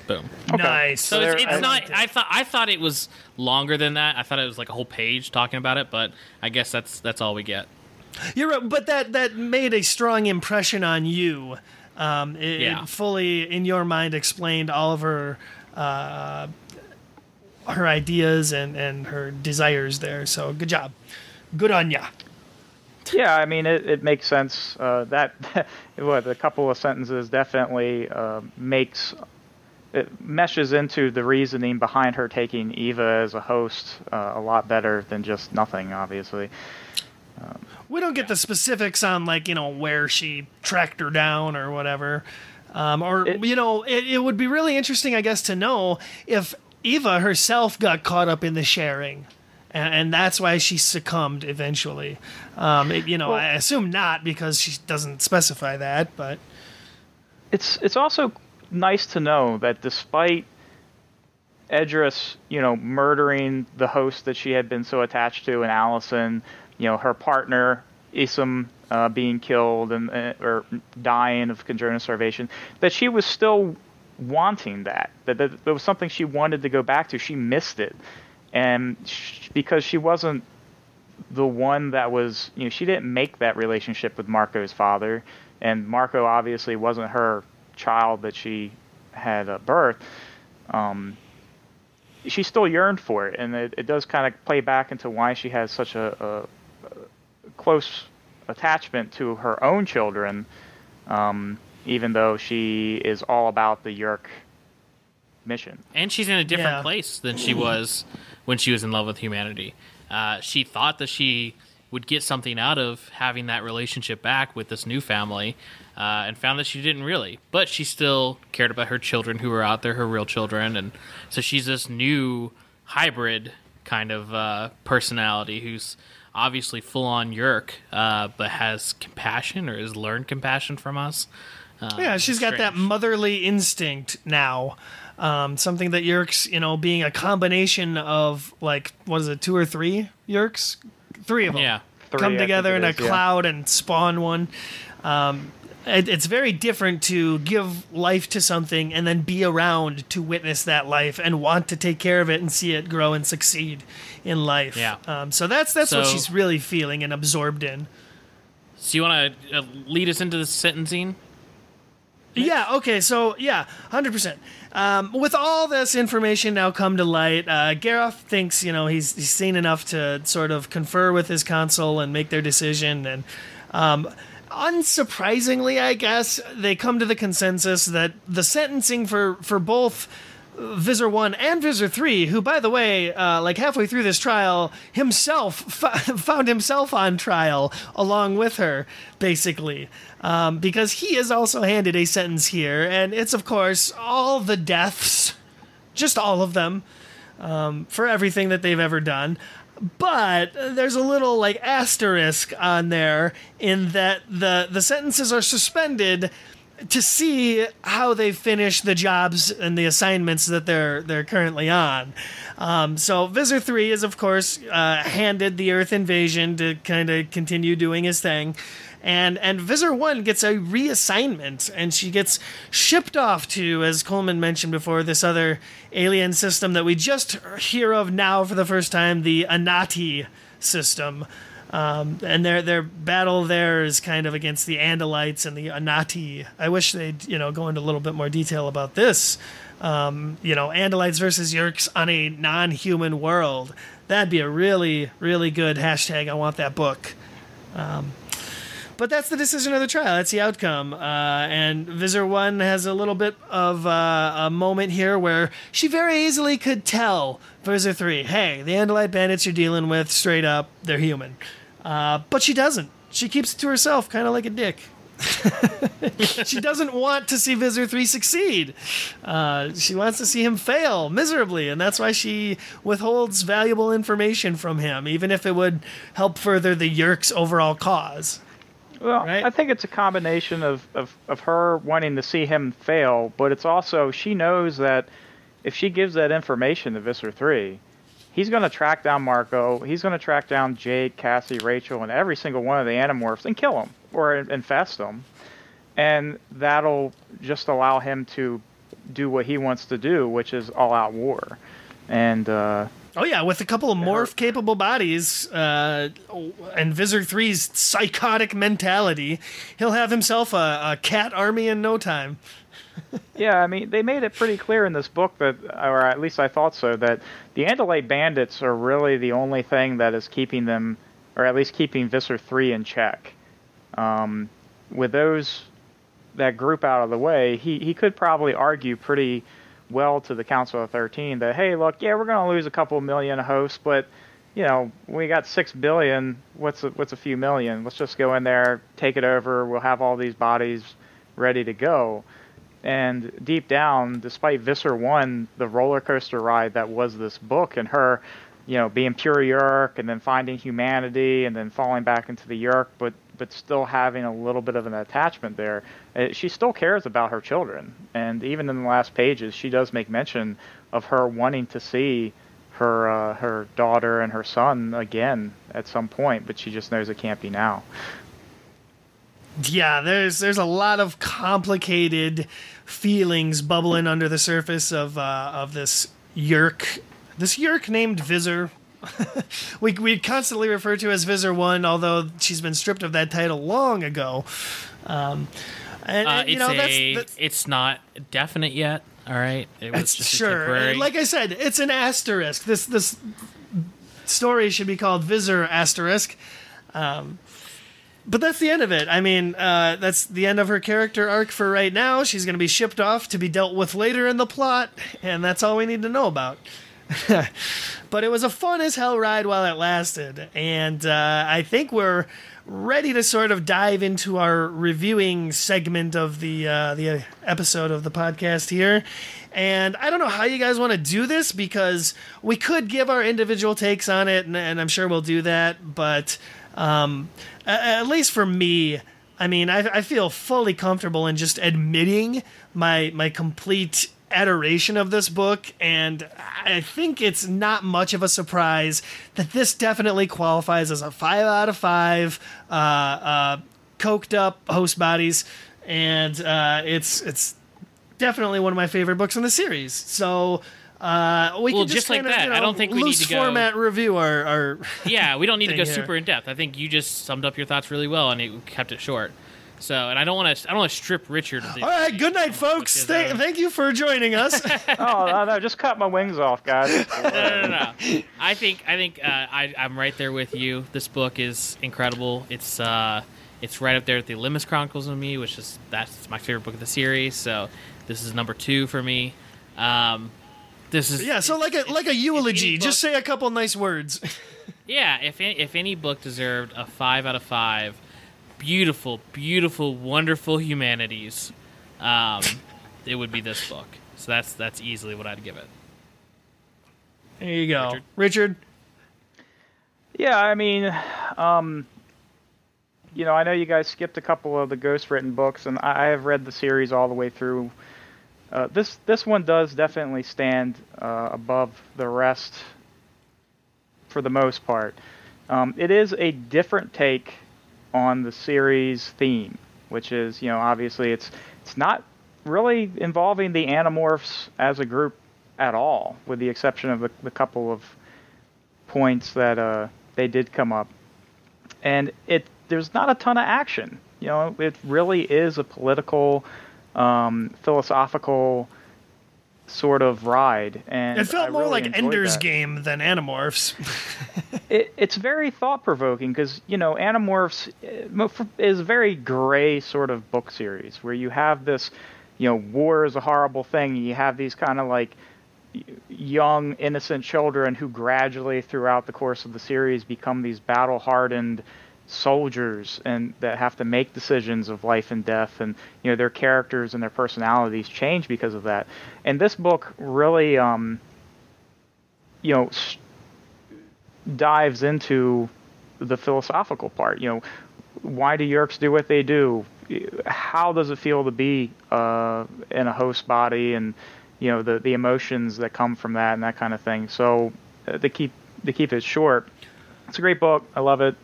Boom. Nice. So there- it's, it's I not. I thought I thought it was longer than that. I thought it was like a whole page talking about it, but I guess that's that's all we get. You're right, but that that made a strong impression on you. Um, it, Yeah. it fully, in your mind, explained all of her uh, her ideas and and her desires there. So good job, good on ya. Yeah, I mean, it, it makes sense. Uh, that [LAUGHS] what a couple of sentences definitely uh, makes it meshes into the reasoning behind her taking Eva as a host uh, a lot better than just nothing. Obviously, We don't get the specifics on like you know where she tracked her down or whatever, um, or It- you know it, it would be really interesting, I guess, to know if Eva herself got caught up in the sharing, and, and that's why she succumbed eventually. Um, it- you know, Well- I assume not because she doesn't specify that, but it's it's also nice to know that despite Edriss, you know, murdering the host that she had been so attached to, and Allison, you know, her partner Essam uh, being killed and uh, or dying of congenital starvation, that she was still wanting that. That, that there was something she wanted to go back to. She missed it, and sh- because she wasn't the one that was, you know, she didn't make that relationship with Marco's father, and Marco obviously wasn't her child that she had uh, birth. Um, she still yearned for it, and it, it does kind of play back into why she has such a, a close attachment to her own children, um, even though she is all about the Yeerk mission. And she's in a different Yeah. place than she was when she was in love with humanity. Uh, she thought that she would get something out of having that relationship back with this new family, uh, and found that she didn't really. But she still cared about her children who were out there, her real children, and so she's this new hybrid kind of uh, personality who's obviously full on Yeerk, uh, but has compassion or has learned compassion from us. Uh, yeah, she's got that motherly instinct now. Um, something that Yeerks, you know, being a combination of like what is it, two or three Yeerks, three of them. Yeah. Three, come think together it in a is, yeah. cloud and spawn one. Um, it, it's very different to give life to something and then be around to witness that life and want to take care of it and see it grow and succeed in life. Yeah. Um, so that's that's what she's really feeling and absorbed in. So you want to uh, lead us into the sentencing? Yeah. Okay. So yeah, hundred percent. Um, with all this information now come to light, uh, Garoff thinks you know he's he's seen enough to sort of confer with his counsel and make their decision. And um, unsurprisingly, I guess they come to the consensus that the sentencing for for both. Visser 1 and Visser 3, who, by the way, uh, like halfway through this trial, himself f- [LAUGHS] found himself on trial along with her, basically, um, because he is also handed a sentence here, and it's, of course, all the deaths, just all of them, um, for everything that they've ever done. But there's a little like asterisk on there in that the the sentences are suspended to see how they finish the jobs and the assignments that they're they're currently on. Um, so Visser Three is of course uh, handed the Earth invasion to kind of continue doing his thing. And, and Visser 1 gets a reassignment, and she gets shipped off to, as Coleman mentioned before, this other alien system that we just hear of now for the first time, the Anati system. Um, and their their battle there is kind of against the Andalites and the Anati. I wish they'd you know go into a little bit more detail about this. Um, you know, Andalites versus Yeerks on a non-human world. That'd be a really really good hashtag. I want that book. Um, but that's the decision of the trial. That's the outcome. Uh, and Visser One has a little bit of uh, a moment here where she very easily could tell Visser Three, "Hey, the Andalite bandits you're dealing with, straight up, they're human." Uh, but she doesn't. She keeps it to herself, kind of like a dick. [LAUGHS] she doesn't want to see Visser 3 succeed. Uh, she wants to see him fail miserably, and that's why she withholds valuable information from him, even if it would help further the Yeerk's overall cause. Well, Right? I think it's a combination of, of, of her wanting to see him fail, but it's also she knows that if she gives that information to Visser 3, he's going to track down Marco, he's going to track down Jake, Cassie, Rachel, and every single one of the Animorphs and kill them or infest them. And that'll just allow him to do what he wants to do, which is all out war. And, uh, Oh yeah, with a couple of morph capable bodies uh, and Visser 3's psychotic mentality, he'll have himself a, a cat army in no time. [LAUGHS] Yeah, I mean, they made it pretty clear in this book that, or at least I thought so, that the Andalite bandits are really the only thing that is keeping them, or at least keeping Visser 3 in check. Um, with those, that group out of the way, he, he could probably argue pretty well to the Council of 13 that, hey, look, yeah, we're going to lose a couple million hosts, but, you know, we got six billion. What's a, what's a few million? Let's just go in there, take it over. We'll have all these bodies ready to go. And deep down, despite Visser One, the roller coaster ride that was this book, and her, you know, being pure Yeerk and then finding humanity and then falling back into the Yeerk, but but still having a little bit of an attachment there, uh, she still cares about her children. And even in the last pages, she does make mention of her wanting to see her uh, her daughter and her son again at some point, but she just knows it can't be now. Yeah, there's there's a lot of complicated feelings bubbling under the surface of uh, of this Yeerk, this Yeerk named Visser. [LAUGHS] we we constantly refer to as Visser One, although she's been stripped of that title long ago. Um, and, Uh, you it's know a. that's, that's it's not definite yet. All right. It was sure. Like I said, it's an asterisk. This this story should be called Visser asterisk. Um, but that's the end of it. I mean, uh, that's the end of her character arc for right now. She's going to be shipped off to be dealt with later in the plot, and that's all we need to know about. [LAUGHS] but it was a fun as hell ride while it lasted, and uh, I think we're ready to sort of dive into our reviewing segment of the uh, the episode of the podcast here. And I don't know how you guys want to do this because we could give our individual takes on it, and, and I'm sure we'll do that. But um, at least for me, I mean, I, I feel fully comfortable in just admitting my my complete adoration of this book, and I think it's not much of a surprise that this definitely qualifies as a five out of five. Uh, uh, coked up host bodies and uh, it's it's definitely one of my favorite books in the series. So. Uh, we Well, can just, just like kinda, that. You know, I don't think we need to go- format review our, our [LAUGHS] Yeah, we don't need to go here. super in depth. I think you just summed up your thoughts really well, and it kept it short. So, and I don't want to. I don't want to strip Richard. Of the, All right, good night, folks. Because, Thank, uh, thank you for joining us. [LAUGHS] oh no, no, just cut my wings off, guys. [LAUGHS] no, no, no, no. I think I think uh, I, I'm right there with you. This book is incredible. It's uh, it's right up there with the Ellimist Chronicles of me, which is that's my favorite book of the series. So this is number two for me. Um, this is yeah, so like a like a eulogy. any Just book- say a couple nice words. [LAUGHS] yeah. If any, if any book deserved a five out of five, beautiful, beautiful, wonderful humanities, um, it would be this book. So that's that's easily what I'd give it. There you go, Richard? Richard. Yeah, I mean, um, you know, I know you guys skipped a couple of the ghost written books, and I, I have read the series all the way through. Uh, this this one does definitely stand uh, above the rest for the most part. Um, it is a different take on the series theme, which is, you know, obviously it's it's not really involving the Animorphs as a group at all, with the exception of the, the couple of points that uh, they did come up, and it there's not a ton of action. You know, it really is a political, um, philosophical sort of ride, and It felt I more really like Ender's that. Game than Animorphs. [LAUGHS] It, it's very thought provoking because you know Animorphs eh, mo- f- is a very gray sort of book series where you have this, you know, war is a horrible thing. You have these kind of like young innocent children who gradually throughout the course of the series become these battle hardened soldiers and that have to make decisions of life and death and you know their characters and their personalities change because of that. And this book really um you know dives into the philosophical part. You know why do Yeerks do what they do? How does it feel to be uh, in a host body and you know the the emotions that come from that and that kind of thing? So uh, to keep to keep it short it's a great book. I love it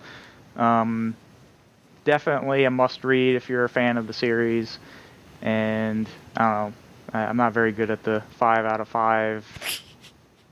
um, definitely a must read if you're a fan of the series and i don't know I- i'm not very good at the five out of five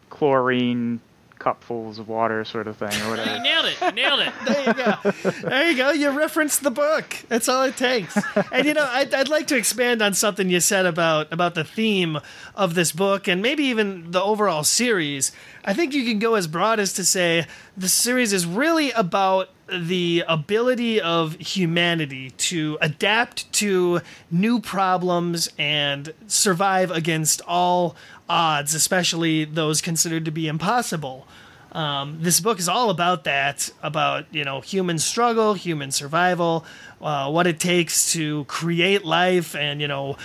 chlorine cupfuls of water sort of thing or You [LAUGHS] whatever nailed it. You nailed it. there you go. There you go. You referenced the book. That's all it takes. And you know, I'd, I'd like to expand on something you said about about the theme of this book and maybe even the overall series. I think you can go as broad as to say the series is really about the ability of humanity to adapt to new problems and survive against all odds, especially those considered to be impossible. Um, this book is all about that, about you know human struggle, human survival, uh, what it takes to create life, and you know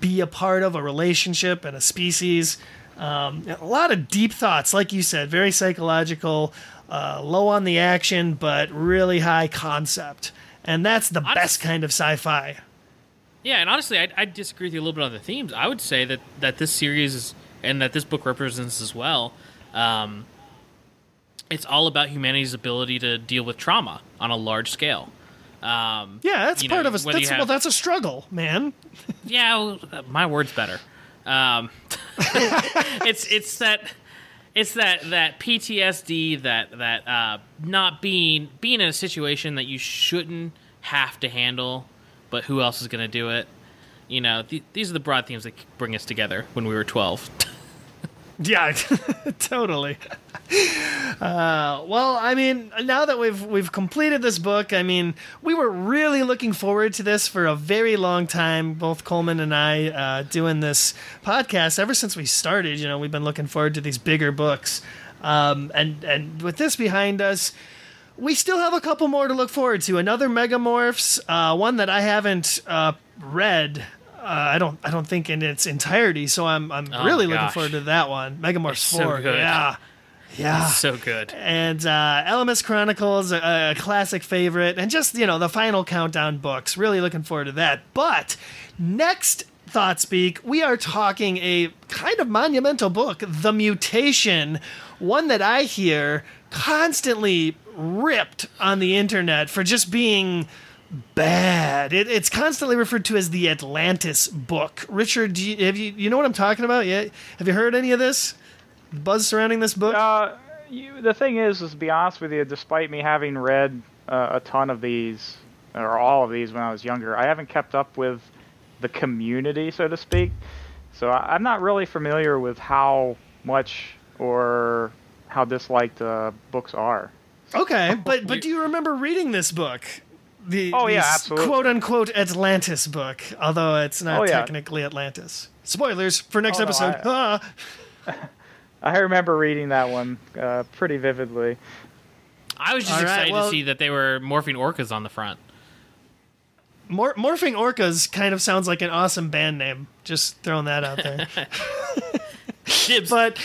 be a part of a relationship and a species. Um, a lot of deep thoughts, like you said, very psychological, uh, low on the action, but really high concept, and that's the Honest- best kind of sci-fi. Yeah, and honestly, I, I disagree with you a little bit on the themes. I would say that, that this series is, and that this book represents as well. Um, it's all about humanity's ability to deal with trauma on a large scale. Um, Yeah, that's part know, of you that's, well, that's a struggle, man. yeah, well, my word's better. Um, [LAUGHS] it's it's that it's that that PTSD that that uh, not being being in a situation that you shouldn't have to handle, but who else is going to do it? You know, th- these are the broad themes that bring us together when we were twelve. [LAUGHS] Yeah, [LAUGHS] totally. Uh, well, I mean, now that we've we've completed this book, I mean, we were really looking forward to this for a very long time. Both Coleman and I uh, doing this podcast ever since we started. You know, we've been looking forward to these bigger books, um, and and with this behind us. We still have a couple more to look forward to. Another Megamorphs, uh, one that I haven't uh, read. Uh, I don't. I don't think in its entirety. So I'm. I'm Oh, really looking forward to that one. Megamorphs It's so four. good. Yeah. Yeah. so good. and uh, Ellimist Chronicles, a, a classic favorite, and just you know the final countdown books. Really looking forward to that. But next thought speak, we are talking a kind of monumental book, The Mutation, one that I hear constantly ripped on the internet for just being bad. It, it's constantly referred to as the Atlantis book. Richard, do you, have you you know what I'm talking about? Yeah, have you heard any of this buzz surrounding this book? Uh, you, the thing is, is to be honest with you, despite me having read uh, a ton of these or all of these when I was younger, I haven't kept up with the community, so to speak. So I, I'm not really familiar with how much or how disliked uh, books are. Okay, but but do you remember reading this book? The, Oh, yeah, absolutely. quote unquote Atlantis book, although it's not Oh, yeah. technically Atlantis. Spoilers for next Oh, no, episode. I- Ah. [LAUGHS] I remember reading that one uh, pretty vividly. I was just All right, excited well- to see that they were morphing orcas on the front. Mor- Morphing Orcas kind of sounds like an awesome band name. Just throwing that out there. [LAUGHS] But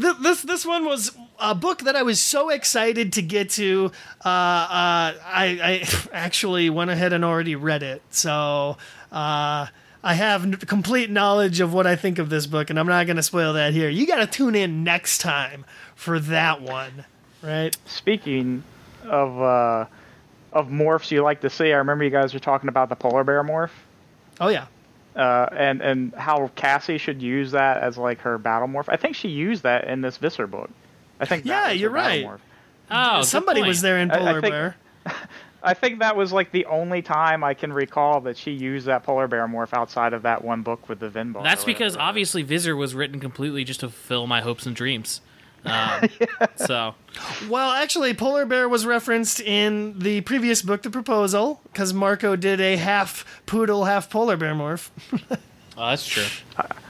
th- this this one was a book that I was so excited to get to. Uh, uh, I, I actually went ahead and already read it, so uh, I have n- complete knowledge of what I think of this book, and I'm not going to spoil that here. You got to tune in next time for that one, right? Speaking of uh, of morphs you like to see, I remember you guys were talking about the polar bear morph. Oh yeah. uh, and and how Cassie should use that as like her battle morph. I think she used that in this Visser book. I think Yeah, was you're right. oh, Somebody was there in I- I Polar think- Bear. [LAUGHS] I think that was like the only time I can recall that she used that polar bear morph outside of that one book with the Vinbar. That's because obviously Visser was written completely just to fulfill my hopes and dreams. [LAUGHS] Um, So Well, actually, Polar Bear was referenced in the previous book, The Proposal, because Marco did a half poodle, half polar bear morph. [LAUGHS] oh, that's true.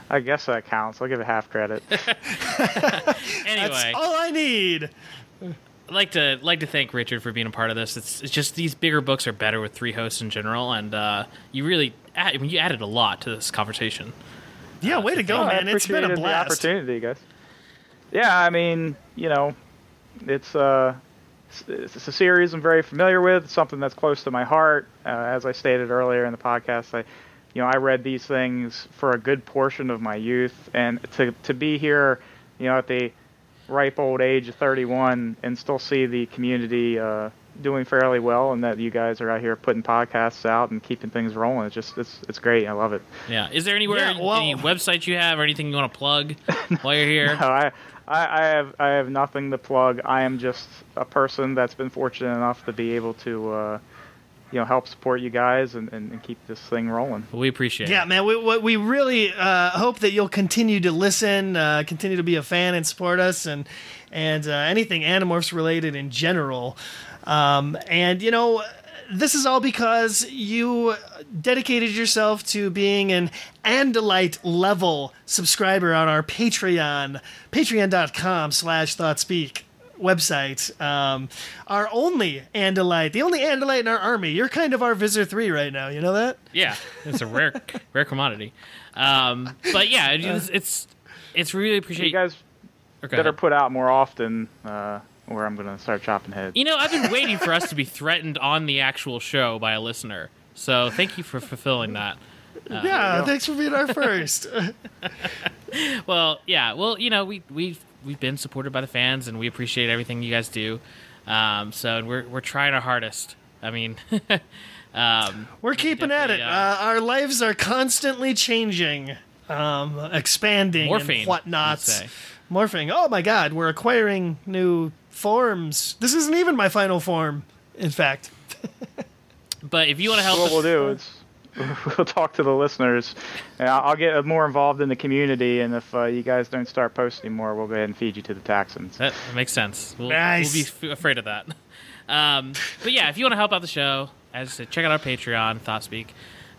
I guess that counts. I'll give it half credit. [LAUGHS] Anyway, That's all I need. I'd like to like to thank Richard for being a part of this. It's it's just these bigger books are better with three hosts in general, and uh, you really add, I mean, you added a lot to this conversation. Yeah, way to go, I man! It's been a appreciated the blast. opportunity, guys. Yeah, I mean, you know, it's uh, it's it's a series I'm very familiar with. Something that's close to my heart. Uh, as I stated earlier in the podcast, I, you know, I read these things for a good portion of my youth, and to to be here, you know, at the ripe old age of 31 and still see the community uh, doing fairly well, and that you guys are out here putting podcasts out and keeping things rolling. It's just it's it's great. I love it. Yeah. Is there anywhere, Yeah, well- any websites you have, or anything you want to plug [LAUGHS] while you're here? No, I, I, I have I have nothing to plug. I am just a person that's been fortunate enough to be able to, uh, you know, help support you guys and, and, and keep this thing rolling. We appreciate Yeah, it. Yeah, man. We we- we really uh, hope that you'll continue to listen, uh, continue to be a fan, and support us, and and uh, anything Animorphs related in general. Um, and you know, this is all because you dedicated yourself to being an Andalite level subscriber on our Patreon, patreon.com slash thoughtspeak website. Um, our only Andalite, the only Andalite in our army. You're kind of our Visser 3 right now. You know that? Yeah, it's a rare [LAUGHS] rare commodity. Um, but yeah, it's, it's it's really appreciate You guys or go better put out more often, uh, or I'm gonna start chopping heads. You know, I've been waiting for us to be [LAUGHS] threatened on the actual show by a listener. So thank you for fulfilling that. yeah, thanks for being our first. [LAUGHS] Well, yeah. Well, you know, we we we've been supported by the fans, and we appreciate everything you guys do. Um, so we're we're trying our hardest. I mean, [LAUGHS] um, We're keeping at it. Uh, uh, our lives are constantly changing, um, expanding, Morphing, and whatnot. Morphing. Oh my God, we're acquiring new forms. This isn't even my final form, in fact. [LAUGHS] but if you want to help what us, we'll do is [LAUGHS] we'll talk to the listeners. And I'll I'll get more involved in the community, and if uh, you guys don't start posting more, we'll go ahead and feed you to the Taxxons. that makes sense. We'll, Nice. we'll be f- afraid of that. [LAUGHS] Um, but yeah, if you want to help out the show, as I said, check out our Patreon, ThoughtSpeak.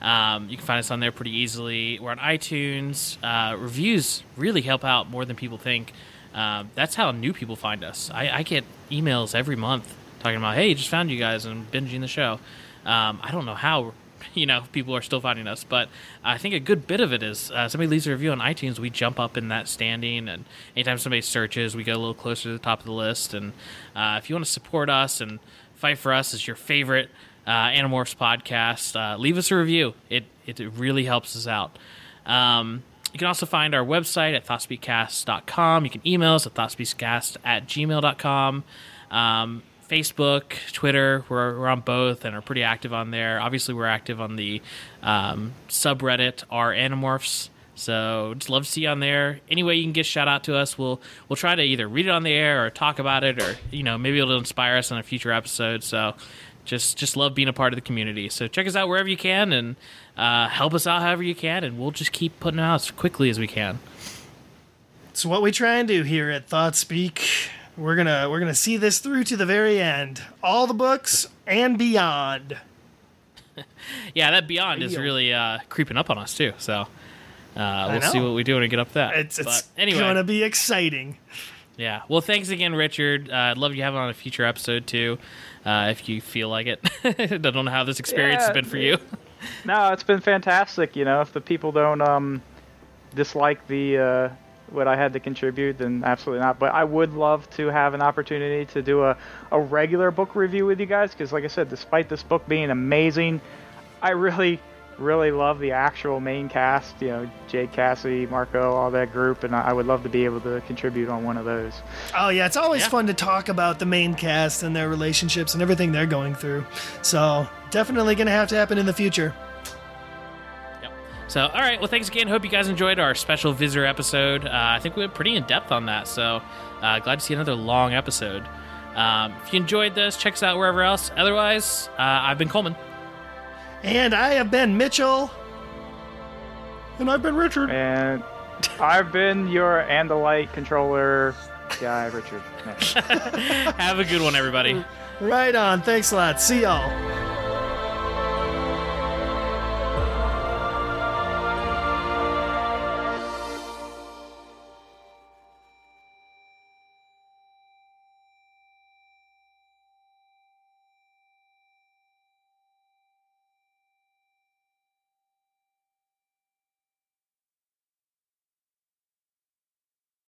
Um, you can find us on there pretty easily. We're on iTunes. Uh, reviews really help out more than people think. Um, that's how new people find us. I, I get emails every month talking about, "Hey, just found you guys and binging the show." Um, I don't know how you know people are still finding us, but I think a good bit of it is uh, somebody leaves a review on iTunes, we jump up in that standing, and anytime somebody searches, we get a little closer to the top of the list. And uh, if you want to support us and fight for us as your favorite uh, Animorphs podcast, uh, leave us a review. It it really helps us out. Um, you can also find our website at thoughtspeakcast.com. You can email us at thoughtspeakcast at gmail.com. Um, Facebook, Twitter. We're, we're on both and are pretty active on there. Obviously, we're active on the um, subreddit r Animorphs. So just love to see you on there. Any way you can get shout out to us, we'll we'll try to either read it on the air or talk about it, or you know maybe it'll inspire us on a future episode. So just just love being a part of the community. So check us out wherever you can and uh, help us out however you can, and we'll just keep putting out as quickly as we can. It's what we try and do here at Thought Speak. We're gonna we're gonna see this through to the very end. All the books and beyond. [LAUGHS] Yeah, that Beyond is really uh, creeping up on us too. So uh, we'll see what we do when we get up that. It's it's But anyway, gonna be exciting. yeah. Well, thanks again, Richard. Uh, I'd love you to have it on a future episode too, uh, if you feel like it. [LAUGHS] I don't know how this experience has been for you. No, it's been fantastic. You know, if the people don't um, dislike the uh, what I had to contribute, then absolutely not. But I would love to have an opportunity to do a, a regular book review with you guys because, like I said, despite this book being amazing, I really, really love the actual main cast. You know, Jake Cassidy, Marco, all that group, and I I would love to be able to contribute on one of those. Oh yeah, it's always Yeah. fun to talk about the main cast and their relationships and everything they're going through. So definitely gonna have to happen in the future. Yep. So, all right. Well, thanks again. Hope you guys enjoyed our special visitor episode. Uh, I think we went pretty in depth on that. So, uh, glad to see another long episode. Um, if you enjoyed this, check us out wherever else. Otherwise, uh, I've been Coleman. And I have been Mitchell. And I've been Richard. And I've been your Andalite controller guy, Richard. [LAUGHS] [LAUGHS] Have a good one, everybody. Right on. Thanks a lot. See y'all.